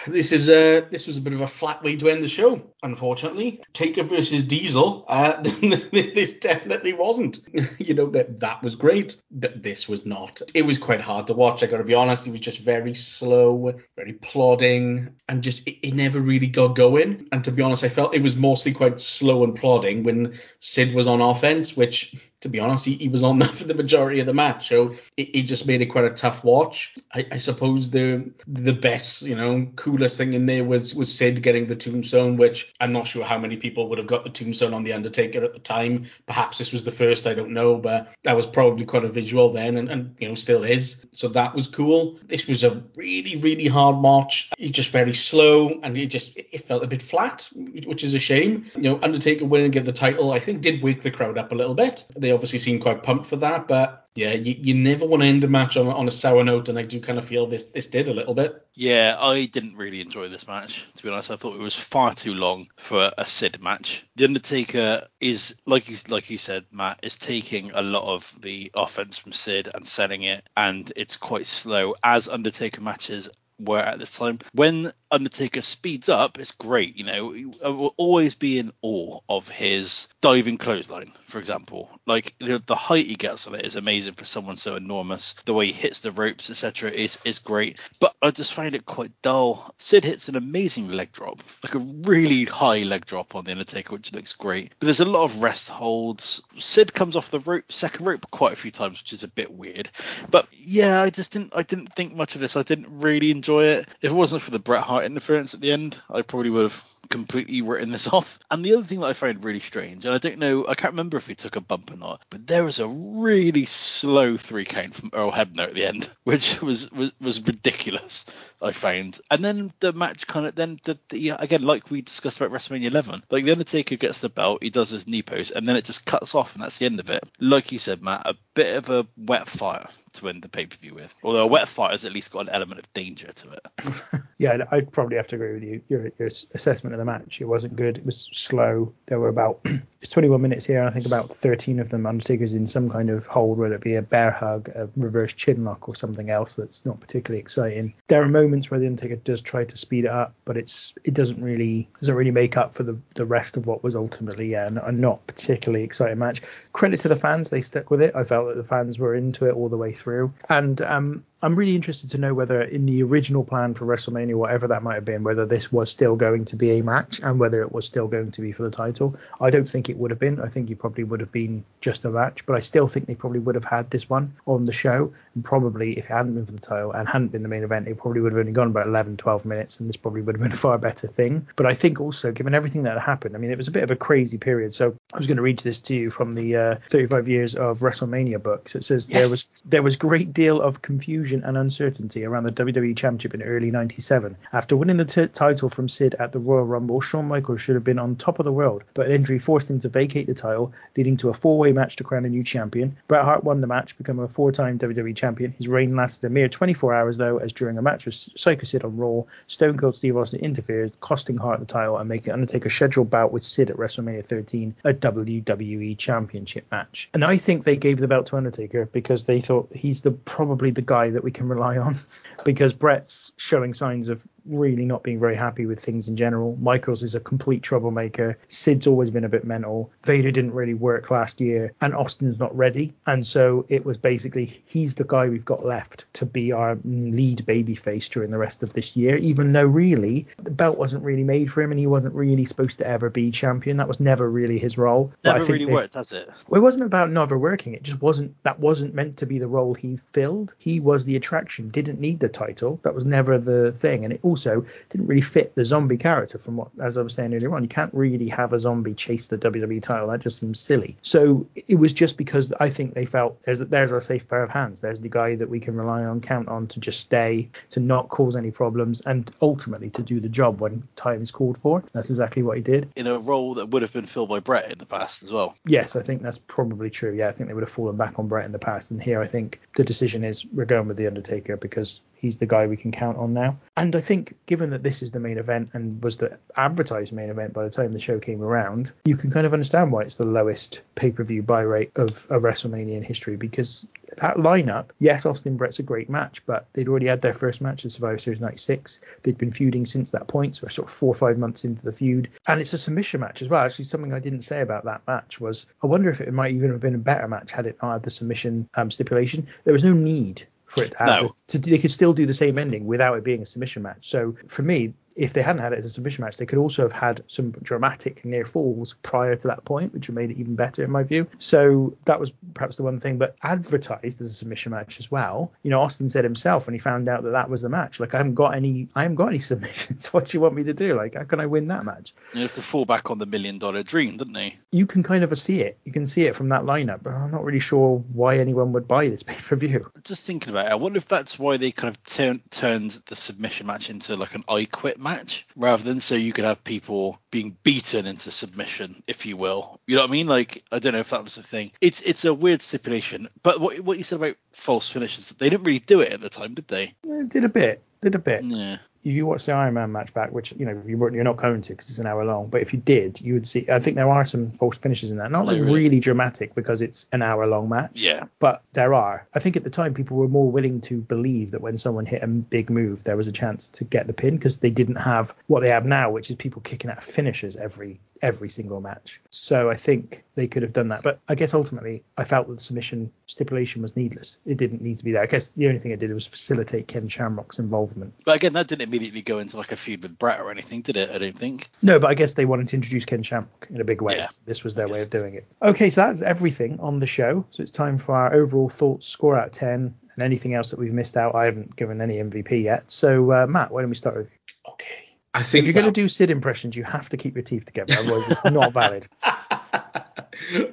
This is a this was a bit of a flat way to end the show. Unfortunately, Taker versus Diesel. Uh, this definitely wasn't. You know that that was great. But this was not. It was quite hard to watch. I got to be honest. It was just very slow, very plodding, and just it, it never really got going. And to be honest, I felt it was mostly quite slow and plodding when Sid was on offense, which to be honest, he, he was on that for the majority of the match, so it, it just made it quite a tough watch. I, I, suppose the the best, you know, coolest thing in there was was Sid getting the tombstone, which I'm not sure how many people would have got the tombstone on the Undertaker at the time. Perhaps this was the first, I don't know, but that was probably quite a visual then, and, and you know still is. So that was cool. This was a really really hard match. It's just very slow, and it just it felt a bit flat, which is a shame. You know, Undertaker winning give the title, I think, did wake the crowd up a little bit. They obviously seemed quite pumped for that, but yeah, you, you never want to end a match on, on a sour note, and I do kind of feel this this did a little bit. Yeah, I didn't really enjoy this match. To be honest, I thought it was far too long for a Sid match. The Undertaker is like you like you said, Matt, is taking a lot of the offense from Sid and selling it, and it's quite slow as Undertaker matches were at this time. When Undertaker speeds up, it's great. You know, I will always be in awe of his diving clothesline, for example. Like the, the height he gets on it is amazing for someone so enormous. The way he hits the ropes, etc., is is great. But I just find it quite dull. Sid hits an amazing leg drop, like a really high leg drop on the Undertaker, which looks great. But there's a lot of rest holds. Sid comes off the rope, second rope, quite a few times, which is a bit weird. But yeah, I just didn't I didn't think much of this. I didn't really enjoy enjoy it. If it wasn't for the Bret Hart interference at the end, I probably would have completely written this off. And the other thing that I find really strange, and I don't know, I can't remember if he took a bump or not, but there was a really slow three count from Earl Hebner at the end, which was was, was ridiculous. I found, and then the match kind of then the, the again like we discussed about WrestleMania 11, like the Undertaker gets the belt, he does his knee post, and then it just cuts off, and that's the end of it. Like you said, Matt, a bit of a wet fire to end the pay per view with. Although a wet fight has at least got an element of danger to it. yeah, I'd probably have to agree with you. Your, your assessment of the match, it wasn't good. It was slow. There were about it's 21 minutes here. I think about 13 of them Undertaker's in some kind of hold, whether it be a bear hug, a reverse chin lock, or something else that's not particularly exciting. There are moments where the Undertaker does try to speed it up, but it's it doesn't really doesn't really make up for the the rest of what was ultimately yeah, a not particularly exciting match. Credit to the fans, they stuck with it. I felt that the fans were into it all the way through. And um, I'm really interested to know whether in the original plan for WrestleMania, whatever that might have been, whether this was still going to be a match and whether it was still going to be for the title. I don't think it would have been. I think you probably would have been just a match, but I still think they probably would have had this one on the show. And probably if it hadn't been for the title and hadn't been the main event, it probably would have only gone about 11, 12 minutes, and this probably would have been a far better thing. But I think also, given everything that happened, I mean, it was a bit of a crazy period. So I was going to read this to you from the uh, 35 years of WrestleMania book. So it says yes. there was there was great deal of confusion and uncertainty around the WWE Championship in early 97. After winning the t- title from Sid at the Royal Rumble, Shawn Michaels should have been on top of the world, but an injury forced him to vacate the title, leading to a four way match to crown a new champion. Bret Hart won the match, becoming a four time WWE champion. His reign lasted a mere 24 hours, though, as during a match with Psycho Sid on Raw, Stone Cold Steve Austin interfered, costing Hart the title and making Undertaker a scheduled bout with Sid at WrestleMania 13, a WWE Championship match. And I think they gave the belt to Undertaker because they thought he's the probably the guy that we can rely on because Bret's showing signs of really not being very happy with things in general. Michaels is a complete troublemaker. Sid's always been a bit mental. Vader didn't really work last year, and Austin's not ready. And so it was basically he's the guy we've got left to be our lead babyface during the rest of this year, even though really the belt wasn't really made for him and he wasn't really supposed to ever be champion. That was never really his role. Never really worked, has it? Well, it wasn't about never working. It just wasn't that wasn't meant to be the role he filled. He was the attraction, didn't need the title. That was never the thing. And it also didn't really fit the zombie character from what as I was saying earlier on. You can't really have a zombie chase the WWE title. That just seems silly. So it was just because I think they felt there's there's our safe pair of hands. There's the guy that we can rely on, count on to just stay, to not cause any problems, and ultimately to do the job when time is called for. That's exactly what he did. In a role that would have been filled by Bret in the past as well. Yes, I think that's probably true. Yeah, I think they would have fallen back on Bret in the past, and here I think the decision is we're going with the Undertaker because he's the guy we can count on now. And I think, given that this is the main event and was the advertised main event by the time the show came around, you can kind of understand why it's the lowest pay per view buy rate of a WrestleMania in history because that lineup, yes, Austin Bret's a great match, but they'd already had their first match at Survivor Series 96. They'd been feuding since that point, so we're sort of four or five months into the feud. And it's a submission match as well. Actually, something I didn't say about that match was I wonder if it might even have been a better match had it not had the submission um, stipulation. There was no need for it to have. No. to, they could still do the same ending without it being a submission match. So for me, if they hadn't had it as a submission match, they could also have had some dramatic near falls prior to that point, which would have made it even better in my view. So that was perhaps the one thing. But advertised as a submission match as well. You know, Austin said himself when he found out that that was the match, like I haven't got any, I haven't got any submissions. what do you want me to do? Like, how can I win that match? You have to fall back on the million dollar dream, didn't he? You can kind of see it. You can see it from that lineup, but I'm not really sure why anyone would buy this pay per view. Just thinking about it, I wonder if that's why they kind of turn, turned the submission match into like an I quit match rather than so you could have people being beaten into submission, if you will. You know what I mean? Like I don't know if that was the thing. It's it's a weird stipulation, but what what you said about false finishes, they didn't really do it at the time, did they? Eh, Did a bit, did a bit. Yeah. If you watch the Iron Man match back, which you know you weren't, you're not going to because it's an hour long, but if you did, you would see. I think there are some false finishes in that, not like really? really dramatic because it's an hour long match. Yeah. But there are. I think at the time people were more willing to believe that when someone hit a big move, there was a chance to get the pin because they didn't have what they have now, which is people kicking out finishers every every single match. So I think they could have done that. But I guess ultimately I felt that the submission stipulation was needless. It didn't need to be there. I guess the only thing it did was facilitate Ken Shamrock's involvement. But again, that didn't immediately go into like a feud with Bret or anything, did it? I don't think. No, but I guess they wanted to introduce Ken Shamrock in a big way. Yeah, this was their way of doing it. Okay, so that's everything on the show. So it's time for our overall thoughts, score out of 10, and anything else that we've missed out. I haven't given any MVP yet. So, uh, Matt, why don't we start with you? Okay. I think If you're going to do Sid impressions, you have to keep your teeth together. Otherwise, it's not valid.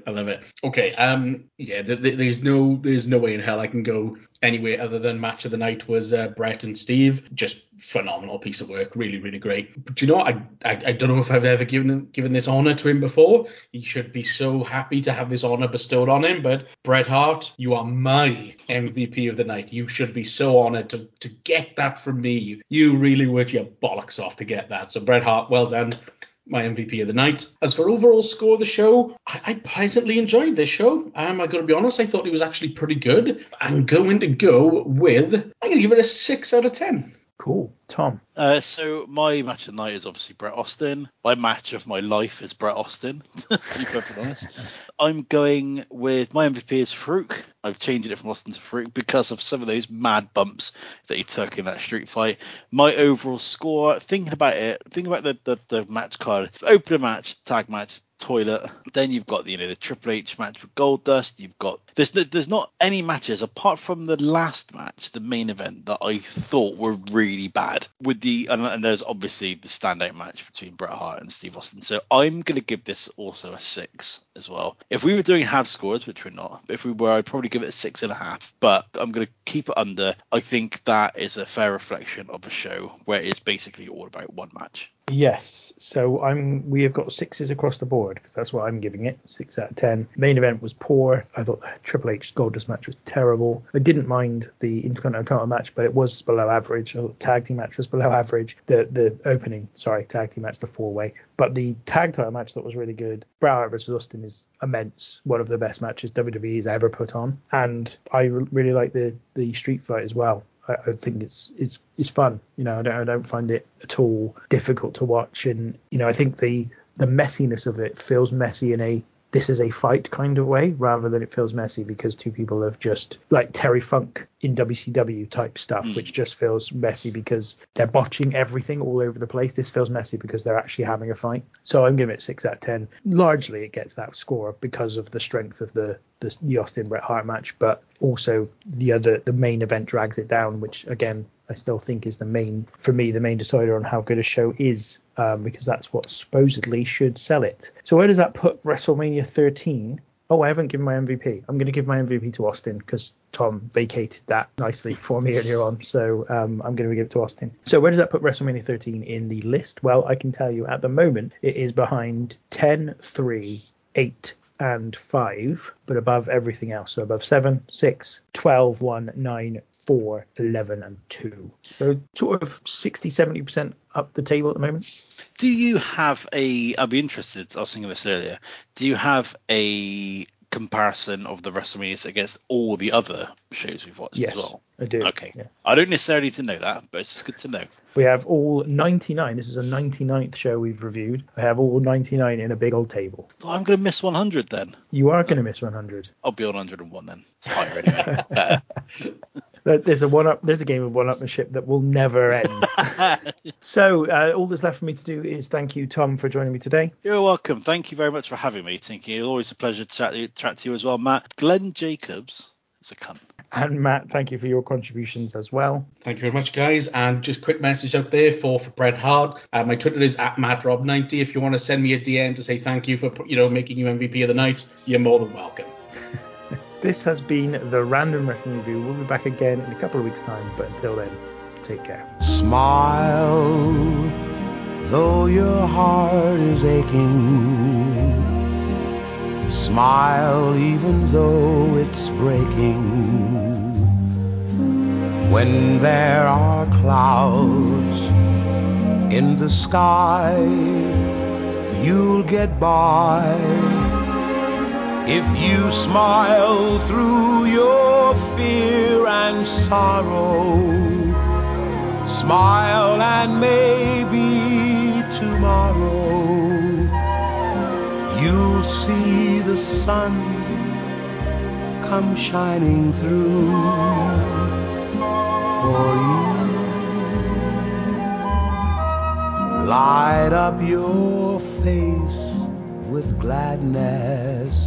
I love it. Okay. Um. Yeah. Th- th- there's no. There's no way in hell I can go anywhere other than match of the night was uh, Bret and Steve. Just phenomenal piece of work. Really, really great. But you know? I, I I don't know if I've ever given given this honor to him before. He should be so happy to have this honor bestowed on him. But Bret Hart, you are my MVP of the night. You should be so honored to to get that from me. You really worked your bollocks off to get that. So Bret Hart, well done my MVP of the night. As for overall score of the show, I, I pleasantly enjoyed this show. Um, I got to be honest, I thought it was actually pretty good. I'm going to go with, I'm going to give it a 6 out of 10. Cool. Tom. Uh, so my match of the night is obviously Bret Austin. My match of my life is Bret Austin. to be perfectly honest, I'm going with my MVP is Farouk. I've changed it from Austin to Farouk because of some of those mad bumps that he took in that street fight. My overall score, thinking about it, thinking about the the, the match card, opener match, tag match, toilet. Then you've got you know the Triple H match with Goldust. You've got there's there's not any matches apart from the last match, the main event that I thought were really bad. With the and, and there's obviously the standout match between Bret Hart and Steve Austin. So I'm gonna give this also a six as well. If we were doing half scores, which we're not, but if we were, I'd probably give it a six and a half. But I'm gonna keep it under. I think that is a fair reflection of a show where it's basically all about one match. Yes. So I'm. We have got sixes across the board because that's what I'm giving it. Six out of ten. Main event was poor. I thought the Triple H Goldust match was terrible. I didn't mind the Intercontinental match, but it was below average. The tag team match was below average. The the opening, sorry, tag team match, the four way. But the tag title match that was really good. Hart versus Austin is immense. One of the best matches WWE's ever put on, and I re- really like the the street fight as well. I, I think it's it's it's fun. You know, I don't I don't find it at all difficult to watch, and you know, I think the the messiness of it feels messy in a this is a fight kind of way rather than it feels messy because two people have just like Terry Funk in WCW type stuff, hmm. which just feels messy because they're botching everything all over the place. This feels messy because they're actually having a fight. So I'm giving it six out of ten. Largely, it gets that score because of the strength of the the, Austin Bret Hart match, but also the other the main event drags it down, which again I still think is the main for me the main decider on how good a show is, um, because that's what supposedly should sell it. So where does that put WrestleMania 13? Oh, I haven't given my MVP. I'm going to give my MVP to Austin because Tom vacated that nicely for me earlier on. So um, I'm going to give it to Austin. So where does that put WrestleMania 13 in the list? Well, I can tell you at the moment it is behind 10, 3, 8, and 5, but above everything else. So above 7, 6, 12, 1, 9, 4, 11, and 2. So sort of 60, 70% up the table at the moment. Do you have a? I'd be interested. I was thinking this earlier. Do you have a comparison of the WrestleManias against all the other shows we've watched Yes, as well? I do. Okay. yeah. I don't necessarily need to know that, but it's just good to know. We have all 99. This is a 99th show we've reviewed. I have all 99 in a big old table. Oh, I'm going to miss 100 then. You are going to miss 100. I'll be on 101 then. Higher anyway. Better. There- There's a one up. There's a game of one upmanship that will never end. so uh, all that's left for me to do is thank you, Tom, for joining me today. You're welcome. Thank you very much for having me, Tinky. It's always a pleasure to chat, chat to you as well, Matt. Glenn Jacobs is a cunt. And Matt, thank you for your contributions as well. Thank you very much, guys. And just quick message out there for for Bret Hart. Uh, my Twitter is at mattrob90. If you want to send me a DM to say thank you for you know making you MVP of the night, you're more than welcome. This has been the Random Wrestling Review. We'll be back again in a couple of weeks' time, but until then, take care. Smile, though your heart is aching. Smile, even though it's breaking. When there are clouds in the sky, you'll get by. If you smile through your fear and sorrow, smile and maybe tomorrow you'll see the sun come shining through for you. Light up your face with gladness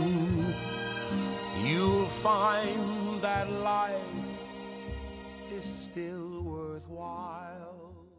You'll find that life